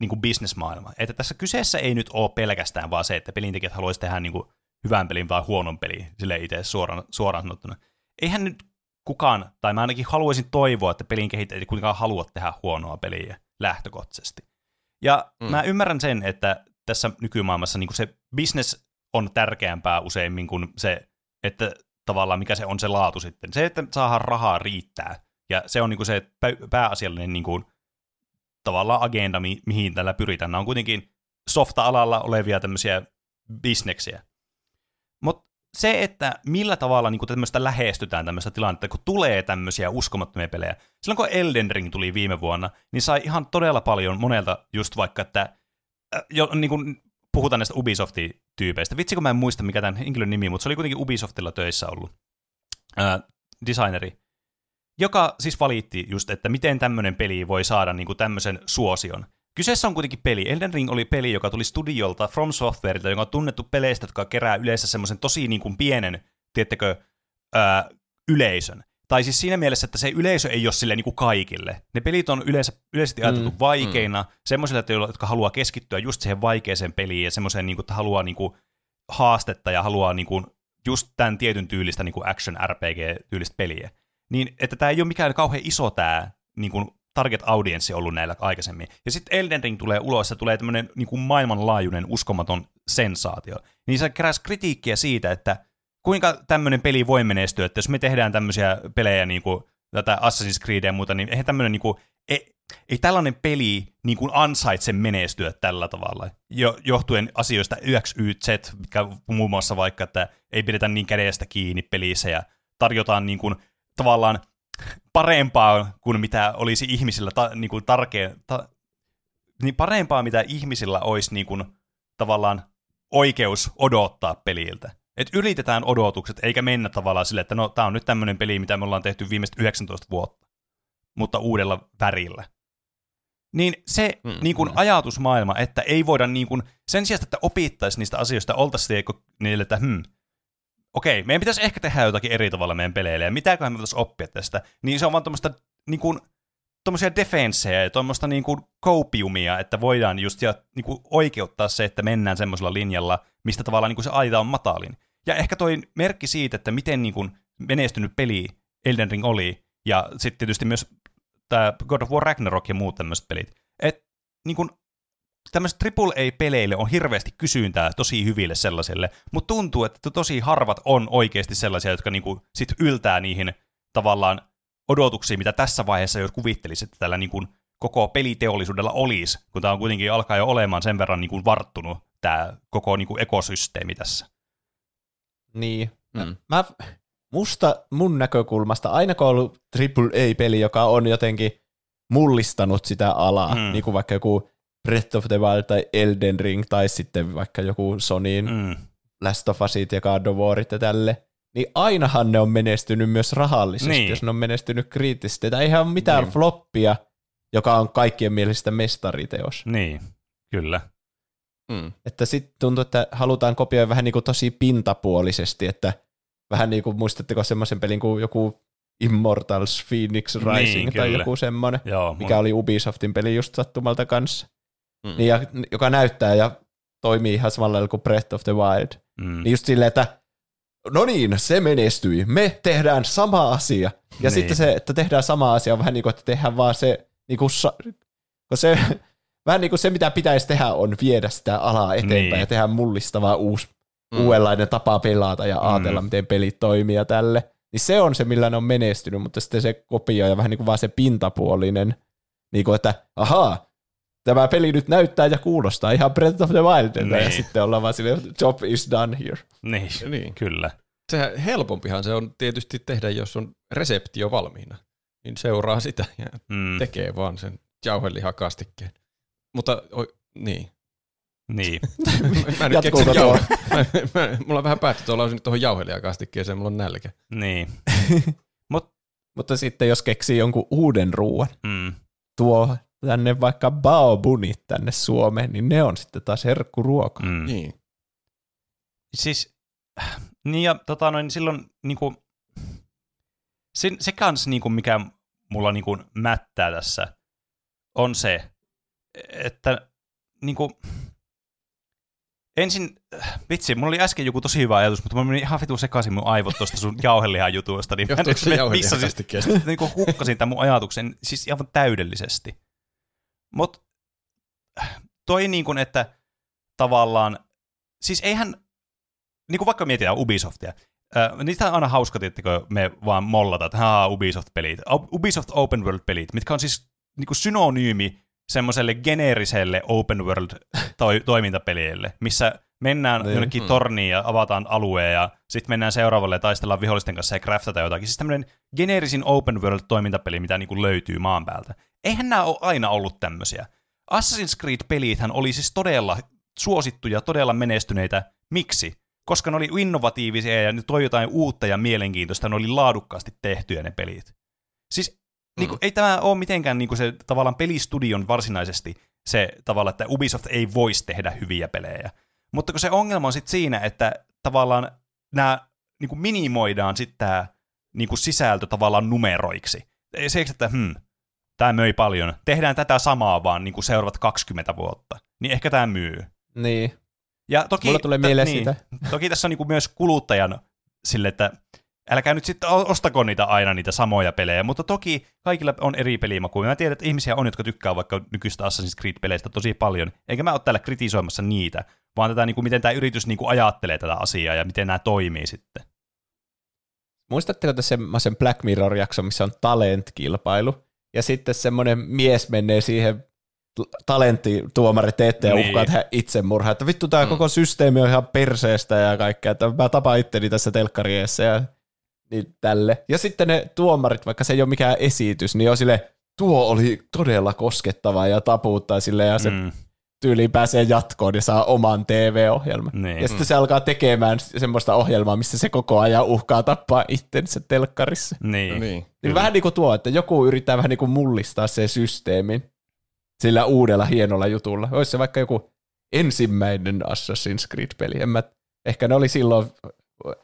niin kuin bisnesmaailma. Että tässä kyseessä ei nyt ole pelkästään vaan se, että pelintekijät haluaisi tehdä niin kuin hyvän pelin vai huonon pelin, sille itse suoraan, suoraan sanottuna. Eihän nyt kukaan, tai mä ainakin haluaisin toivoa, että pelin kehittäjät ei kuitenkaan halua tehdä huonoa peliä lähtökohtaisesti. Ja mm. Mä ymmärrän sen, että tässä nykymaailmassa niin se business on tärkeämpää useimmin kuin se, että tavallaan mikä se on se laatu sitten. Se, että saadaan rahaa riittää. Ja se on niin se pä- pääasiallinen niin kuin, tavallaan agenda, mi- mihin tällä pyritään. Nämä on kuitenkin softa-alalla olevia tämmöisiä bisneksiä. Mutta se, että millä tavalla niin tämmöistä lähestytään tämmöistä tilannetta, kun tulee tämmöisiä uskomattomia pelejä. Silloin kun Elden Ring tuli viime vuonna, niin sai ihan todella paljon monelta just vaikka, että äh, jo, niin kuin puhutaan näistä Ubisoft-tyypeistä. Vitsi, kun mä en muista mikä tämän henkilön nimi, mutta se oli kuitenkin Ubisoftilla töissä ollut äh, designeri, joka siis valitti just, että miten tämmöinen peli voi saada niin kuin tämmöisen suosion. Kyseessä on kuitenkin peli. Elden Ring oli peli, joka tuli studiolta From Softwareilta, joka on tunnettu peleistä, jotka kerää yleensä semmoisen tosi niin kuin pienen, tiettäkö, ää, yleisön. Tai siis siinä mielessä, että se yleisö ei ole sille niin kuin kaikille. Ne pelit on yleensä, yleisesti ajateltu mm, vaikeina, mm. semmoisille, jotka haluaa keskittyä just siihen vaikeeseen peliin ja semmoiseen, niin kuin, että haluaa niin kuin, haastetta ja haluaa niin kuin, just tämän tietyn tyylistä niin kuin action RPG-tyylistä peliä. Niin, että tämä ei ole mikään kauhean iso tämä niin kuin target audience ollut näillä aikaisemmin. Ja sitten Elden Ring tulee ulos ja tulee tämmöinen niin kuin maailmanlaajuinen uskomaton sensaatio. Niin se keräsi kritiikkiä siitä, että kuinka tämmöinen peli voi menestyä, että jos me tehdään tämmöisiä pelejä niin kuin tätä Assassin's Creed ja muuta, niin eihän tämmöinen niin kuin, e, ei tällainen peli niin kuin ansaitse menestyä tällä tavalla, jo, johtuen asioista X, Y, Z, mikä muun muassa vaikka, että ei pidetä niin kädestä kiinni pelissä ja tarjotaan niin kuin, tavallaan parempaa kuin mitä olisi ihmisillä ta, niin kuin tarkeen, ta, niin parempaa mitä ihmisillä olisi niin kuin, tavallaan oikeus odottaa peliltä. Että ylitetään odotukset, eikä mennä tavallaan sille, että no, tämä on nyt tämmöinen peli, mitä me ollaan tehty viimeiset 19 vuotta, mutta uudella värillä. Niin se mm, niin kuin mm. ajatusmaailma, että ei voida niin kuin, sen sijaan, että opittaisiin niistä asioista, oltaisiin niille, että hmm, okei, meidän pitäisi ehkä tehdä jotakin eri tavalla meidän peleille, ja mitäköhän me pitäisi oppia tästä, niin se on vaan tuommoista niin kuin, tuommoisia defenssejä ja tuommoista niin kuin koupiumia, että voidaan just ja, niin kuin oikeuttaa se, että mennään semmoisella linjalla, mistä tavallaan niin kuin se aita on matalin. Ja ehkä toi merkki siitä, että miten niin kuin menestynyt peli Elden Ring oli, ja sitten tietysti myös tämä God of War Ragnarok ja muut tämmöiset pelit, että niin kuin tämmöiset AAA-peleille on hirveästi kysyntää tosi hyville sellaiselle, mutta tuntuu, että tosi harvat on oikeasti sellaisia, jotka niinku sit yltää niihin tavallaan odotuksiin, mitä tässä vaiheessa jo kuvittelisi, että tällä niinku koko peliteollisuudella olisi, kun tämä on kuitenkin alkaa jo olemaan sen verran niinku varttunut tämä koko niinku ekosysteemi tässä. Niin. Mm. Mä, musta mun näkökulmasta, aina kun on ollut AAA-peli, joka on jotenkin mullistanut sitä alaa, mm. niin kuin vaikka joku Breath of the Wild tai Elden Ring tai sitten vaikka joku Sonyin mm. Last of Usit ja God of Warit ja tälle, niin ainahan ne on menestynyt myös rahallisesti, niin. jos ne on menestynyt kriittisesti. Tai eihän ole mitään niin. floppia, joka on kaikkien mielestä mestariteos. Niin, kyllä. Mm. Että sitten tuntuu, että halutaan kopioida vähän niin kuin tosi pintapuolisesti, että vähän niin kuin muistatteko semmoisen pelin kuin joku Immortals Phoenix Rising niin, tai joku semmoinen, Joo, mikä mun... oli Ubisoftin peli just sattumalta kanssa. Mm. Niin, ja, joka näyttää ja toimii ihan samalla lailla kuin Breath of the Wild. Mm. Niin just silleen, että no niin, se menestyi. Me tehdään sama asia. Ja niin. sitten se, että tehdään sama asia on vähän niin kuin, että tehdään vaan se, niin kuin, kun se vähän niin kuin se, mitä pitäisi tehdä, on viedä sitä alaa eteenpäin niin. ja tehdä mullistavaa uusi, mm. uudenlainen tapa pelata ja ajatella, mm. miten pelit toimii ja tälle. Niin se on se, millä ne on menestynyt, mutta sitten se kopio ja vähän niin kuin vaan se pintapuolinen, niin kuin, että ahaa, tämä peli nyt näyttää ja kuulostaa ihan Breath of the Wild, niin. ja sitten ollaan vaan silleen, job is done here. Niin, niin. kyllä. Sehän helpompihan se on tietysti tehdä, jos on reseptio valmiina. Niin seuraa sitä ja mm. tekee vaan sen jauhelihakastikkeen. Mutta o, niin. Niin. mä nyt keksin jauhe. mä, mä, mulla on vähän päätty tuolla nyt tuohon jauhelijakastikkeeseen, mulla on nälkä. Niin. Mut, mutta sitten jos keksii jonkun uuden ruoan, mm. tuo tänne vaikka baobunit tänne Suomeen, niin ne on sitten taas herkkuruoka. Mm. Niin. Siis, niin ja tota noin, silloin niinku, se, se kans niinku, mikä mulla niinku mättää tässä, on se, että niinku, ensin, vitsi, mulla oli äsken joku tosi hyvä ajatus, mutta mä menin ihan vitu sekaisin mun aivot tuosta sun jauhelihan jutuista, niin Johtuuko se jauhelihan niinku hukkasin tämän mun ajatuksen siis ihan täydellisesti. Mutta toi niin kuin, että tavallaan, siis eihän, niin kuin vaikka mietitään Ubisoftia, äh, niitä on aina hauska, että me vaan mollata, että haa, Ubisoft-pelit, Ubisoft Open World-pelit, mitkä on siis niin kuin synonyymi semmoiselle geneeriselle open world toi, toimintapelille, missä mennään niin. jonnekin hmm. torniin ja avataan alue ja sitten mennään seuraavalle ja taistellaan vihollisten kanssa ja craftata jotakin. Siis tämmöinen geneerisin open world toimintapeli, mitä niinku löytyy maan päältä. Eihän nämä ole aina ollut tämmöisiä. Assassin's Creed-pelithän oli siis todella suosittuja, todella menestyneitä. Miksi? Koska ne oli innovatiivisia ja ne toi jotain uutta ja mielenkiintoista, ne oli laadukkaasti tehtyjä ne pelit. Siis mm. niin kuin, ei tämä ole mitenkään niin kuin se tavallaan pelistudion varsinaisesti se tavalla, että Ubisoft ei voisi tehdä hyviä pelejä. Mutta kun se ongelma on sitten siinä, että tavallaan nämä niin kuin minimoidaan sitten tämä niin kuin sisältö tavallaan numeroiksi. Se, että hmm, tämä möi paljon, tehdään tätä samaa vaan niin kuin seuraavat 20 vuotta, niin ehkä tämä myy. Niin. Ja toki, Mulla tulee mieleen t- niin, sitä. Toki tässä on niin kuin myös kuluttajan sille, että älkää nyt sitten ostako niitä aina niitä samoja pelejä, mutta toki kaikilla on eri pelimakuja. Mä tiedän, että ihmisiä on, jotka tykkää vaikka nykyistä Assassin's Creed-peleistä tosi paljon, eikä mä ole täällä kritisoimassa niitä, vaan tätä, niin kuin, miten tämä yritys niin kuin ajattelee tätä asiaa ja miten nämä toimii sitten. Muistatteko te semmoisen Black Mirror-jakson, missä on talent-kilpailu? ja sitten semmoinen mies menee siihen talenttituomarit eteen ja Niin. uhkaa tehdä itsemurhaa, että vittu tämä mm. koko systeemi on ihan perseestä ja kaikkea, että mä tapaan itteni tässä telkkariessa ja niin tälle. Ja sitten ne tuomarit, vaikka se ei ole mikään esitys, niin on sille tuo oli todella koskettava ja taputtaa sille ja se mm. Tyyliin pääsee jatkoon ja saa oman TV-ohjelman. Niin. Ja sitten se alkaa tekemään semmoista ohjelmaa, missä se koko ajan uhkaa tappaa itsensä telkkarissa. niin. Niin. Niin vähän niin kuin tuo, että joku yrittää vähän niin kuin mullistaa se systeemin sillä uudella hienolla jutulla. Olisi se vaikka joku ensimmäinen Assassin's Creed-peli. En mä, ehkä ne oli silloin,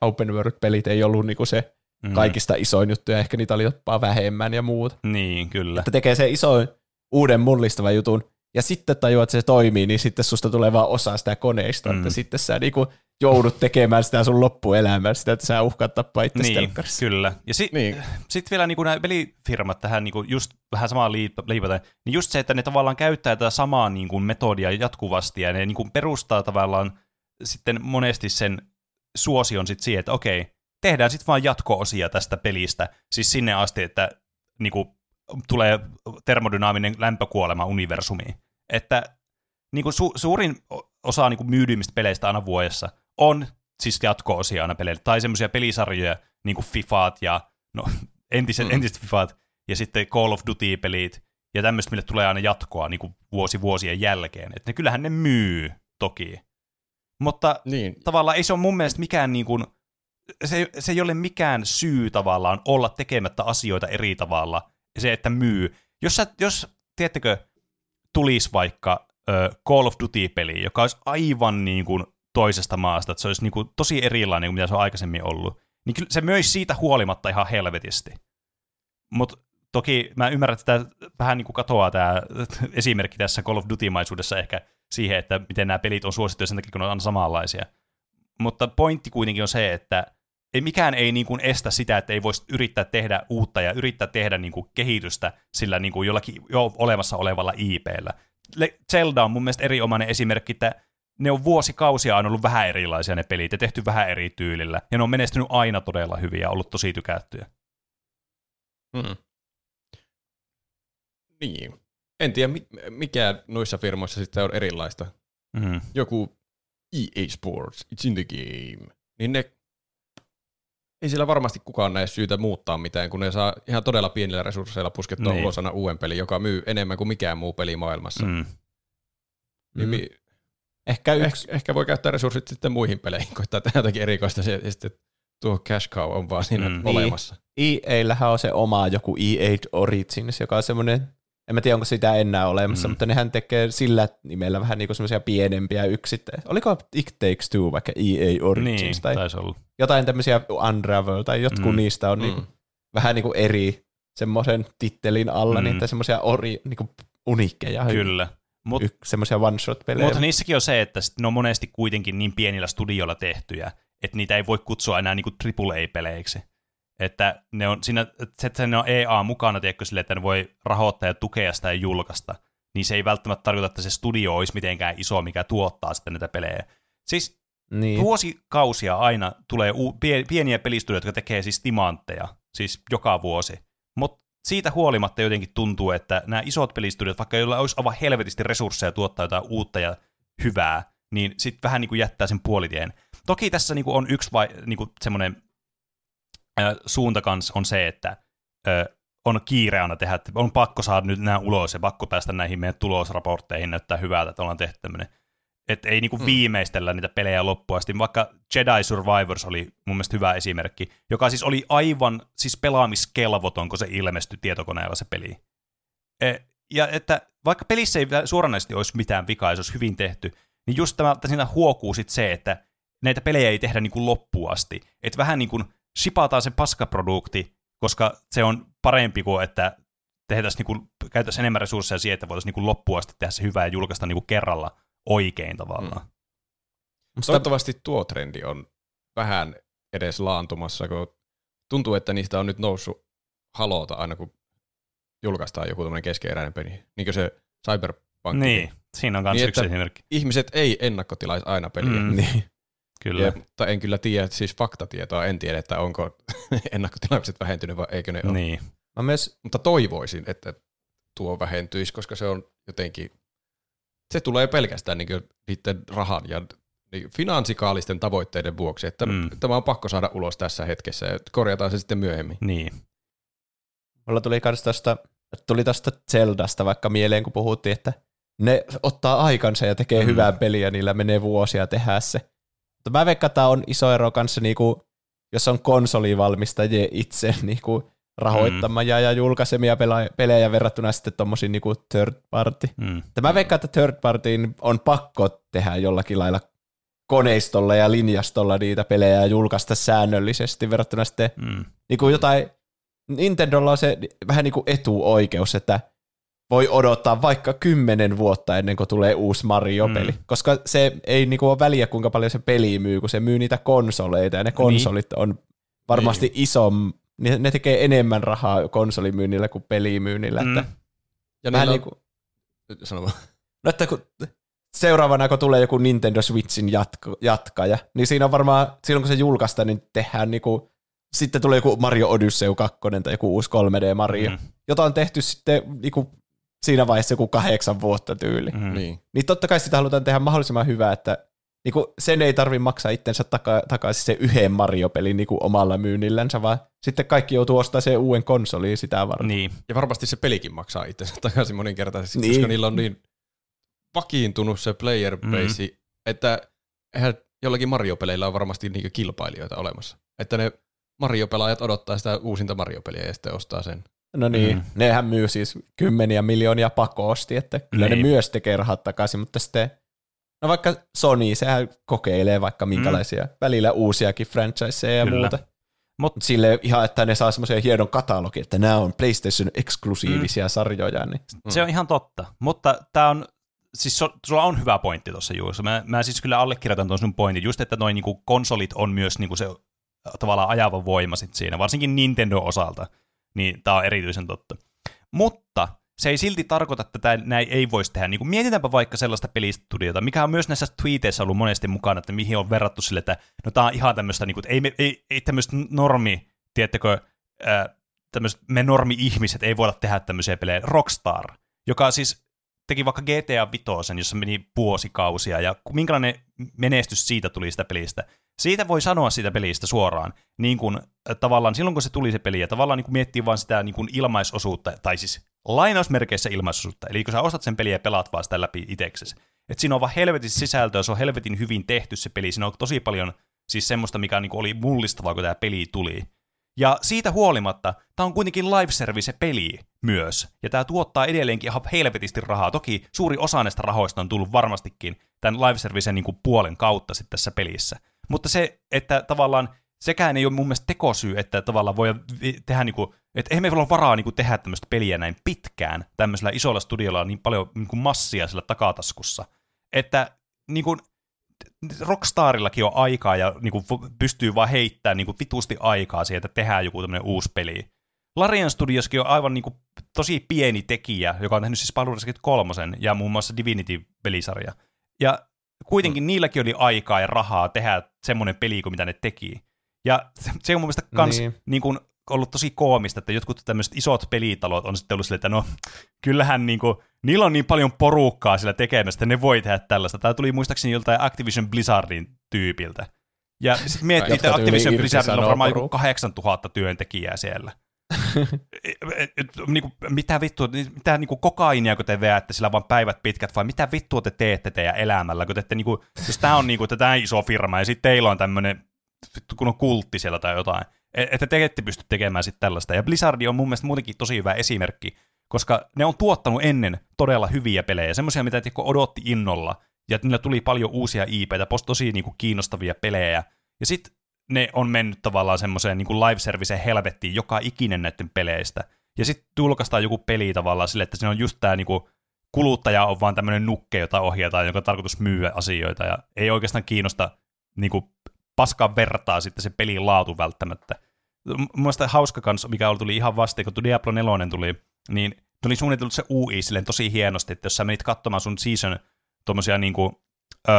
open world-pelit ei ollut niin kuin se Mm. kaikista isoin juttu, ja ehkä niitä oli jopa vähemmän ja muuta. Niin, kyllä. Että tekee se isoin uuden mullistavan jutun, ja sitten tajuat, että se toimii, niin sitten susta tulee vaan osa sitä koneistoa, Mm. että sitten sä niinku joudut tekemään sitä sun loppuelämää, sitä, että sä uhkaat tappaa itse Niin, telkkarissa. kyllä. Ja si- Niin. sitten vielä niin nämä pelifirmat tähän niin kuin just vähän samaa liip- liipaten, niin just se, että ne tavallaan käyttää tätä samaa niin kuin metodia jatkuvasti ja ne niin kuin perustaa tavallaan sitten monesti sen suosion sitten siihen, että okei, tehdään sitten vaan jatko-osia tästä pelistä, siis sinne asti, että niin kuin, tulee termodynaaminen lämpökuolema universumiin. Että niin kuin su- suurin osa niin kuin myydyimmistä peleistä aina vuodessa on siis jatko-osia aina peleille, tai semmoisia pelisarjoja, niin kuin Fifaat ja no, entiset, mm. entiset Fifaat, ja sitten Call of Duty-pelit, ja tämmöistä, mille tulee aina jatkoa niin kuin vuosi vuosien jälkeen. Että ne, kyllähän ne myy, toki. Mutta Niin. tavallaan ei se ole mun mielestä mikään niin kuin, se, se ei ole mikään syy tavallaan olla tekemättä asioita eri tavalla, se, että myy. Jos, sä, jos tiedättekö, tulisi vaikka ö, Call of Duty-peli, joka olisi aivan niin kuin toisesta maasta, että se olisi niin kuin tosi erilainen kuin mitä se on aikaisemmin ollut, niin kyllä se möisi siitä huolimatta ihan helvetisti. Mutta toki mä ymmärrän, että tämä vähän niin kuin katoaa tämä esimerkki tässä Call of Duty-maisuudessa ehkä siihen, että miten nämä pelit on suosittuja sen takia, kun ne on samanlaisia. Mutta pointti kuitenkin on se, että ei, mikään ei niin kuin estä sitä, että ei voisi yrittää tehdä uutta ja yrittää tehdä niin kuin kehitystä sillä niin kuin jollakin jo olemassa olevalla IPllä. Zelda on mun mielestä erinomainen esimerkki, että ne on vuosikausia aina ollut vähän erilaisia ne pelit ja tehty vähän eri tyylillä. Ja ne on menestynyt aina todella hyvin ja ollut tosi tykättyjä. Mm. Niin. En tiedä, mi- mikä noissa firmoissa sitten on erilaista. Mm. Joku EA Sports, it's in the game. Niin ne, ei sillä varmasti kukaan näe syytä muuttaa mitään, kun ne saa ihan todella pienillä resursseilla puskettua Niin. ulos aina uuden pelin, joka myy enemmän kuin mikään muu peli maailmassa. Mm. Mm. Niin mi- Ehkä eh, yksi, ehkä voi käyttää resurssit sitten muihin peleihin, koittaa tehdä jotakin erikoista se- ja sitten tuo cash cow on vaan siinä Mm. mm. olemassa. EAllähän on se oma joku EA Origins, joka on semmoinen, en mä tiedä onko sitä enää olemassa, Mm. mutta nehän tekee sillä nimellä vähän niinku semmoisia pienempiä yksittäisiä. Oliko It Takes Two vaikka EA Origins Niin, tai taisi olla. jotain tämmöisiä Unravel tai jotkut Mm. niistä on Mm. niinku, vähän niinku eri semmoisen tittelin alla, Mm. mm. niitä semmoisia ori, niinku uniikkeja, Kyllä. Mut, y- semmoisia one-shot-pelejä. mutta niissäkin on se, että sit ne on monesti kuitenkin niin pienillä studioilla tehtyjä, että niitä ei voi kutsua enää niinku AAA-peleiksi. Että ne on, siinä, se, että ne on EA mukana, tiedätkö, sille, että ne voi rahoittaa ja tukea sitä ja julkaista, niin se ei välttämättä tarkoita, että se studio olisi mitenkään iso, mikä tuottaa sitten näitä pelejä. Siis niin. vuosikausia aina tulee u- pie- pieniä pelistudioita, jotka tekee siis timantteja, siis joka vuosi. Mutta siitä huolimatta jotenkin tuntuu, että nämä isot pelistudiot, vaikka joilla olisi aivan helvetisti resursseja tuottaa jotain uutta ja hyvää, niin sitten vähän niin kuin jättää sen puolitien. Toki tässä niin kuin on yksi vai, niin kuin semmoinen suunta kanssa on se, että on kiire aina tehdä, että on pakko saada nyt nämä ulos ja pakko päästä näihin meidän tulosraportteihin näyttää hyvältä, että ollaan tehty tämmöinen. Että ei niinku Hmm. viimeistellä niitä pelejä loppuun asti. Vaikka Jedi Survivors oli mun mielestä hyvä esimerkki, joka siis oli aivan siis pelaamiskelvoton, kun se ilmestyi tietokoneella se peli. E, ja että vaikka pelissä ei suoranaisesti olisi mitään vikaa, ja se olisi hyvin tehty, niin just tämä, että siinä huokuu sit se, että näitä pelejä ei tehdä niinku loppuun asti. Että vähän niin kuin shipataan se paskaprodukti, koska se on parempi kuin, että tehtäisiin niinku, käytäisiin enemmän resursseja siihen, että voitaisiin niinku loppuun asti tehdä se hyvä ja julkaista niinku kerralla oikein tavallaan. Musta- Toivottavasti tuo trendi on vähän edes laantumassa, kun tuntuu, että niistä on nyt noussut halota aina, kun julkaistaan joku tämmöinen keskeeräinen peli. Niin kuin se Cyberpunk. Niin, siinä on myös Niin, yksi esimerkki. Ihmiset ei ennakkotilaisi aina peliä. Mm. niin. Kyllä. Ja, mutta en kyllä tiedä, siis faktatietoa en tiedä, että onko ennakkotilaukset vähentynyt vai eikö ne ole. Niin. Mä myös, Mutta toivoisin, että tuo vähentyisi, koska se on jotenkin, se tulee pelkästään niin niiden rahan ja niin finanssikaalisten tavoitteiden vuoksi, että Mm. tämä on pakko saada ulos tässä hetkessä ja korjataan se sitten myöhemmin. Niin. mulla tuli kans tosta, tuli tosta Zeldasta vaikka mieleen, kun puhuttiin, että ne ottaa aikansa ja tekee mm. hyvää peliä, niillä menee vuosia tehdä se. Mutta mä veikkaan, että on iso ero kanssa, niinku, jos on konsolivalmistajia itse niinku, rahoittamia mm. ja julkaisemia pelejä verrattuna sitten tommosiin niinku third party. Mm. Mä veikkaan, että third partyin on pakko tehdä jollakin lailla koneistolla ja linjastolla niitä pelejä ja julkaista säännöllisesti verrattuna sitten Mm. niin kuin jotain, Nintendolla on se vähän niin kuin etuoikeus, että voi odottaa vaikka kymmenen vuotta ennen kuin tulee uusi Mario-peli, Mm. koska se ei niin kuin ole väliä, kuinka paljon se peli myy, kun se myy niitä konsoleita, ja ne konsolit on varmasti Niin. iso, ne ne tekee enemmän rahaa konsolimyynnillä kuin pelimyynnillä, Mm. että Ja vähän niin kuin, sano vaan. no, että kun seuraavana, kun tulee joku Nintendo Switchin jatko, jatkaja, niin siinä on varmaan, silloin kun se julkaistaan, niin tehdään niinku, sitten tulee joku Mario Odyssey 2 tai joku uusi 3D Mario, mm. jota on tehty sitten niinku, siinä vaiheessa joku kahdeksan vuotta tyyli. Mm. Niin. Niin totta kai sitä halutaan tehdä mahdollisimman hyvää, että niinku, sen ei tarvi maksaa itsensä taka, takaisin se yhden Mario-pelin niinku, omalla myynnillänsä, vaan sitten kaikki joutuu ostamaan sen uuden konsoliin sitä varten. Niin. Ja varmasti se pelikin maksaa itsensä takaisin moninkertaisesti, Niin. koska niillä on niin vakiintunut se player base, mm. että eihän jollakin Mario-peleillä on varmasti niinku kilpailijoita olemassa. Että ne Mario-pelaajat odottaa sitä uusinta Mario-peliä ja sitten ostaa sen. No niin, Mm. mm. nehän myy siis kymmeniä miljoonia pakosti, että kyllä Niin. ne myös tekee rahat takaisin, mutta sitten, no vaikka Sony, sehän kokeilee vaikka minkälaisia, mm. välillä uusiakin franchiseja ja Kyllä. muuta. Mut- Mutta sille ihan, että ne saa semmoisen hienon katalogin, että nämä on PlayStation-eksklusiivisia mm. sarjoja, niin Se on ihan totta, mutta tämä on, siis so, sulla on hyvä pointti tuossa Juuso. Mä, mä siis kyllä allekirjoitan tuon sun pointin, just että noin niinku konsolit on myös niinku se tavallaan ajava voima sit siinä, varsinkin Nintendo osalta, niin tämä on erityisen totta. Mutta se ei silti tarkoita, että tää, näin ei voisi tehdä. Niin mietitäänpä vaikka sellaista pelistudiota, mikä on myös näissä tweeteissä ollut monesti mukana, että mihin on verrattu sille, että no tämä on ihan tämmöistä, niin kuin, ei, ei, ei tämmöistä normi, tiedättekö, ää, tämmöiset, me normi-ihmiset ei voida tehdä tämmöisiä pelejä. Rockstar, joka siis teki vaikka GTA 5, jossa meni vuosikausia, ja minkälainen menestys siitä tuli sitä pelistä. Siitä voi sanoa siitä pelistä suoraan, niin kuin tavallaan silloin kun se tuli se peli, ja tavallaan niin kuin miettii vaan sitä niin kuin ilmaisosuutta, tai siis lainausmerkeissä ilmaisosuutta, eli kun sä ostat sen peliä ja pelaat vaan sitä läpi itseksesi. Että siinä on vaan helvetin sisältöä, se on helvetin hyvin tehty se peli, siinä on tosi paljon siis semmoista, mikä niin kuin oli mullistavaa, kun tämä peli tuli. Ja siitä huolimatta, tämä on kuitenkin live service peli myös, ja tämä tuottaa edelleenkin ihan helvetisti rahaa. Toki suuri osa näistä rahoista on tullut varmastikin tämän live servicen niin puolen kautta sitten tässä pelissä. Mutta se, että tavallaan sekään ei ole mun mielestä tekosyy, että tavallaan voi tehdä niin kuin, että eihän meillä ole varaa niin kuin tehdä tämmöistä peliä näin pitkään tämmöisellä isolla studiolla niin paljon niin kuin massia sillä takataskussa, että niin kuin, Rockstarillakin on aikaa ja niin kuin, pystyy vaan heittämään niin kuin, vitusti aikaa siihen, että tehdään joku tämmöinen uusi peli. Larian Studioskin on aivan niin kuin, tosi pieni tekijä, joka on tehnyt siis Gate 3 ja muun muassa Divinity-pelisarja. Ja kuitenkin mm. niilläkin oli aikaa ja rahaa tehdä semmoinen peli kuin mitä ne teki. Ja se on mun mielestä kans niin. Niin. Kuin, ollut tosi koomista, että jotkut tämmöiset isot pelitalot on sitten ollut silleen, että no kyllähän niin kuin, niillä on niin paljon porukkaa sillä tekemästä, että ne voi tehdä tällaista. Tämä tuli muistaakseni joltain Activision Blizzardin tyypiltä. Ja sitten miettii, että Activision Blizzardilla on varmaan joku porukkaa. 8000 työntekijää siellä. Niin kuin, mitä vittua, mitä niin kuin kokainia, kun te veätte sillä vaan päivät pitkät, vai mitä vittua te teette teidän elämällä, kun te ette, niin kuin, jos tämä on niin kuin, tämä iso firma, ja sitten teillä on tämmöinen, kun on kultti siellä tai jotain, e- että te ette pysty tekemään sitten tällaista. Ja Blizzard on mun mielestä muutenkin tosi hyvä esimerkki, koska ne on tuottanut ennen todella hyviä pelejä, semmoisia, mitä tiedätkö, odotti innolla, ja niillä tuli paljon uusia IPitä, pos- tosi niin kuin, kiinnostavia pelejä, ja sitten ne on mennyt tavallaan semmoiseen niin live serviceen helvettiin joka ikinen näiden peleistä. Ja sitten julkaistaan joku peli tavallaan sille, että se on just tämä niin kuluttaja on vaan tämmöinen nukke, jota ohjataan, jonka on tarkoitus myyä asioita, ja ei oikeastaan kiinnosta niin kuin, paskaa vertaa sitten se pelin laatu välttämättä. Mun mielestä hauska kans, mikä tuli ihan vasta, kun Diablo 4 tuli, niin tuli suunniteltu se UI silleen tosi hienosti, että jos sä menit katsomaan sun season tuommoisia niinku, öö,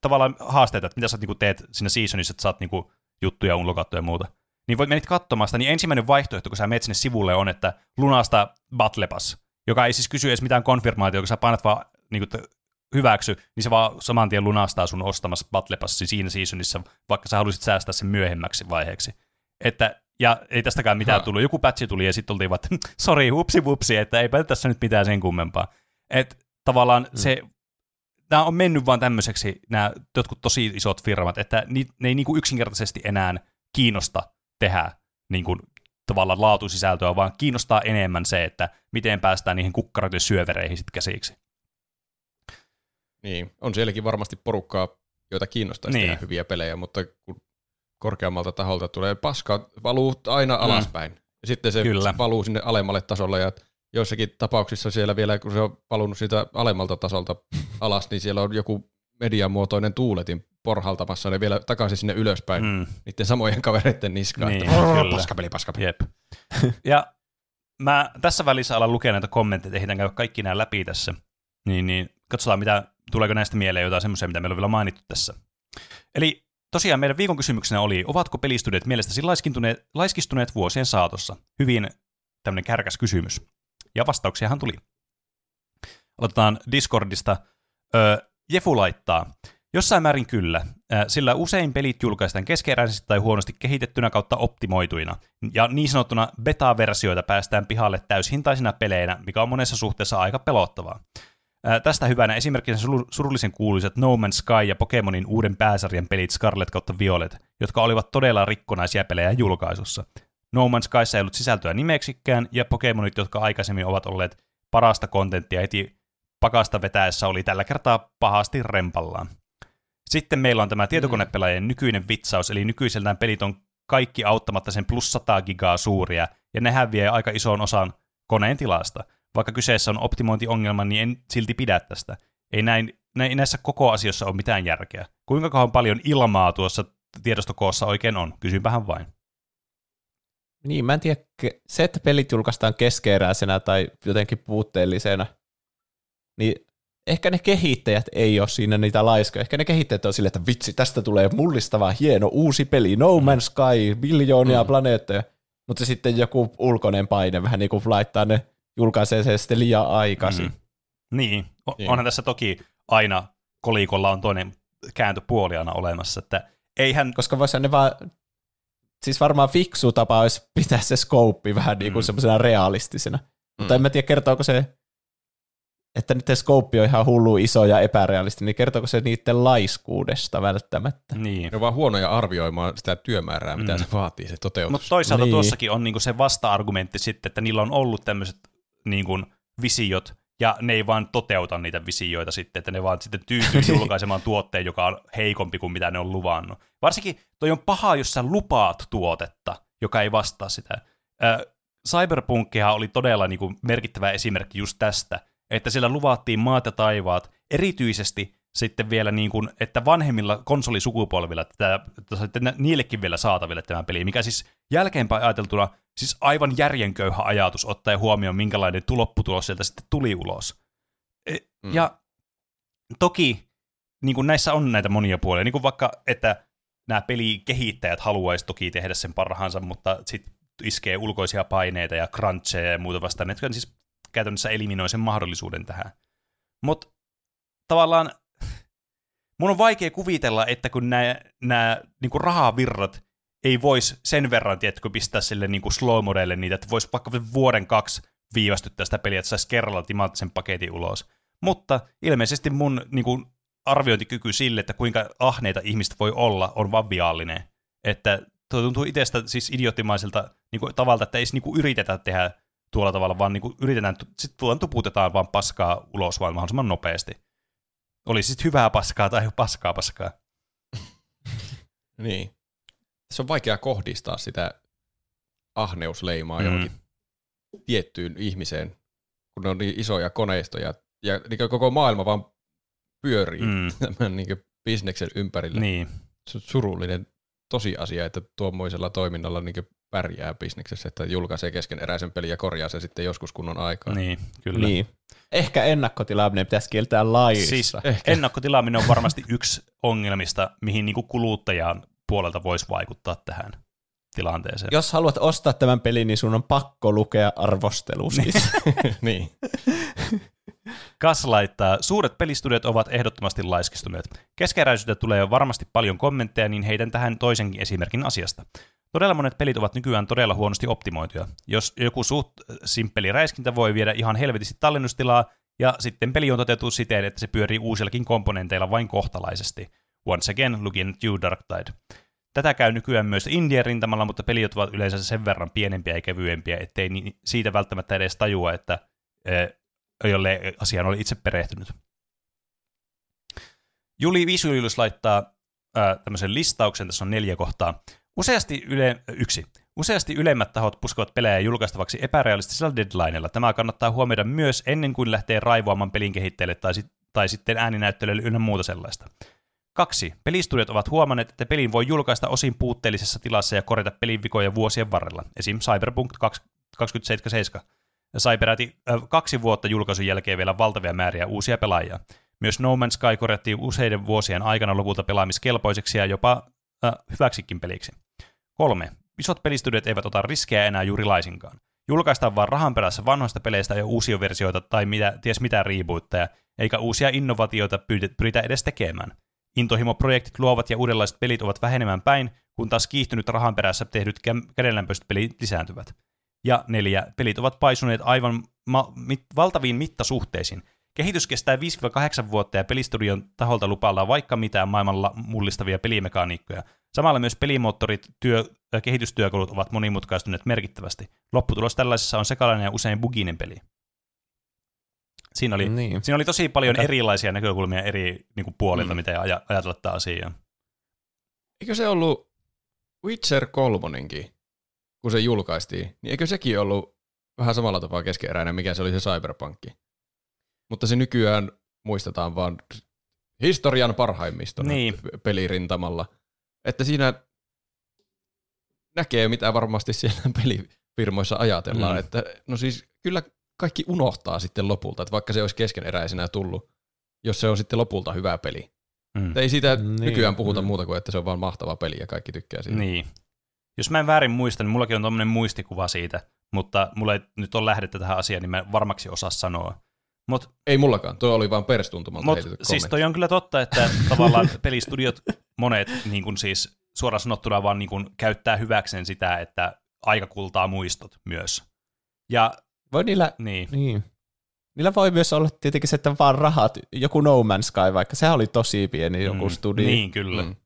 tavallaan haasteita, että mitä sä niinku teet siinä seasonissa, että saat niinku juttuja unlokattua ja muuta, niin voit menit katsomaan sitä, niin ensimmäinen vaihtoehto, kun sä menet sinne sivulle, on, että lunasta Battle Pass, joka ei siis kysy edes mitään konfirmaatiota, kun sä painat vaan niin kuin, hyväksy, niin se vaan saman tien lunastaa sun ostamassa Battle Passin siinä seasonissa, vaikka sä haluaisit säästää sen myöhemmäksi vaiheeksi. Että, ja ei tästäkään mitään Ha. tullut. Joku patchi tuli ja sitten oltiin vaan, että sori, hupsi vupsi, että eipä tässä nyt mitään sen kummempaa. Että tavallaan mm. se, nämä on mennyt vaan tämmöiseksi, nämä jotkut tosi isot firmat, että ni, ne ei niinku yksinkertaisesti enää kiinnosta tehdä niinku, tavallaan laatusisältöä, vaan kiinnostaa enemmän se, että miten päästään niihin kukkaroiden syövereihin sitten käsiksi. Niin, on sielläkin varmasti porukkaa, joita kiinnostaisi Niin. niin. tehdä hyviä pelejä, mutta kun korkeammalta taholta tulee paska, valuu aina Mm. alaspäin. Ja sitten se Kyllä. valuu sinne alemmalle tasolle ja joissakin tapauksissa siellä vielä, kun se on valunut siitä alemmalta tasolta alas, niin siellä on joku mediamuotoinen tuuletin porhaltamassa ne vielä takaisin sinne ylöspäin Mm. niiden samojen kavereiden niskaan. Niin, että, "Brrr, kyllä. paskapeli, paskapeli. Jep. Ja mä tässä välissä alan lukea näitä kommentteja, ehditään käydä kaikki nämä läpi tässä. Niin, niin katsotaan, mitä, tuleeko näistä mieleen jotain semmoisia, mitä meillä on vielä mainittu tässä. Eli tosiaan meidän viikon kysymyksenä oli, ovatko pelistudiot mielestäsi laiskistuneet, laiskistuneet vuosien saatossa? Hyvin tämmöinen kärkäs kysymys. Ja vastauksiahan tuli. Otetaan Discordista. Öö, Jefu laittaa. Jossain määrin kyllä, sillä usein pelit julkaistaan keskeräisesti tai huonosti kehitettynä kautta optimoituina, ja niin sanottuna beta-versioita päästään pihalle täyshintaisina peleinä, mikä on monessa suhteessa aika pelottavaa. Tästä hyvänä esimerkkinä suru- surullisen kuuluisat No Man's Sky ja Pokemonin uuden pääsarjan pelit Scarlet kautta Violet, jotka olivat todella rikkonaisia pelejä julkaisussa. No Man's Skyssa ei ollut sisältöä nimeksikään, ja Pokemonit, jotka aikaisemmin ovat olleet parasta kontenttia heti pakasta vetäessä, oli tällä kertaa pahasti rempallaan. Sitten meillä on tämä tietokonepelaajien nykyinen vitsaus, eli nykyisellään pelit on kaikki auttamatta sen plus 100 gigaa suuria, ja ne häviää aika ison osan koneen tilasta. Vaikka kyseessä on optimointiongelma, niin en silti pidä tästä. Ei näin, nä- näissä koko asioissa ole mitään järkeä. Kuinka kauan paljon ilmaa tuossa tiedostokoossa oikein on? Kysynpähän vain. Niin, mä en tiedä, se, että pelit julkaistaan keskeeräisenä tai jotenkin puutteellisena, niin ehkä ne kehittäjät ei ole siinä niitä laiskoja. Ehkä ne kehittäjät on silleen, että vitsi, tästä tulee mullistava, hieno, uusi peli, No Man's Sky, miljoonia mm. planeettoja. Mutta sitten joku ulkoinen paine vähän niin kuin laittaa ne, julkaisee se sitten liian aikaisin. Mm. Niin. O- Niin. onhan tässä toki aina kolikolla on toinen kääntöpuoli aina olemassa, että eihän Koska voisi ne vaan, siis varmaan fiksu tapa olisi pitää se skouppi vähän niin kuin Mm. semmoisena realistisena. Mutta Mm. en mä tiedä, kertooko se, että niiden skouppi on ihan hullu iso ja epärealistinen, niin kertooko se niiden laiskuudesta välttämättä? niin. Ne on vaan huonoja arvioimaan sitä työmäärää, mitä Mm. se vaatii, se toteutus. Mutta toisaalta niin. tuossakin on niinku se vasta-argumentti sitten, että niillä on ollut tämmöiset niinku visiot, ja ne ei vaan toteuta niitä visioita sitten, että ne vaan sitten tyytyy julkaisemaan tuotteen, joka on heikompi kuin mitä ne on luvannut. Varsinkin toi on paha, jos sä lupaat tuotetta, joka ei vastaa sitä. Ö, Cyberpunkkihan oli todella niinku merkittävä esimerkki just tästä, että siellä luvattiin maat ja taivaat, erityisesti sitten vielä niin kuin, että vanhemmilla konsolisukupolvilla, että, että sitten niillekin vielä saataville tämä peli, mikä siis jälkeenpäin ajateltuna siis aivan järjenköyhä ajatus ottaen huomioon, minkälainen lopputulos sieltä sitten tuli ulos. E- Mm. Ja toki niin kuin näissä on näitä monia puolia, niin kuin vaikka, että nämä pelikehittäjät haluaisi toki tehdä sen parhaansa, mutta sitten iskee ulkoisia paineita ja cruncheja ja muuta vastaan, jotka siis käytännössä eliminoi sen mahdollisuuden tähän. Mutta tavallaan mun on vaikea kuvitella, että kun nämä, nämä niin rahavirrat ei voisi sen verran, tiedätkö, pistää sille niin kuin slow-modelle niitä, että voisi vaikka vuoden kaksi viivästyttää sitä peliä, että saisi kerralla timanttisen paketin ulos. Mutta ilmeisesti mun niin kuin, arviointikyky sille, että kuinka ahneita ihmiset voi olla, on vaan viallinen. Että tuo tuntuu itsestä siis idioottimaiselta niin kuin, tavalta, että ei edes niin kuin, yritetä tehdä tuolla tavalla, vaan niin kuin, yritetään, sitten tuputetaan vaan paskaa ulos vaan mahdollisimman nopeasti. Oli sitten hyvää paskaa tai paskaa paskaa. Niin. Se on vaikea kohdistaa sitä ahneusleimaa Mm. johonkin tiettyyn ihmiseen, kun ne on niin isoja koneistoja. Ja niin koko maailma vaan pyörii mm. tämän niin bisneksen ympärillä. Niin. Se on surullinen tosiasia, että tuommoisella toiminnalla niin pärjää bisneksessä, että julkaisee keskeneräisen pelin ja korjaa sen sitten joskus kunnon aikaa. Niin, kyllä. Niin. Ehkä ennakkotilaaminen pitäisi kieltää laissa. Siis Ehkä. ennakkotilaaminen on varmasti yksi ongelmista, mihin niin kuluttajan puolelta voisi vaikuttaa tähän. tilanteeseen. Jos haluat ostaa tämän pelin, niin sun on pakko lukea arvostelu siitä. niin. Kas laittaa, suuret pelistudiot ovat ehdottomasti laiskistuneet. Keskeräisyyttä tulee varmasti paljon kommentteja, niin heidän tähän toisenkin esimerkin asiasta. Todella monet pelit ovat nykyään todella huonosti optimoituja. Jos joku suht simppeli räiskintä voi viedä ihan helvetisti tallennustilaa, ja sitten peli on toteutettu siten, että se pyörii uusillakin komponenteilla vain kohtalaisesti. Once again, looking at you, Dark Tide. Tätä käy nykyään myös Indian rintamalla, mutta pelit ovat yleensä sen verran pienempiä ja kevyempiä, ettei siitä välttämättä edes tajua, että jolle asiaan oli itse perehtynyt. Juli Visuilus laittaa ää, tämmöisen listauksen, tässä on neljä kohtaa. Useasti, yle, yksi. Useasti ylemmät tahot puskovat pelejä julkaistavaksi epärealistisella deadlineilla. Tämä kannattaa huomioida myös ennen kuin lähtee raivoamaan pelin kehittäjille tai, sit, tai sitten ääninäyttelylle ynnä muuta sellaista. Kaksi. Pelistudiot ovat huomanneet, että pelin voi julkaista osin puutteellisessa tilassa ja korjata pelin vikoja vuosien varrella. Esim. Cyberpunk 2077 sai peräti kaksi vuotta julkaisun jälkeen vielä valtavia määriä uusia pelaajia. Myös No Man's Sky korjattiin useiden vuosien aikana lopulta pelaamiskelpoiseksi ja jopa äh, hyväksikin peliksi. Kolme. Isot pelistudiot eivät ota riskejä enää juuri laisinkaan. Julkaistaan vaan rahan perässä vanhoista peleistä ja uusia versioita tai mitä, ties mitä rebootteja, eikä uusia innovaatioita pyritä edes tekemään. Intohimo-projektit luovat ja uudenlaiset pelit ovat vähenemään päin, kun taas kiihtynyt rahan perässä tehdyt kädenlämpöiset pelit lisääntyvät. Ja neljä, pelit ovat paisuneet aivan ma- mit- valtaviin mittasuhteisiin. Kehitys kestää 5-8 vuotta ja pelistudion taholta lupaillaan vaikka mitään maailmalla mullistavia pelimekaniikkoja. Samalla myös pelimoottorit, työ, ja kehitystyökalut ovat monimutkaistuneet merkittävästi. Lopputulos tällaisessa on sekalainen ja usein buginen peli. Siinä oli, niin. siinä oli tosi paljon Aika. erilaisia näkökulmia eri niin kuin puolilta, mm. miten aj- ajatella tätä asiaa. Eikö se ollut Witcher 3 kun se julkaistiin, niin eikö sekin ollut vähän samalla tapaa keskeeräinen, mikä se oli se Cyberpunkki? Mutta se nykyään muistetaan vaan historian parhaimmista niin. pelirintamalla. Että siinä näkee, mitä varmasti siellä pelifirmoissa ajatellaan. Mm. Että, no siis kyllä kaikki unohtaa sitten lopulta, että vaikka se olisi keskeneräisenä tullut, jos se on sitten lopulta hyvä peli. Mm. Ei siitä niin. nykyään puhuta mm. muuta kuin, että se on vaan mahtava peli ja kaikki tykkää siitä. Niin. Jos mä en väärin muista, niin mullakin on tommonen muistikuva siitä, mutta mulla ei nyt ole lähdettä tähän asiaan, niin mä varmaksi osaa sanoa. Mut, ei mullakaan, tuo oli vaan peristuntumalta mut, Siis toi on kyllä totta, että tavallaan pelistudiot monet niin kun siis suoraan sanottuna vaan niin kun käyttää hyväkseen sitä, että aika kultaa muistot myös. Ja, voi niillä, niin. niin. Niillä voi myös olla tietenkin se, että vaan rahat, joku No Man's Sky vaikka, se oli tosi pieni joku mm, studio. Niin, kyllä. Mm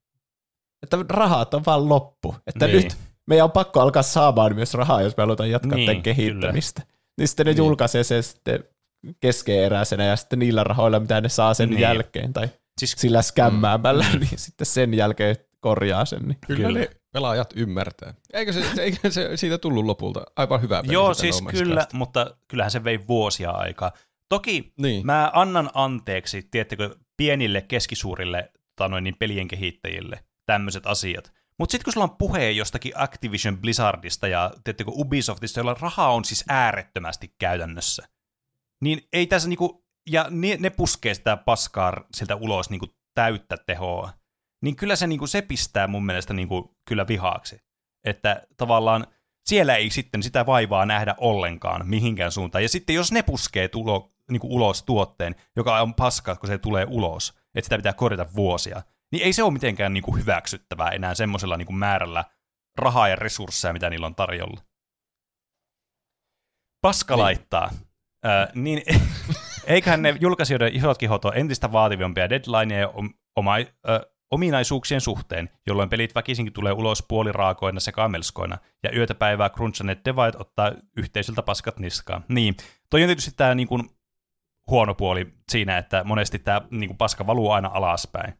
että rahat on vaan loppu. Että niin. nyt meidän on pakko alkaa saamaan myös rahaa, jos me halutaan jatkaa niin, tämän kehittämistä. Kyllä. Niin sitten ne niin. julkaisee se sitten keskeeräisenä ja sitten niillä rahoilla, mitä ne saa sen niin. jälkeen, tai siis, sillä skämmäämällä, mm. niin sitten sen jälkeen korjaa sen. Niin. Kyllä, kyllä ne pelaajat ymmärtää. Eikö se, eikö se siitä tullut lopulta aivan hyvä peli? Joo, siis kyllä, mutta kyllähän se vei vuosia aikaa. Toki niin. mä annan anteeksi, tiettekö, pienille, keskisuurille tanoin, niin pelien kehittäjille, tämmöiset asiat. Mutta sitten kun sulla on puhe jostakin Activision Blizzardista ja teettekö Ubisoftista, jolla rahaa on siis äärettömästi käytännössä, niin ei tässä niinku, ja ne, ne puskee sitä paskaa sieltä ulos niinku täyttä tehoa, niin kyllä se, niinku, se pistää mun mielestä niinku, kyllä vihaaksi. Että tavallaan siellä ei sitten sitä vaivaa nähdä ollenkaan mihinkään suuntaan. Ja sitten jos ne puskee tulo, niinku, ulos tuotteen, joka on paskaa, kun se tulee ulos, että sitä pitää korjata vuosia, niin ei se ole mitenkään niin kuin hyväksyttävää enää semmoisella niin kuin määrällä rahaa ja resursseja, mitä niillä on tarjolla. Paska niin. laittaa. Ö, niin, eiköhän ne julkaisijoiden isot kihot ole entistä vaativampia deadlineja oma, ö, ominaisuuksien suhteen, jolloin pelit väkisinkin tulee ulos puoliraakoina sekä melskoina, ja yötä päivää crunchaneet devait ottaa yhteisöltä paskat niskaan. Niin, toi on tietysti tämä niin kuin, huono puoli siinä, että monesti tämä niin kuin, paska valuu aina alaspäin.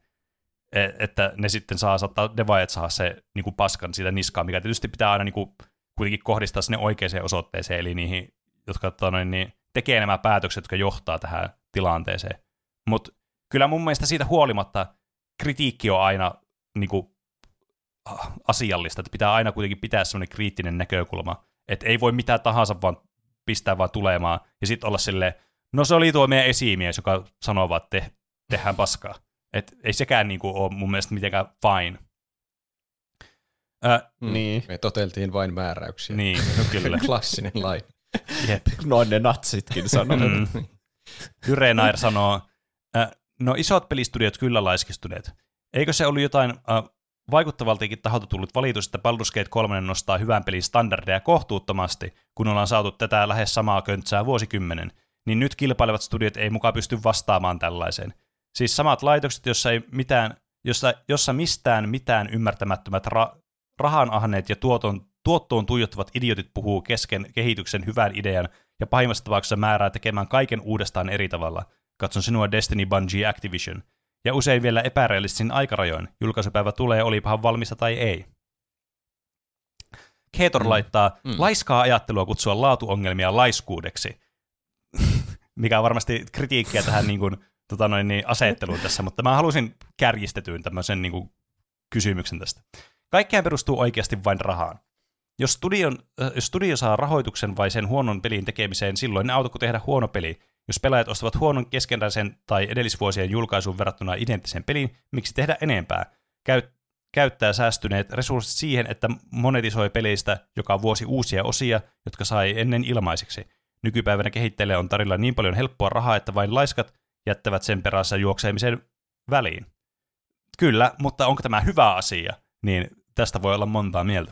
E, että ne sitten saa, saattaa devaajat saa se niin kuin paskan siitä niskaan, mikä tietysti pitää aina niin kuin, kuitenkin kohdistaa sinne oikeaan osoitteeseen, eli niihin, jotka tota noin, niin, tekee nämä päätökset, jotka johtaa tähän tilanteeseen. Mutta kyllä mun mielestä siitä huolimatta kritiikki on aina niin kuin, asiallista, että pitää aina kuitenkin pitää semmoinen kriittinen näkökulma, että ei voi mitään tahansa vaan pistää vaan tulemaan, ja sitten olla silleen, no se oli tuo meidän esimies, joka sanoo vaan, että te, tehdään paskaa. Et ei sekään niinku ole mun mielestä mitenkään fine. Ö, Niin. Me toteltiin vain määräyksiä. niin, kyllä. Klassinen lain. Jep. Noin ne natsitkin sanoo. Mm. Yrenair sanoo, äh, no isot pelistudiot kyllä laiskistuneet. Eikö se ollut jotain äh, vaikuttavaltakin taholta tullut valitus, että Baldur's Gate 3 nostaa hyvän pelin standardeja kohtuuttomasti, kun ollaan saatu tätä lähes samaa köntsää vuosikymmenen, niin nyt kilpailevat studiot ei mukaan pysty vastaamaan tällaiseen. Siis samat laitokset, jossa, ei mitään, jossa, jossa mistään mitään ymmärtämättömät ra- rahanahneet ja tuoton, tuottoon tuijottavat idiotit puhuu kesken kehityksen hyvän idean ja pahimmassa tapauksessa määrää tekemään kaiken uudestaan eri tavalla. Katson sinua Destiny Bungie Activision. Ja usein vielä epärealistisin aikarajoin. Julkaisupäivä tulee, olipahan valmista tai ei. Keetor mm. laittaa mm. laiskaa ajattelua kutsua laatuongelmia laiskuudeksi, mikä on varmasti kritiikkiä tähän niin kuin, tota noin, niin asetteluun tässä, mutta mä halusin kärjistetyyn tämmöisen niin kuin, kysymyksen tästä. Kaikkeen perustuu oikeasti vain rahaan. Jos, studion, äh, jos studio saa rahoituksen vai sen huonon pelin tekemiseen, silloin ne autako tehdä huono peli. Jos pelaajat ostavat huonon keskenäisen tai edellisvuosien julkaisuun verrattuna identtisen pelin, miksi tehdä enempää? Käy, käyttää säästyneet resurssit siihen, että monetisoi peleistä joka vuosi uusia osia, jotka sai ennen ilmaiseksi. Nykypäivänä kehittäjille on tarjolla niin paljon helppoa rahaa, että vain laiskat jättävät sen perässä juokseemisen väliin. Kyllä, mutta onko tämä hyvä asia? Niin tästä voi olla montaa mieltä.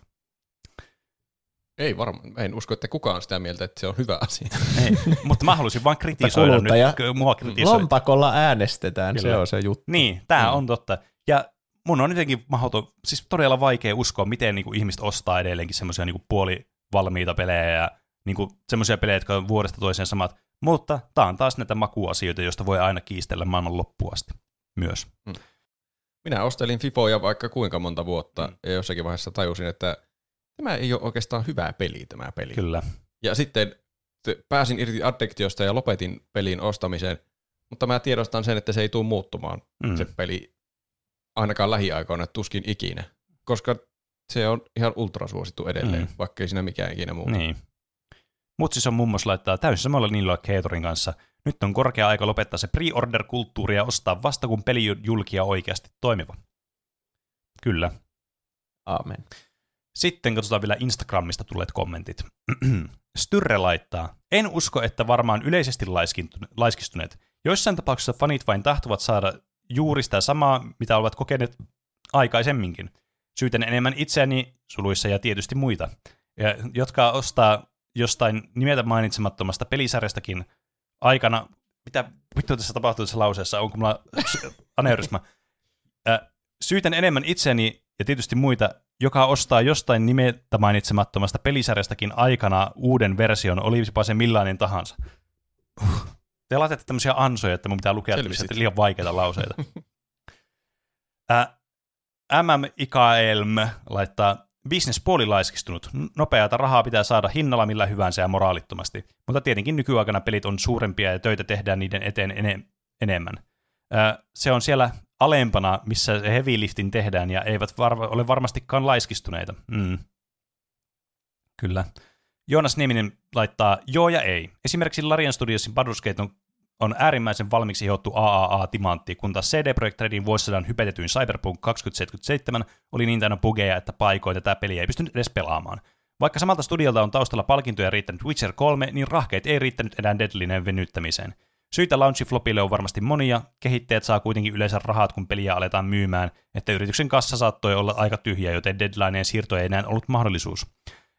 Ei varmaan. En usko, että kukaan on sitä mieltä, että se on hyvä asia. Ei, mutta mä halusin vain kritisoida kuluttaja- nyt, mua kritisoida. Lompakolla äänestetään, Kyllä. se on se juttu. Niin, tämä on totta. Ja mun on jotenkin mahdoton, siis todella vaikea uskoa, miten niinku ihmiset ostaa edelleenkin semmoisia niinku puolivalmiita pelejä ja niinku semmoisia pelejä, jotka on vuodesta toiseen samat. Mutta tämä on taas näitä makuasioita, joista voi aina kiistellä maailman loppuun asti myös. Minä ostelin Fifoja vaikka kuinka monta vuotta, mm. ja jossakin vaiheessa tajusin, että tämä ei ole oikeastaan hyvä peli, tämä peli. Kyllä. Ja sitten pääsin irti addiktiosta ja lopetin pelin ostamisen, mutta mä tiedostan sen, että se ei tule muuttumaan, Mm. mm. se peli, ainakaan lähiaikoina, tuskin ikinä. Koska se on ihan ultrasuosittu edelleen, Mm. mm. vaikka ei siinä mikään ikinä muuta. Niin. Mutsis on mummos laittaa täysin samalla niillä Keetorin kanssa. Nyt on korkea aika lopettaa se pre-order-kulttuuri ja ostaa vasta kun peli julkia oikeasti toimiva. Kyllä. Aamen. Sitten katsotaan vielä Instagramista tulleet kommentit. Styrre laittaa, en usko, että varmaan yleisesti laiskistuneet. Joissain tapauksissa fanit vain tahtovat saada juuri sitä samaa, mitä ovat kokeneet aikaisemminkin. Syytän enemmän itseäni, suluissa ja tietysti muita, ja, jotka ostaa jostain nimeltä mainitsemattomasta pelisarjastakin aikana, mitä vittu tässä tapahtuu tässä lauseessa, onko mulla aneurysma? Ä, Syytän enemmän itseäni ja tietysti muita, joka ostaa jostain nimeltä mainitsemattomasta pelisarjastakin aikana uuden version, olipa se millainen tahansa. Te laitatte tämmöisiä ansoja, että mun pitää lukea tämmöisiä liian vaikeita lauseita. Ä, MM Ikaelm laittaa bisnespuoli laiskistunut. Nopeata rahaa pitää saada hinnalla millä hyvänsä ja moraalittomasti. Mutta tietenkin nykyaikana pelit on suurempia ja töitä tehdään niiden eteen ene- enemmän. Ö, se on siellä alempana, missä heavy liftin tehdään ja eivät var- ole varmastikaan laiskistuneita. Mm. Kyllä. Joonas Nieminen laittaa joo ja ei. Esimerkiksi Larian Studiosin Baldur's on, on äärimmäisen valmiiksi hiottu AAA-timantti, kun taas CD Projekt Redin vuosisadan hypetetyin Cyberpunk 2077 oli niin täynnä bugeja, että paikoin tätä peliä ei pystynyt edes pelaamaan. Vaikka samalta studiolta on taustalla palkintoja riittänyt Witcher 3, niin rahkeet ei riittänyt enää Deadlinen venyttämiseen. Syitä launchiflopille on varmasti monia, kehittäjät saa kuitenkin yleensä rahat, kun peliä aletaan myymään, että yrityksen kassa saattoi olla aika tyhjä, joten deadlineen siirto ei enää ollut mahdollisuus.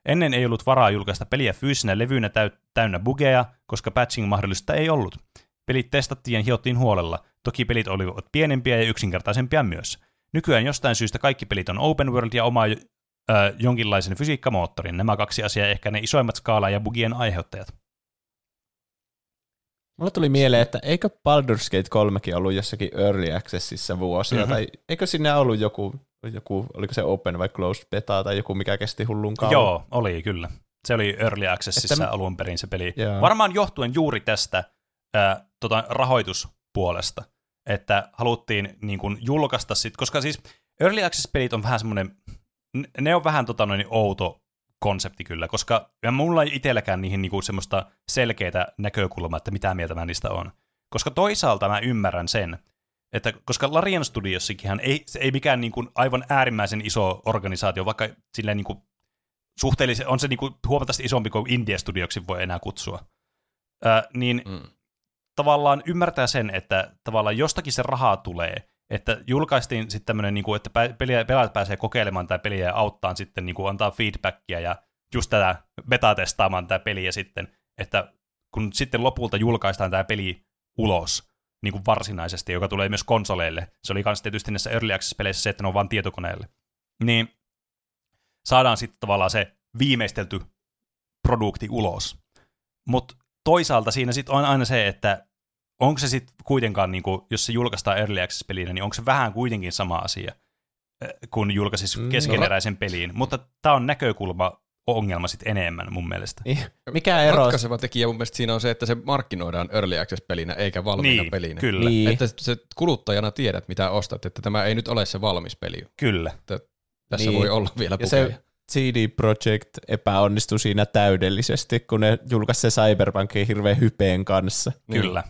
Ennen ei ollut varaa julkaista peliä fyysisenä levyynä täy- täynnä bugeja, koska patching-mahdollista ei ollut. Pelit testattiin ja hiottiin huolella, toki pelit olivat pienempiä ja yksinkertaisempia myös. Nykyään jostain syystä kaikki pelit on open world ja oma ö, jonkinlaisen fysiikkamoottorin. Nämä kaksi asiaa ehkä ne isoimmat skaala- ja bugien aiheuttajat. Mulle tuli mieleen, että eikö Baldur's Gate 3 ollut jossakin Early Accessissa vuosia, Mhm. mm-hmm. tai eikö siinä ollut joku, joku, oliko se Open vai Closed Beta tai joku, mikä kesti hullun kauan? Joo, oli kyllä. Se oli Early Accessissa Että- alun perin se peli. Joo. Varmaan johtuen juuri tästä tota, rahoituspuolesta, että haluttiin niin kuin, julkaista sit, koska siis Early Access-pelit on vähän semmoinen, ne on vähän tota, noin, outo konsepti kyllä, koska ja mulla ei itselläkään niihin niin kuin, semmoista selkeää näkökulmaa, että mitä mieltä mä niistä on. Koska toisaalta mä ymmärrän sen, Että koska Larian Studiossakin ei, se ei mikään niin kuin aivan äärimmäisen iso organisaatio, vaikka silleen niin kuin suhteellisen, on se niin kuin huomattavasti isompi kuin India Studioksi voi enää kutsua. Ö, niin Mm. Tavallaan ymmärtää sen, että tavallaan jostakin se rahaa tulee, että julkaistiin sitten tämmöinen, niin kuin, että peliä, pelaajat pääsee kokeilemaan tätä peliä ja auttaa sitten niin kuin antaa feedbackia ja just tätä betatestaamaan tätä peliä sitten, että kun sitten lopulta julkaistaan tämä peli ulos niin kuin varsinaisesti, joka tulee myös konsoleille, se oli myös tietysti näissä Early Access-peleissä se, että ne on vain tietokoneelle, niin saadaan sitten tavallaan se viimeistelty produkti ulos. Mutta toisaalta siinä sitten on aina se, että onko se sitten kuitenkaan, niin kuin, jos se julkaistaan Early Access-pelinä, niin onko se vähän kuitenkin sama asia, eh, kun julkaisisi Mm. keskeneräisen peliin. Mutta tämä on näkökulma ongelma sitten enemmän mun mielestä. Niin, Mikä ero? Ratkaiseva tekijä mun mielestä siinä on se, että se markkinoidaan Early Access-pelinä eikä valmiina Niin, pelinä. kyllä. Niin. Että se kuluttajana tiedät, mitä ostat, että tämä ei nyt ole se valmis peli. Kyllä. Tässä Niin. voi olla vielä Ja pukeja. se CD Projekt epäonnistui siinä täydellisesti, kun ne julkaisi se Cyberpunkin hirveän hypeen kanssa. Kyllä.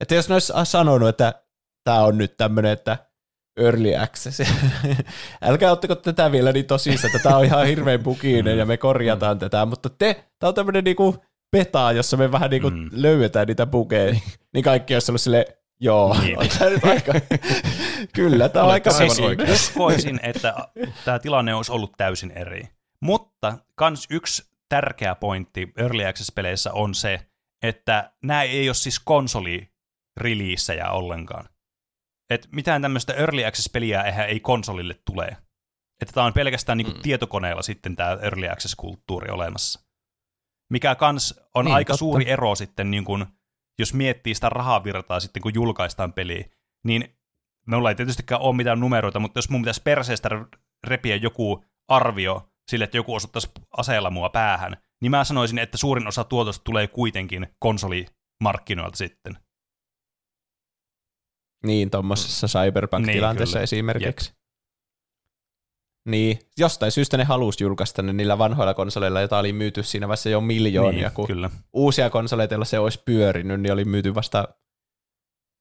Että jos ne olisi sanonut, että tämä on nyt tämmöinen, että early access. Älkää ottako tätä vielä niin tosissaan, että tämä on ihan hirveän buginen ja me korjataan tätä, mutta te, tämä on tämmöinen niinku beta, jossa me vähän niinku Mm. löydetään niitä bugeja, niin kaikki olisi ollut silleen, joo, Niin. on tämä nyt aika, kyllä, tämä on aika aivan vesinen. oikeassa. Uskoisin, että tämä tilanne olisi ollut täysin eri. Mutta kans yksi tärkeä pointti Early Access-peleissä on se, että nämä ei ole siis konsoli-releasejä ollenkaan. Et mitään tämmöistä Early Access-peliä eihän ei konsolille tule. Että tämä on pelkästään niinku Mm. tietokoneella sitten tämä Early Access-kulttuuri olemassa. Mikä kans on Niin, aika totta. suuri ero sitten, niin kun, jos miettii sitä rahavirtaa sitten, kun julkaistaan peliä, niin Mulla ei tietystikään ole mitään numeroita, mutta jos mun pitäisi perseestä repiä joku arvio sille, että joku osoittaisi aseella mua päähän, niin mä sanoisin, että suurin osa tuotosta tulee kuitenkin konsolimarkkinoilta sitten. Niin, tuommoisessa Cyberpunk-tilanteessa Niin, esimerkiksi. Niin, jostain syystä ne halusi julkaista ne niillä vanhoilla konsoleilla, joita oli myyty siinä vaiheessa jo miljoonia, niin, kun kyllä. uusia konsoleita, joilla se olisi pyörinyt, niin oli myyty vasta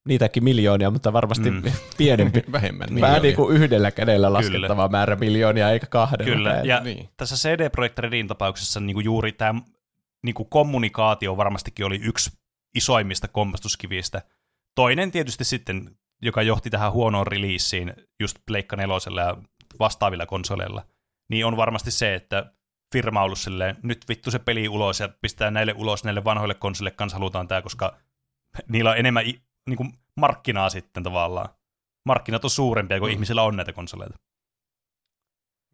niitäkin miljoonia, mutta varmasti Mm. pienempi. Vähemmän. Vähän niin kuin yhdellä kädellä Kyllä. laskettava määrä miljoonia, eikä kahdella. Kyllä, ja Niin. tässä CD Projekt Redin tapauksessa niin kuin juuri tämä niin kuin kommunikaatio varmastikin oli yksi isoimmista kompastuskivistä. Toinen tietysti sitten, joka johti tähän huonoon releaseen just Pleikka nelosella ja vastaavilla konsoleilla, niin on varmasti se, että firma on ollut silleen, nyt vittu se peli ulos ja pistää näille ulos näille vanhoille konsoleille kanssa halutaan tämä, koska niillä on enemmän niin kuin markkinaa sitten tavallaan. Markkinat on suurempia kuin Mm. ihmisillä on näitä konsoleita.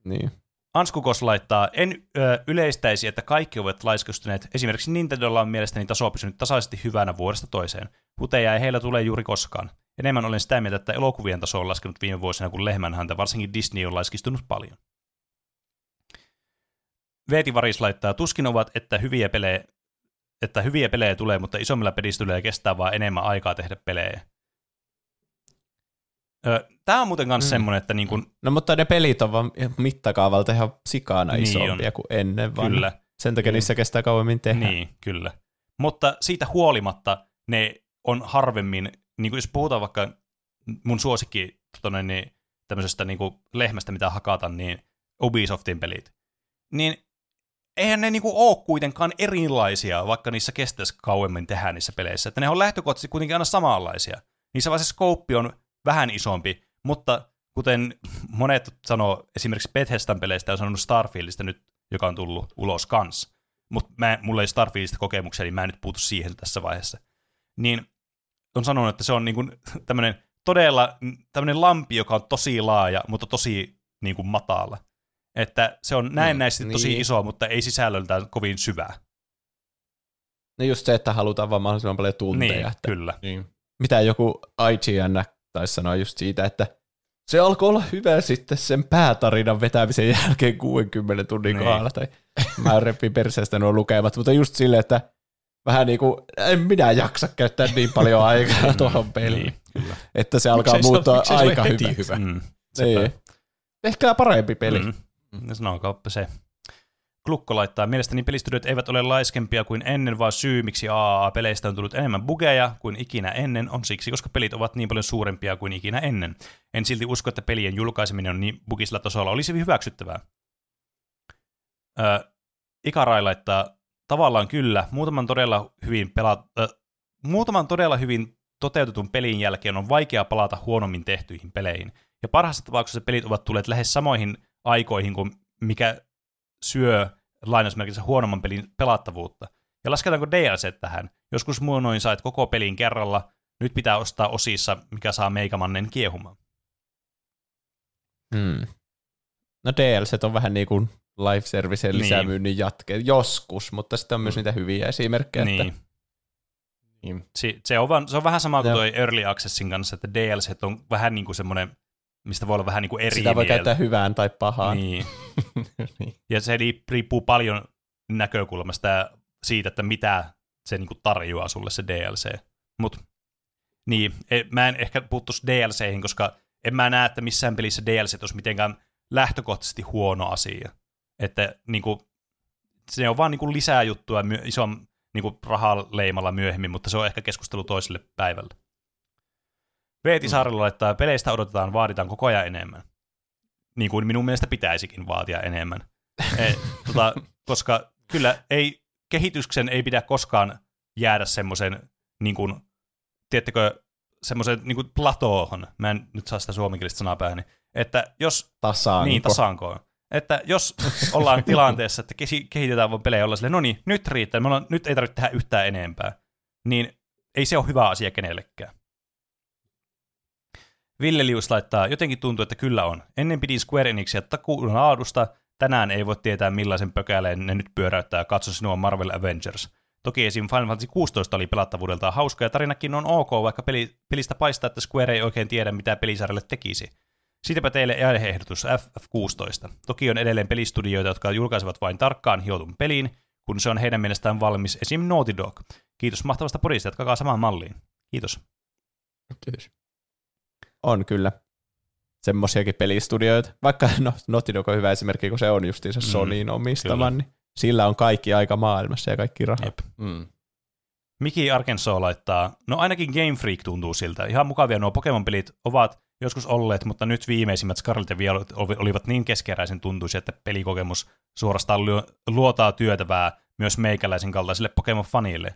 Niin. Anskukos laittaa, en ö, yleistäisi, että kaikki ovat laiskostuneet. Esimerkiksi Nintendolla on mielestäni taso pysynyt tasaisesti hyvänä vuodesta toiseen. Huteja ei heillä tule juuri koskaan. Enemmän olen sitä mieltä, että elokuvien taso on laskenut viime vuosina kuin lehmänhäntä, varsinkin Disney on laiskistunut paljon. Veeti Varis laittaa, tuskin ovat, että hyviä pelejä, että hyviä pelejä tulee, mutta isommilla pedistyillä kestää vaan enemmän aikaa tehdä pelejä. Tämä on muuten myös Mm. mm. semmoinen, että niin kun, No mutta ne pelit on vaan mittakaavalta ihan sikana Niin isompia on. kuin ennen vaan. kyllä, Sen takia Mm. niissä kestää kauemmin tehdä. Niin, kyllä. Mutta siitä huolimatta ne on harvemmin, niin kuin jos puhutaan vaikka mun suosikki tonne, niin tämmöisestä niin kuin lehmästä, mitä hakata, niin Ubisoftin pelit, niin eihän ne niinku ole kuitenkaan erilaisia, vaikka niissä kestäisi kauemmin tehdä niissä peleissä. Että ne on lähtökohtaisesti kuitenkin aina samanlaisia. Niissä vaan se skouppi on vähän isompi, mutta kuten monet sanoo, esimerkiksi Bethesdan peleistä on sanonut Starfieldista nyt, joka on tullut ulos kans. Mutta mulla ei Starfieldista kokemuksia, niin mä en nyt puutu siihen tässä vaiheessa. Niin on sanonut, että se on niinku tämmöinen todella tämmöinen lampi, joka on tosi laaja, mutta tosi niinku matala. Että se on näennäisesti Mm, tosi niin. iso, mutta ei sisällöltään kovin syvää. No just se, että halutaan vaan mahdollisimman paljon tunteja. Niin, että kyllä. Niin. mitä joku IGN taisi sanoa just siitä, että se alkoi olla hyvä sitten sen päätarinan vetämisen jälkeen 60 tunnin Niin. kohdalla. Tai mä repin perseestä nuo lukemat, mutta just silleen, että vähän niin kuin, en minä jaksa käyttää niin paljon aikaa tuohon peliin. Niin, kyllä. Että se alkaa Miksei se muuttua se aika heti hyvä. hyvä. Mm. Niin. Ehkä parempi peli. Mm. No sanokaappa se. Klukko laittaa, mielestäni pelistudiot eivät ole laiskempia kuin ennen, vaan syy, miksi AAA-peleistä on tullut enemmän bugeja kuin ikinä ennen, on siksi, koska pelit ovat niin paljon suurempia kuin ikinä ennen. En silti usko, että pelien julkaiseminen on niin bugisella tasolla olisi hyväksyttävää. Öö, Ikarai laittaa, tavallaan kyllä, muutaman todella hyvin pela, äh, muutaman todella hyvin toteutetun pelin jälkeen on vaikea palata huonommin tehtyihin peleihin. Ja parhaassa tapauksessa pelit ovat tulleet lähes samoihin aikoihin kuin mikä syö lainausmerkissä huonomman pelin pelattavuutta. Ja lasketaanko DLC tähän? Joskus muonoin sait koko pelin kerralla, nyt pitää ostaa osissa, mikä saa meikamannen kiehumaan. Hmm. No DLC on vähän niin kuin live serviceen Niin. lisämyynnin jatke. Joskus, mutta sitten on myös niitä hyviä esimerkkejä. Niin. Että, Niin. Si- se, on vaan, se on vähän sama kuin toi Early Accessin kanssa, että DLC on vähän niin kuin semmoinen, mistä voi olla vähän niin kuin eri sitä voi mieltä. käyttää hyvään tai pahaan. Niin. niin. Ja se riip- riippuu paljon näkökulmasta ja siitä, että mitä se niinku tarjoaa sulle se DLC. Mut niin, e- mä en ehkä puuttuisi DLCihin, koska en mä näe, että missään pelissä DLC olisi mitenkään lähtökohtaisesti huono asia. Että niinku, se on vaan niinku lisää juttua ison niinku rahaleimalla myöhemmin, mutta se on ehkä keskustelu toiselle päivälle. Veeti Saarella laittaa, peleistä odotetaan, vaaditaan koko ajan enemmän. Niin kuin minun mielestä pitäisikin vaatia enemmän. E, tota, koska kyllä ei, kehityksen ei pidä koskaan jäädä semmoisen, niin kuin, tiedättekö, semmoisen niin kuin platoohon. Mä en nyt saa sitä suomenkielistä sanaa pääni. Että jos Tasaanko. niin, tasankoon. Että jos ollaan tilanteessa, että kehitetään vaan pelejä olla silleen, no niin, nyt riittää, me ollaan, nyt ei tarvitse tehdä yhtään enempää, niin ei se ole hyvä asia kenellekään. Ville Lius laittaa, jotenkin tuntuu, että kyllä on. Ennen pidin Square Enixia takuun laadusta, tänään ei voi tietää millaisen pökäleen ne nyt pyöräyttää, katso sinua Marvel Avengers. Toki esim. Final Fantasy 16 oli pelattavuudeltaan hauska ja tarinakin on ok, vaikka peli, pelistä paistaa, että Square ei oikein tiedä, mitä pelisarjalle tekisi. Siitäpä teille aiheehdotus FF16. Toki on edelleen pelistudioita, jotka julkaisevat vain tarkkaan hiotun peliin, kun se on heidän mielestään valmis, esim. Naughty Dog. Kiitos mahtavasta podista, jatkakaa samaan malliin. Kiitos. Kiitos. On kyllä semmosiakin pelistudioita. Vaikka no, Naughty Dog on hyvä esimerkki, kun se on justiinsa Mm, Sonyin omistama, kyllä. niin sillä on kaikki aika maailmassa ja kaikki rahat. Jep. Mm. Miki Arkansas laittaa, no ainakin Game Freak tuntuu siltä. Ihan mukavia nuo Pokemon-pelit ovat joskus olleet, mutta nyt viimeisimmät Scarlet ja Violet oli- olivat niin keskeräisen tuntuisia, että pelikokemus suorastaan luotaa työtävää myös meikäläisen kaltaisille Pokemon-fanille.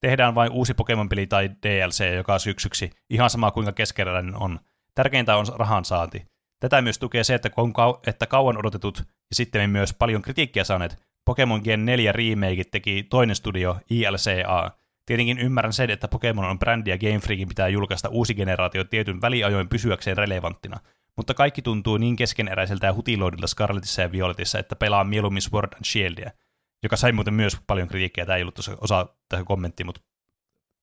Tehdään vain uusi Pokemon-peli tai DLC joka syksyksi, ihan sama kuinka keskeräinen on. Tärkeintä on rahan saanti. Tätä myös tukee se, että, kun kau- että kauan odotetut ja sitten myös paljon kritiikkiä saaneet Pokemon Gen 4 remake teki toinen studio ILCA. Tietenkin ymmärrän sen, että Pokemon on brändi ja Game Freakin pitää julkaista uusi generaatio tietyn väliajoin pysyäkseen relevanttina. Mutta kaikki tuntuu niin keskeneräiseltä ja hutiloidilta Scarletissa ja Violetissa, että pelaa mieluummin Sword and Shieldia, joka sai muuten myös paljon kritiikkiä. Tämä ei ollut tuossa osa tähän kommenttiin, mutta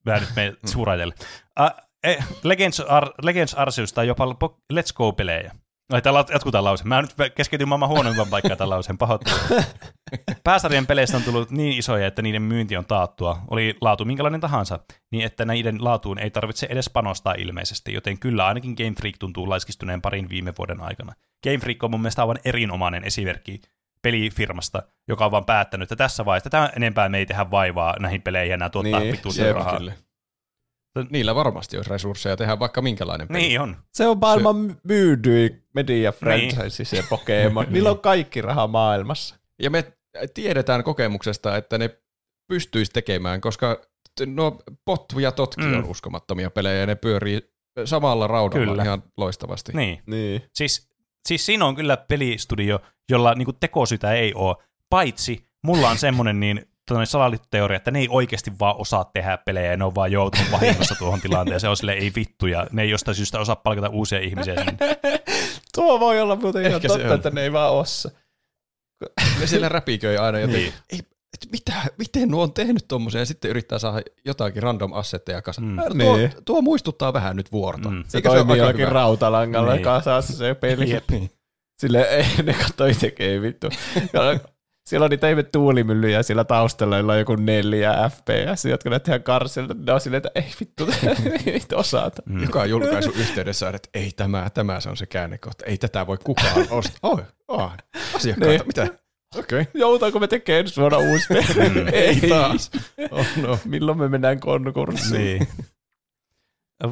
vähän nyt me suuraitelle. Uh, eh, Legends, Ar- Legends Arceus tai jopa Let's Go-pelejä. Ai, täällä jatkuu tämä lause. Mä nyt keskityn maailman huonoimpaan paikkaan tämän lauseen pahoittelen. Pääsarjan peleistä on tullut niin isoja, että niiden myynti on taattua. Oli laatu minkälainen tahansa, niin että näiden laatuun ei tarvitse edes panostaa ilmeisesti, joten kyllä ainakin Game Freak tuntuu laiskistuneen parin viime vuoden aikana. Game Freak on mun mielestä aivan erinomainen esimerkki pelifirmasta, joka on vaan päättänyt, että tässä vaiheessa tämän enempää me ei tehdä vaivaa näihin peleihin ja nämä tuottaa Niin, vittuun rahaa. Kyllä. Niillä varmasti olisi resursseja tehdä vaikka minkälainen peli. Niin on. Se on maailman myydyin media franchise se Pokemon. Niillä on kaikki raha maailmassa. Ja me tiedetään kokemuksesta, että ne pystyisi tekemään, koska t- nuo pot ja totki mm. on uskomattomia pelejä ja ne pyörii samalla raudalla Kyllä. ihan loistavasti. Niin. Niin. Siis, siis siinä on kyllä pelistudio, jolla niinku tekosytä ei ole, paitsi mulla on semmoinen niin tällainen salaliitto teoria, että ne ei oikeasti vaan osaa tehdä pelejä ja ne on vaan joutunut vahingossa tuohon tilanteeseen. On silleen, ei vittu, ja ne ei jostain syystä osaa palkata uusia ihmisiä sinne. Tuo voi olla muuten ihan totta, on. että ne ei vaan ossa. Ne siellä räpiköi aina joten, Niin. ei, et mitä, miten nuo on tehnyt tommosen ja sitten yrittää saada jotakin random assetteja kasaan. Mm. Tuo, Niin. tuo, muistuttaa vähän nyt vuorta. Mm. Se Eikö toimii jollakin rautalangalla Niin. kasassa se peli. Jep. Sille ei ne katso itsekin, ei vittu. Siellä on niitä ihme tuulimyllyjä siellä taustalla, joilla on joku neljä FPS, jotka näyttää ihan karsilta. Ne on silleen, että ei vittu, ei osata. Mm. Joka julkaisu yhteydessä on, että ei tämä, tämä se on se käännekohta. Ei tätä voi kukaan ostaa. Oi, oh, asiakkaita, Niin. mitä? Okei. Okay. Joutaanko me tekemään ensi vuonna uusi peli? Mm. Ei taas. Oh no. Milloin me mennään konkurssiin? Niin.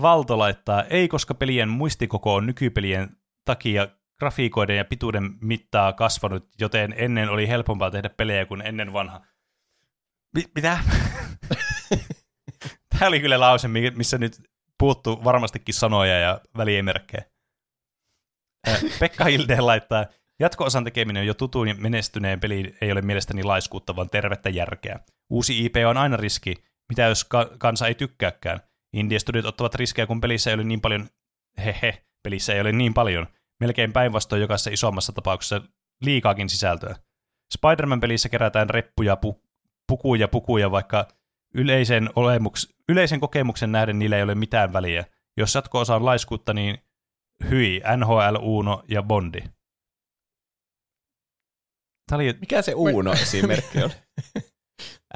Valto laittaa, ei koska pelien muistikoko on nykypelien takia grafiikoiden ja pituuden mittaa kasvanut, joten ennen oli helpompaa tehdä pelejä kuin ennen vanha. Mi- mitä? Tämä oli kyllä lause, mi- missä nyt puuttuu varmastikin sanoja ja väliemerkkejä. Pekka Hilde laittaa, jatko-osan tekeminen on jo tutun ja menestyneen peliin ei ole mielestäni laiskuutta, vaan tervettä järkeä. Uusi IP on aina riski, mitä jos ka- kansa ei tykkääkään. Indie-studiot ottavat riskejä, kun pelissä ei ole niin paljon, hehe, pelissä ei ole niin paljon. Melkein päinvastoin jokaisessa isommassa tapauksessa liikaakin sisältöä. Spider-Man-pelissä kerätään reppuja, pu- pukuja, pukuja, vaikka yleisen, olemuks- yleisen kokemuksen nähden niillä ei ole mitään väliä. Jos jatko-osa on laiskuutta, niin hyi, NHL, Uno ja Bondi. Tämä oli, Mikä se Uuno-esimerkki on?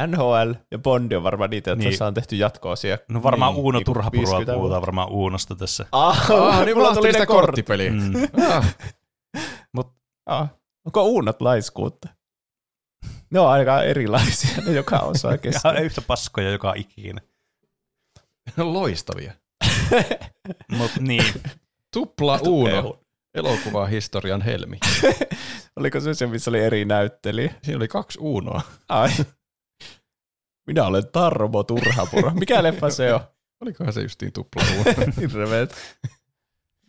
NHL ja Bondi on varmaan niitä, Niin. joissa on tehty jatko-osia. no varmaan niin, Uuno niinku turhapurua 50 puhutaan varmaan Uunosta tässä. Ah, Ah, niin mulla tuli sitä korttipeliä. Mm. Ah, Ah, onko Uunot laiskuutta? Ne on aika erilaisia ne joka osa Ja kesken. yhtä paskoja joka ikinä. loistavia. Mut niin, Tupla Uno. Elokuvahistorian helmi. Oliko se se, missä oli eri näyttelijä? Siinä oli kaksi Unoa. Ai. Minä olen Tarmo Turhapuro. Mikä leffa se on? Olikohan se justiin tupla? Hirveet.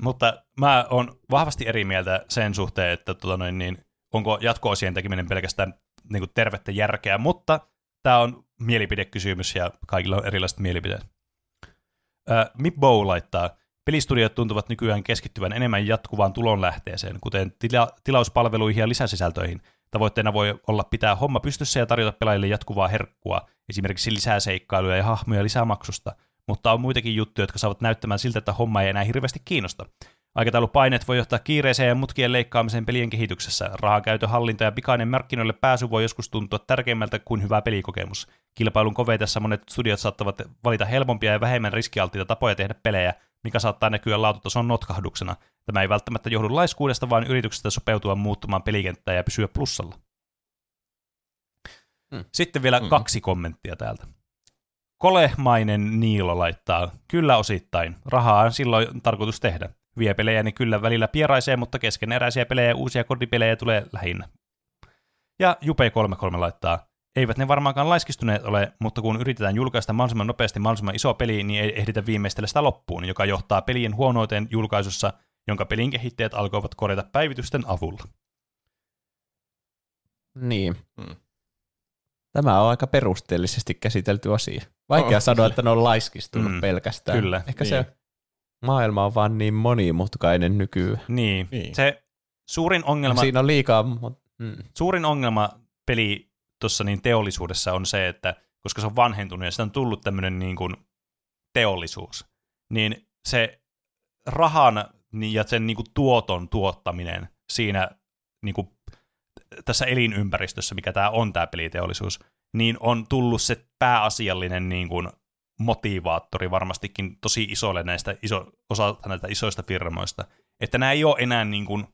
mutta mä oon vahvasti eri mieltä sen suhteen, että tota noin, niin, onko jatko-osien tekeminen pelkästään niin kuin tervettä järkeä, mutta tämä on mielipidekysymys ja kaikilla on erilaiset mielipiteet. Äh, Mip Bow laittaa, pelistudiot tuntuvat nykyään keskittyvän enemmän jatkuvaan tulonlähteeseen, kuten tila- tilauspalveluihin ja lisäsisältöihin. Tavoitteena voi olla pitää homma pystyssä ja tarjota pelaajille jatkuvaa herkkua, esimerkiksi lisää seikkailuja ja hahmoja lisämaksusta, mutta on muitakin juttuja, jotka saavat näyttämään siltä, että homma ei enää hirveästi kiinnosta. Aikataulupaineet voi johtaa kiireeseen ja mutkien leikkaamiseen pelien kehityksessä. Rahan käytön hallinta ja pikainen markkinoille pääsy voi joskus tuntua tärkeimmältä kuin hyvä pelikokemus. Kilpailun kovetessa monet studiot saattavat valita helpompia ja vähemmän riskialttiita tapoja tehdä pelejä, mikä saattaa näkyä laatutason notkahduksena. Tämä ei välttämättä johdu laiskuudesta, vaan yrityksestä sopeutua muuttumaan pelikenttään ja pysyä plussalla. Hmm. Sitten vielä Hmm. kaksi kommenttia täältä. Kolehmainen Niilo laittaa, kyllä osittain. Rahaa on silloin tarkoitus tehdä. Vie pelejä niin kyllä välillä pieraisee, mutta keskeneräisiä pelejä ja uusia kodipelejä tulee lähinnä. Ja Jupe33 laittaa, eivät ne varmaankaan laiskistuneet ole, mutta kun yritetään julkaista mahdollisimman nopeasti mahdollisimman iso peli, niin ei ehditä viimeistellä sitä loppuun, joka johtaa pelien huonouteen julkaisussa, jonka pelin kehittäjät alkoivat korjata päivitysten avulla. Niin. Hmm. Tämä on aika perusteellisesti käsitelty asia. Vaikea Oh, sanoa, että ne on laiskistunut Mm, pelkästään. kyllä, Ehkä niin. se maailma on vaan niin monimutkainen nykyään. Niin, Niin. se suurin ongelma... Siinä on liikaa... Mm. suurin ongelma peli tuossa niin teollisuudessa on se, että koska se on vanhentunut ja sitä on tullut tämmöinen niin kuin teollisuus, niin se rahan niin- ja sen niin kuin tuoton tuottaminen siinä niin kuin tässä elinympäristössä, mikä tämä on tämä peliteollisuus, niin on tullut se pääasiallinen niin kuin motivaattori varmastikin tosi isolle näistä iso, osalta näitä isoista firmoista, että nämä ei ole enää niin kuin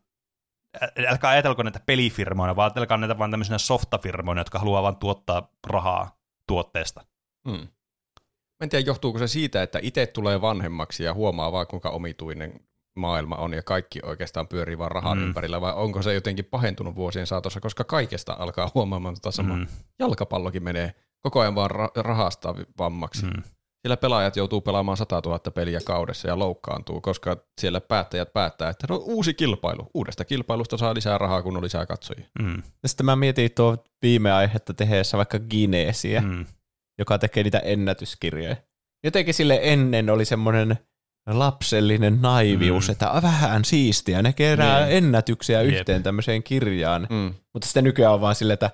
älkää ajatelko näitä pelifirmoina, vaan ajatelkaa näitä vaan tämmöisenä softafirmoina, jotka haluaa vaan tuottaa rahaa tuotteesta. Hmm. Mä en tiedä, johtuuko se siitä, että itse tulee vanhemmaksi ja huomaa vaan, kuinka omituinen maailma on ja kaikki oikeastaan pyörii vaan rahan Mm. ympärillä, vai onko se jotenkin pahentunut vuosien saatossa, koska kaikesta alkaa huomaamaan tota samaa. Mm. Jalkapallokin menee koko ajan vaan ra- rahasta vammaksi. Mm. Siellä pelaajat joutuu pelaamaan 100 000 peliä kaudessa ja loukkaantuu, koska siellä päättäjät päättää, että no uusi kilpailu. Uudesta kilpailusta saa lisää rahaa, kun on lisää katsojia. Mm. Ja Sitten mä mietin tuo viime aihetta tehdessä vaikka Guinnessia, mm. Joka tekee niitä ennätyskirjoja. Jotenkin sille ennen oli semmoinen lapsellinen naivius, Mm. että "Ah, vähän siistiä, ne kerää Niin. ennätyksiä Jep. yhteen tämmöiseen kirjaan. Mm. Mutta sitten nykyään on vaan silleen, että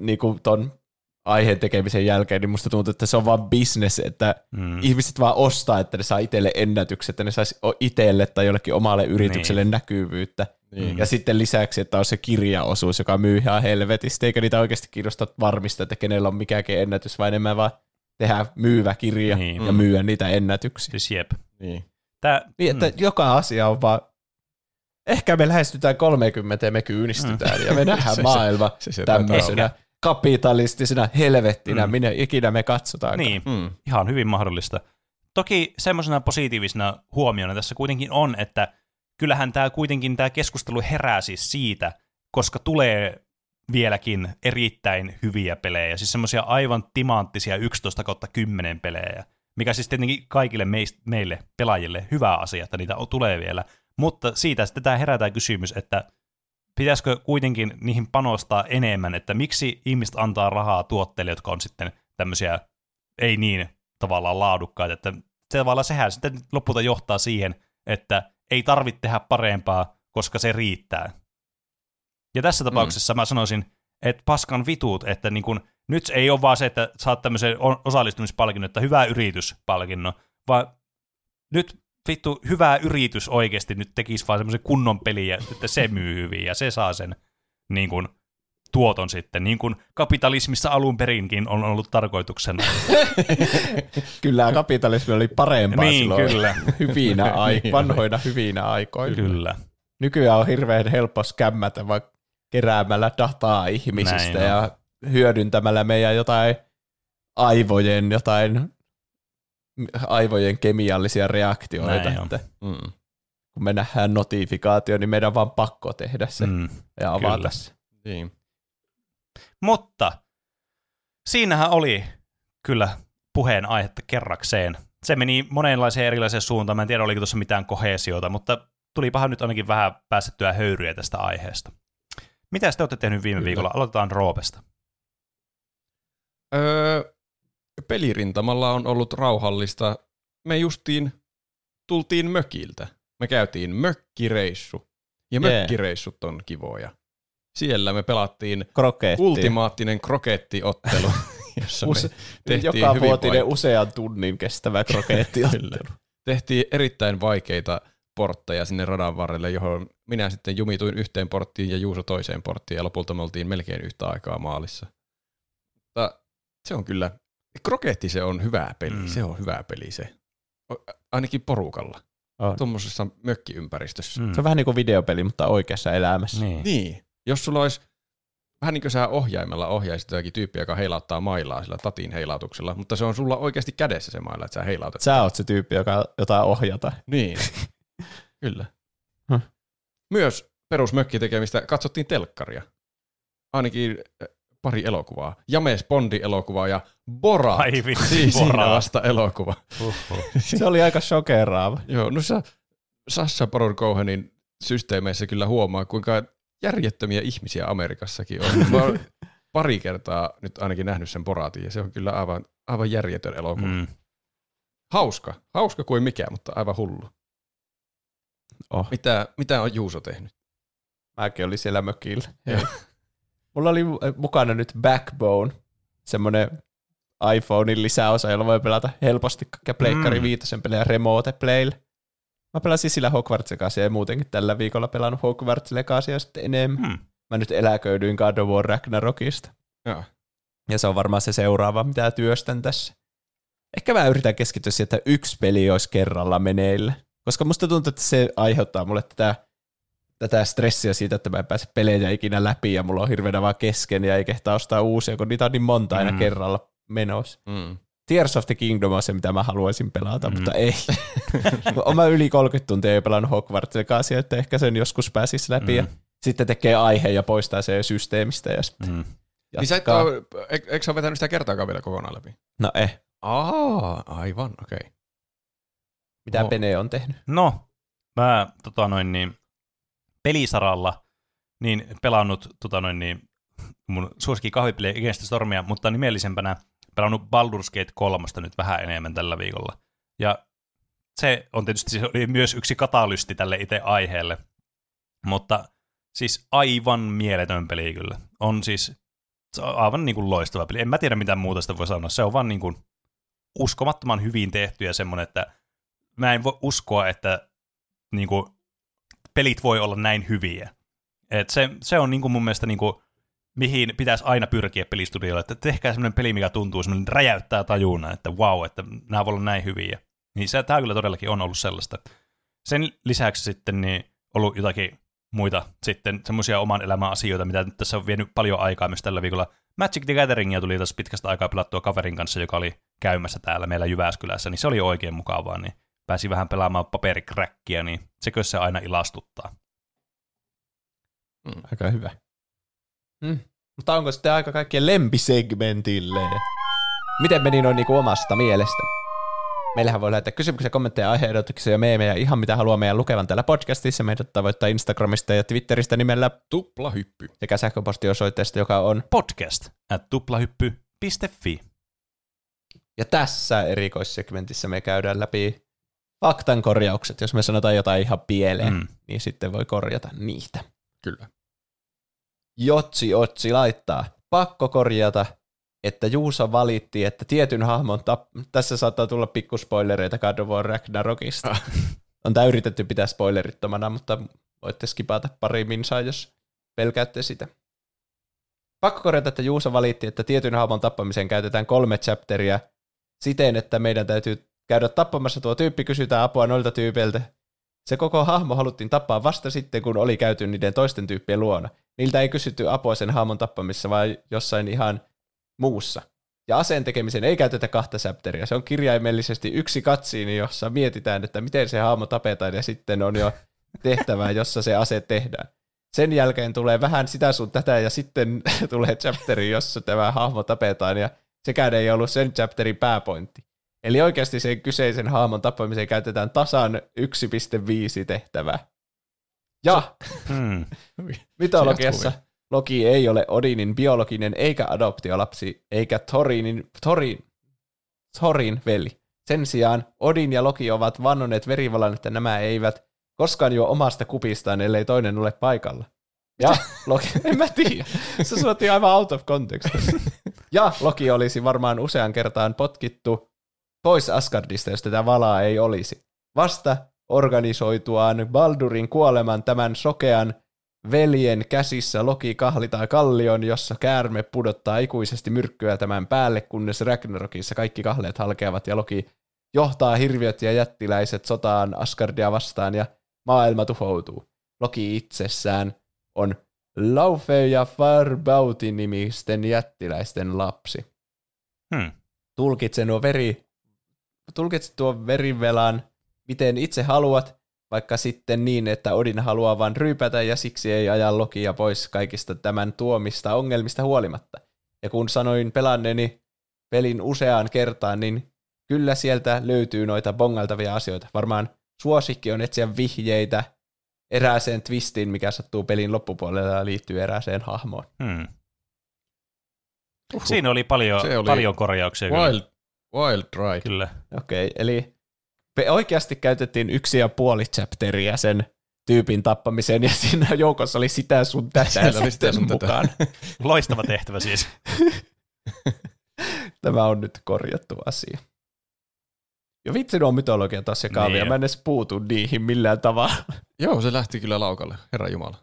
niin kuin ton aiheen tekemisen jälkeen, niin musta tuntuu, että se on vaan business, että Mm. mm. ihmiset vaan ostaa, että ne saa itselle ennätykset, että ne saisi itselle tai jollekin omalle yritykselle niin. näkyvyyttä. Niin. Ja sitten lisäksi, että on se kirjaosuus, joka myy ihan helvetisti, eikä niitä oikeasti kiinnosta varmistaa, että kenellä on mikäkin ennätys, vaan enemmän vaan tehdä myyvä kirja Niin. niin. ja myyä niitä ennätyksiä. Siis jep. Niin. Tää, Niin, että mm. joka asia on vaan, Ehkä me lähestytään 30 ja me kyynistytään ja me nähdään Se- se- maailma se- se taitaa tämmöisenä kapitalistisena helvettinä, Mm. minä ikinä me katsotaan. Niin, Mm. ihan hyvin mahdollista. Toki semmoisena positiivisena huomiona tässä kuitenkin on, että kyllähän tämä kuitenkin tämä keskustelu herää siis siitä, koska tulee vieläkin erittäin hyviä pelejä, siis semmoisia aivan timanttisia 11 kautta 10 pelejä, mikä siis tietenkin kaikille meist, meille pelaajille hyvä asia, että niitä o- tulee vielä, mutta siitä sitten tämä herätään kysymys, että pitäisikö kuitenkin niihin panostaa enemmän, että miksi ihmiset antaa rahaa tuotteille, jotka on sitten tämmöisiä ei niin tavallaan laadukkaita, että se tavallaan sehän sitten lopulta johtaa siihen, että ei tarvitse tehdä parempaa, koska se riittää. Ja tässä tapauksessa mm. mä sanoisin, että paskan vitut, että niin kun, nyt ei ole vaan se, että saat tämmöisen osallistumispalkinnon, että hyvä yrityspalkinnon, vaan nyt vittu hyvä yritys oikeasti nyt tekisi vaan semmoisen kunnon peliä, että se myy hyvin ja se saa sen niin kun, tuoton sitten, niin kuin kapitalismissa alun perinkin on ollut tarkoituksena. Kyllä kapitalismi oli parempaa Niin, silloin kyllä. hyvinä ai- vanhoina hyvinä aikoina. Kyllä. Nykyään on hirveän helppo skämmätä vaan keräämällä dataa ihmisistä Näin on. ja hyödyntämällä meidän jotain aivojen jotain aivojen kemiallisia reaktioita. Näin on. Että Mm. kun me nähdään notifikaatio, niin meidän on vaan pakko tehdä se Mm. ja avata se. Niin. Mutta siinähän oli kyllä puheen aihetta kerrakseen. Se meni monenlaiseen erilaiseen suuntaan. Mä en tiedä, oliko tuossa mitään kohesiota, mutta tulipahan nyt ainakin vähän päästettyä höyryä tästä aiheesta. Mitä te olette tehnyt viime Kyllä. viikolla? Aloitetaan Roopesta. Öö, pelirintamalla on ollut rauhallista. Me justiin tultiin mökiltä. Me käytiin mökkireissu. Ja Jee. mökkireissut on kivoja. Siellä me pelattiin Kroketti. ultimaattinen krokettiottelu, jossa me Use- tehtiin joka vuotinen usean tunnin kestävä krokettiottelu. tehtiin erittäin vaikeita portteja sinne radan varrelle, johon minä sitten jumituin yhteen porttiin ja Juuso toiseen porttiin, ja lopulta me oltiin melkein yhtä aikaa maalissa. Mutta se on kyllä, kroketti se on hyvä peli, Mm. se on hyvä peli se. Ainakin porukalla, On. tuommoisessa mökkiympäristössä. Mm. Se on vähän niin kuin videopeli, mutta oikeassa elämässä. Niin. Niin, jos sulla olisi vähän niin kuin sä ohjaimella ohjaisit jotakin tyyppiä, joka heilauttaa mailaa sillä tatin heilautuksella, mutta se on sulla oikeasti kädessä se maila, että sä heilautat. Sä oot se tyyppi, joka jota ohjata. Niin, kyllä. Häh. Myös perusmökkitekemistä katsottiin telkkaria. Ainakin pari elokuvaa. James Bondi-elokuva ja Borat. Ai vitsi, siinä Borat. vasta elokuva. Uhuh. Se oli aika shokeraava. Joo, no sä Sassa Baron Cohenin systeemeissä kyllä huomaa, kuinka järjettömiä ihmisiä Amerikassakin on. Mä oon pari kertaa nyt ainakin nähnyt sen Boratin, ja se on kyllä aivan, aivan järjetön elokuva. Mm. Mm. Hauska. Hauska kuin mikä, mutta aivan hullu. Oh. Mitä, mitä on Juuso tehnyt? Mäkin olin siellä mökillä. Mulla oli mukana nyt Backbone, semmoinen iPhonein lisäosa, jolla voi pelata helposti kaikkia Pleikkari Mm. viitosen pelejä Remote Playlle. Mä pelasin sillä Hogwarts Legacy ja muutenkin tällä viikolla pelannut Hogwarts Legacy sitten enemmän. Hmm. Mä nyt eläköidyin God of War Ragnarokista. Joo. Ja se on varmaan se seuraava, mitä työstän tässä. Ehkä mä yritän keskittyä siihen, että yksi peli olisi kerralla meneillä. Koska musta tuntuu, että se aiheuttaa mulle tätä, tätä stressiä siitä, että mä en pääse pelejä ikinä läpi ja mulla on hirveänä vaan kesken ja ei kehtaa ostaa uusia, kun niitä on niin monta aina Mm. kerralla menossa. Mm. Tears of the Kingdom on se, mitä mä haluaisin pelata, Mm. mutta ei. Mä yli 30 tuntia jo pelannut Hogwarts Legacy, että ehkä sen joskus pääsis läpi. Ja Mm. sitten tekee aiheen ja poistaa se systeemistä ja sitten Mm. Niin sä et jatkaa. ole, eikö sä ole vetänyt sitä kertaakaan vielä kokonaan läpi? No eh, Aa, aivan, okei. Okay. mitä No. Pene on tehnyt? No, mä tota noin niin, pelisaralla niin pelannut tota noin niin, mun suosikin kahvipeliä Against Stormia, mutta nimellisempänä pelannut Baldur's Gate 3 nyt vähän enemmän tällä viikolla. Ja se on tietysti se oli myös yksi katalysti tälle itse aiheelle. Mutta siis aivan mieletön peli kyllä. On siis se on aivan niin kuin loistava peli. En mä tiedä mitä muuta sitä voi sanoa. Se on vaan niin kuin uskomattoman hyvin tehty ja semmoinen, että mä en voi uskoa, että niin kuin, pelit voi olla näin hyviä. Et se, se on niin kuin mun mielestä niin kuin, mihin pitäisi aina pyrkiä pelistudioille, että tehkää semmoinen peli, mikä tuntuu semmoinen räjäyttää tajunnan, että wow, että nämä voi olla näin hyviä. Niin se, tämä kyllä todellakin on ollut sellaista. Sen lisäksi sitten niin ollut jotakin muita sitten semmoisia oman elämän asioita, mitä nyt tässä on vienyt paljon aikaa myös tällä viikolla. Magic the Gatheringia tuli tässä pitkästä aikaa pelattua kaverin kanssa, joka oli käymässä täällä meillä Jyväskylässä, niin se oli oikein mukavaa, niin pääsi vähän pelaamaan paperikräkkiä, niin sekö se aina ilastuttaa. Aika hyvä. Hmm. Mutta onko sitten aika kaikkien lempisegmentille? Miten meni noin niinku omasta mielestä? Meillähän voi lähettää kysymyksiä, kommentteja, aiheehdotuksia ja meemejä ihan mitä haluaa meidän lukevan täällä podcastissa. Meidät tavoittaa Instagramista ja Twitteristä nimellä Tuplahyppy. sekä sähköpostiosoitteesta, joka on. Podcast at tuplahyppy.fi. Ja tässä erikoissegmentissä me käydään läpi faktan korjaukset. Jos me sanotaan jotain ihan pieleen, Mm. niin sitten voi korjata niitä. Kyllä. Jotsi Otsi laittaa. Pakko korjata, että Juuso valitti, että tietyn hahmon tap- Tässä saattaa tulla pikkuspoilereita God of War Ragnarokista. On tämä yritetty pitää spoilerittomana, mutta voitte skipata pari minsaa, jos pelkäätte sitä. Pakko korjata, että Juuso valitti, että tietyn hahmon tappamiseen käytetään kolme chapteria siten, että meidän täytyy käydä tappamassa tuo tyyppi, kysytään apua noilta tyypeiltä. Se koko hahmo haluttiin tappaa vasta sitten, kun oli käyty niiden toisten tyyppien luona. Niiltä ei kysytty apua sen hahmon tappamisessa, vaan jossain ihan muussa. Ja aseen tekemiseen ei käytetä kahta chapteria. Se on kirjaimellisesti yksi katsiini, jossa mietitään, että miten se hahmo tapetaan, ja sitten on jo tehtävää, jossa se ase tehdään. Sen jälkeen tulee vähän sitä sun tätä, ja sitten tulee chapteri, jossa tämä hahmo tapetaan, ja sekään ei ollut sen chapterin pääpointti. Eli oikeasti sen kyseisen hahmon tappamiseen käytetään tasan 1.5 tehtävää. Ja Hmm. mytologiassa jatkuu Loki ei ole Odinin biologinen eikä adoptiolapsi, eikä Thorinin, Thorin, Thorin veli. Sen sijaan Odin ja Loki ovat vannoneet verivallan, että nämä eivät koskaan juo omasta kupistaan, ellei toinen ole paikalla. Ja Loki, en mä tiedä. Se sanottiin aivan out of context. Ja Loki olisi varmaan usean kertaan potkittu pois Asgardista, jos tätä valaa ei olisi. Vasta organisoituaan Baldurin kuoleman tämän sokean veljen käsissä Loki kahlitaa kallion, jossa käärme pudottaa ikuisesti myrkkyä tämän päälle, kunnes Ragnarokissa kaikki kahleet halkeavat ja Loki johtaa hirviöt ja jättiläiset sotaan Asgardia vastaan ja maailma tuhoutuu. Loki itsessään on Laufe ja Farbautin nimisten jättiläisten lapsi. Hmm. Tulkitse nuo veri, tulkitse tuon verivelan, miten itse haluat, vaikka sitten niin, että Odin haluaa vain ryypätä ja siksi ei aja Lokia pois kaikista tämän tuomista ongelmista huolimatta. Ja kun sanoin pelanneeni pelin useaan kertaan, niin kyllä sieltä löytyy noita bongaltavia asioita. Varmaan suosikki on etsiä vihjeitä erääseen twistiin, mikä sattuu pelin loppupuolella ja liittyy erääseen hahmoon. Hmm. Siinä oli paljon, Se oli paljon korjauksia. kyllä. Wild, Ride. Kyllä. Okei, eli me oikeasti käytettiin yksi ja puoli chapteria sen tyypin tappamiseen, ja siinä joukossa oli sitä sun tätä Siellä oli sitä sun tätä. mukaan. Loistava tehtävä siis. Tämä on nyt korjattu asia. Ja vitsi nuo mytologia taas sekaavia, Niin niin mä en edes puutu niihin millään tavalla. Joo, se lähti kyllä laukalle, herra Jumala.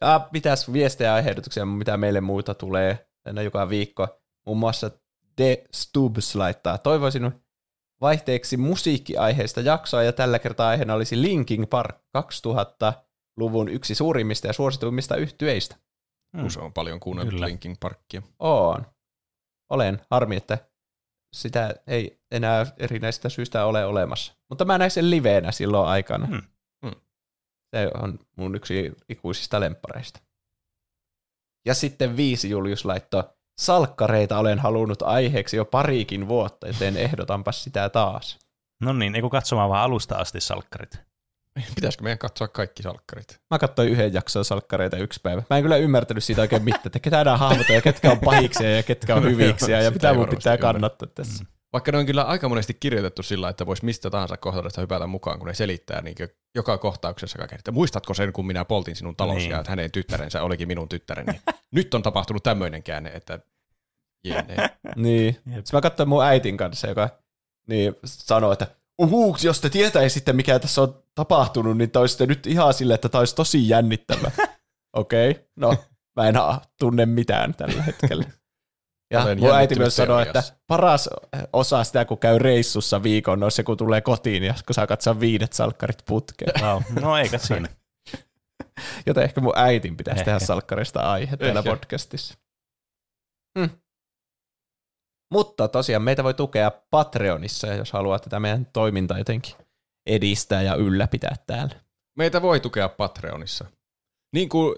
Ja mitäs viestejä ja ehdotuksia, mitä meille muuta tulee aina joka viikko. Muun muassa The Stubbs laittaa. Toivoisin vaihteeksi musiikkiaiheista jaksoa, ja tällä kertaa aiheena olisi Linkin Park 2000-luvun yksi suurimmista ja suosituimmista yhtyeistä. Hmm. Se on paljon kuunneltu Kyllä. Linkin Parkia. Oon. Olen. Harmi, että sitä ei enää erinäisistä syistä ole olemassa. Mutta mä näin sen liveenä silloin aikana. Hmm. Hmm. Se on mun yksi ikuisista lemppareista. Ja sitten viisi Julius laittoi, salkkareita olen halunnut aiheeksi jo parikin vuotta, joten ehdotanpa sitä taas. No niin, eikö katsomaan vaan alusta asti salkkarit? Pitäisikö meidän katsoa kaikki salkkarit? Mä katsoin yhden jakson salkkareita yksi päivä. Mä en kyllä ymmärtänyt siitä oikein mitään, että ketä nämä hahmot ja ketkä on pahiksia ja ketkä on hyviksiä ja mitä mun pitää kannattaa tässä. Vaikka ne on kyllä aika monesti kirjoitettu sillä, että voisi mistä tahansa kohdasta hypätä mukaan, kun ne selittää niin joka kohtauksessa kaiken, että muistatko sen, kun minä poltin sinun talosi Niin. ja että hänen tyttärensä olikin minun tyttäreni. Nyt on tapahtunut tämmöinen käänne, että jene. Niin. Sitten mä katsoin mun äitin kanssa, joka niin sanoi, että uhuu, jos te tietäisitte, mikä tässä on tapahtunut, niin te olisitte nyt ihan silleen, että tämä olisi tosi jännittävä. Okei, okay. no mä en ha- tunne mitään tällä hetkellä. Ja Olen mun äiti myös sanoi, että paras osa sitä, kun käy reissussa viikon, on se, kun tulee kotiin ja kun saa katsoa viidet salkkarit putkeen. Wow. No eikä siinä. Joten ehkä mun äitin pitäisi Ehkä. tehdä salkkarista aihe täällä Ehkä. podcastissa. Hmm. Mutta tosiaan meitä voi tukea Patreonissa, jos haluaa tätä meidän toimintaa jotenkin edistää ja ylläpitää täällä. Meitä voi tukea Patreonissa. Niin kuin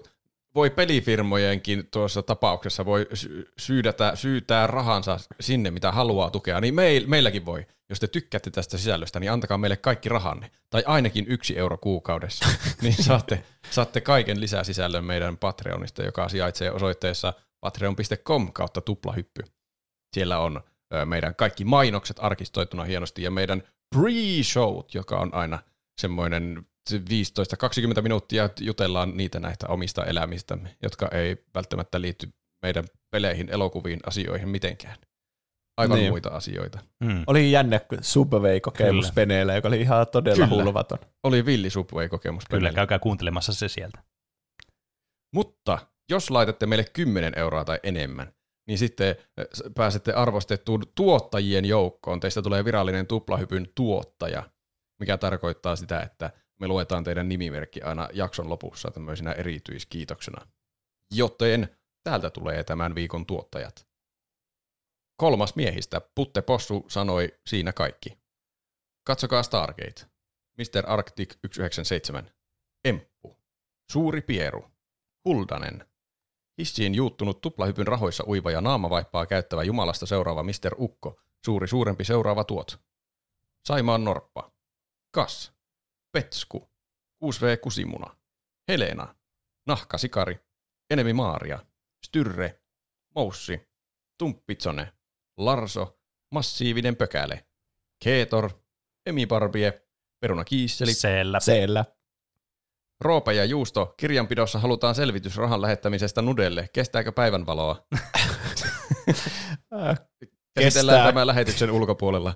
voi pelifirmojenkin tuossa tapauksessa voi sy- syydätä, syytää rahansa sinne, mitä haluaa tukea, niin meil, meilläkin voi. Jos te tykkäätte tästä sisällöstä, niin antakaa meille kaikki rahanne. Tai ainakin yksi euro kuukaudessa. niin saatte, saatte kaiken lisäsisällön meidän Patreonista, joka sijaitsee osoitteessa patreon.com kautta tuplahyppy. Siellä on meidän kaikki mainokset arkistoituna hienosti ja meidän pre-showt, joka on aina semmoinen 15-20 minuuttia jutellaan niitä näistä omista elämistämme, jotka ei välttämättä liity meidän peleihin, elokuviin, asioihin mitenkään. Aivan Niin. muita asioita. Mm. Oli jännä Subway-kokemus Kyllä. Peneellä, joka oli ihan todella Kyllä. hulvaton. Oli villi Subway-kokemus. Kyllä, Penelle. käykää kuuntelemassa se sieltä. Mutta jos laitatte meille 10 euroa tai enemmän, niin sitten s- pääsette arvostettuun tuottajien joukkoon. Teistä tulee virallinen tuplahypyn tuottaja, mikä tarkoittaa sitä, että me luetaan teidän nimimerkki aina jakson lopussa tämmöisenä erityiskiitoksena. Joten täältä tulee tämän viikon tuottajat. Kolmas miehistä, Putte Possu, sanoi siinä kaikki. Katsokaa Stargate. Mr. Arctic 197. Emppu. Suuri Pieru. Huldanen. Hissiin juuttunut tuplahypyn rahoissa uiva ja naamavaippaa käyttävä jumalasta seuraava Mr. Ukko. Suuri suurempi seuraava tuot. Saimaan Norppa. Kas. Petsku. 6V Kusimuna. Helena. Nahka Sikari. Enemi Maaria. Styrre. Moussi. Tumppitsone. Larso. Massiivinen pökäle. Keetor. Emi Barbie. Peruna Kiisseli. Siellä. Seellä. Roope ja Juusto, kirjanpidossa halutaan selvitys rahan lähettämisestä Nudelle. Kestääkö päivänvaloa? Äh, Käsitellään Kestää. tämä lähetyksen ulkopuolella.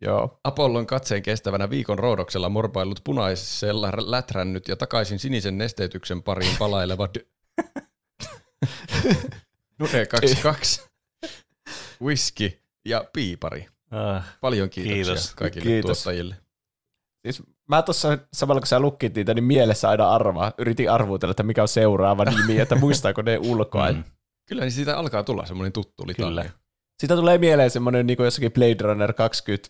Joo. Apollon katseen kestävänä viikon roodoksella morpaillut punaisella lätrännyt ja takaisin sinisen nesteytyksen pariin palaileva d- Nude 22, whisky ja piipari. Uh, Paljon kiitoksia Kiitos. kaikille Kiitos. tuottajille. Siis mä tuossa samalla kun sä lukkit niitä, niin mielessä aina arvaa. Yritin arvuutella, että mikä on seuraava nimi, että muistaako ne ulkoa. mm. Kyllä, niin siitä alkaa tulla semmoinen tuttu litania. Kyllä. Siitä tulee mieleen semmoinen niin kuin jossakin Blade Runner 20,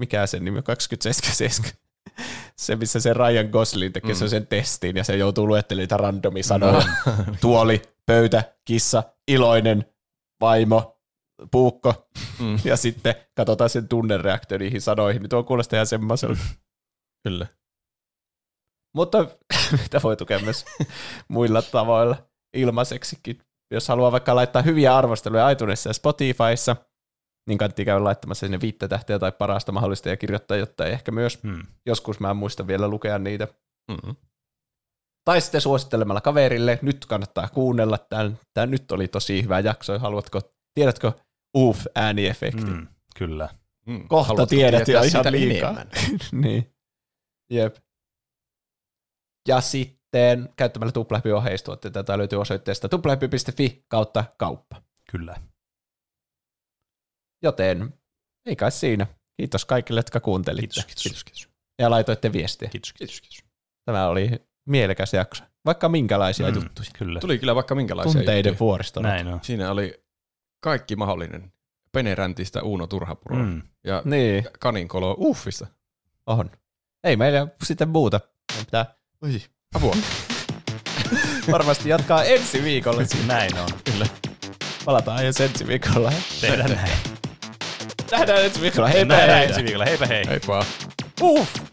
mikä sen nimi on, 2077. Se, missä se Ryan Gosling tekee Mm. mm. sen testin ja se joutuu luettelemaan niitä randomi sanoja. Tuoli, pöytä, kissa, iloinen, vaimo, puukko. Mm. Ja sitten katsotaan sen tunnereaktio niihin sanoihin. Niin tuo kuulostaa ihan semmoiselta. Kyllä. Mutta mitä voi tukea myös muilla tavoilla ilmaiseksikin. Jos haluaa vaikka laittaa hyviä arvosteluja iTunesissa ja Spotifyssa, niin kannattaa käydä laittamassa sinne viittä tähteä tai parasta mahdollista ja kirjoittaa jotain. Ehkä myös Mm. joskus mä en muista vielä lukea niitä. Mm-hmm. Tai sitten suosittelemalla kaverille, nyt kannattaa kuunnella. Tämä, nyt oli tosi hyvä jakso. Haluatko, tiedätkö uuf ääniefekti? Mm. Kyllä. Mm. Kohta Haluatko tiedät jo ihan sitä liikaa. niin. Jep. Ja sitten käyttämällä tuplahypy oheistuotteita. Tätä löytyy osoitteesta tuplahypy.fi kautta kauppa. Kyllä. Joten ei kai siinä. Kiitos kaikille, jotka kuuntelitte. Kiitos, kiitos. Kiitos, kiitos. Ja laitoitte viestiä. Kiitos. Kiitos, kiitos. Tämä oli mielekäs jakso. Vaikka minkälaisia Mm, juttuja. Kyllä. Tuli kyllä vaikka minkälaisia Tunteiden juttuja. vuoristo. Näin on. Siinä oli kaikki mahdollinen. Peneräntistä Uuno Turhapuro mm. Mm. ja Niin, Kaninkolo Uffista. on. Ei meillä sitten muuta. Meidän pitää Oi, apua. varmasti jatkaa ensi viikolla. Näin on. Kyllä. Palataan jo ensi viikolla. Tehdään näin. Nähdään ensi viikolla. Heipä Nähdään hei. ensi viikolla. Heipä hei. Heippa. Uff.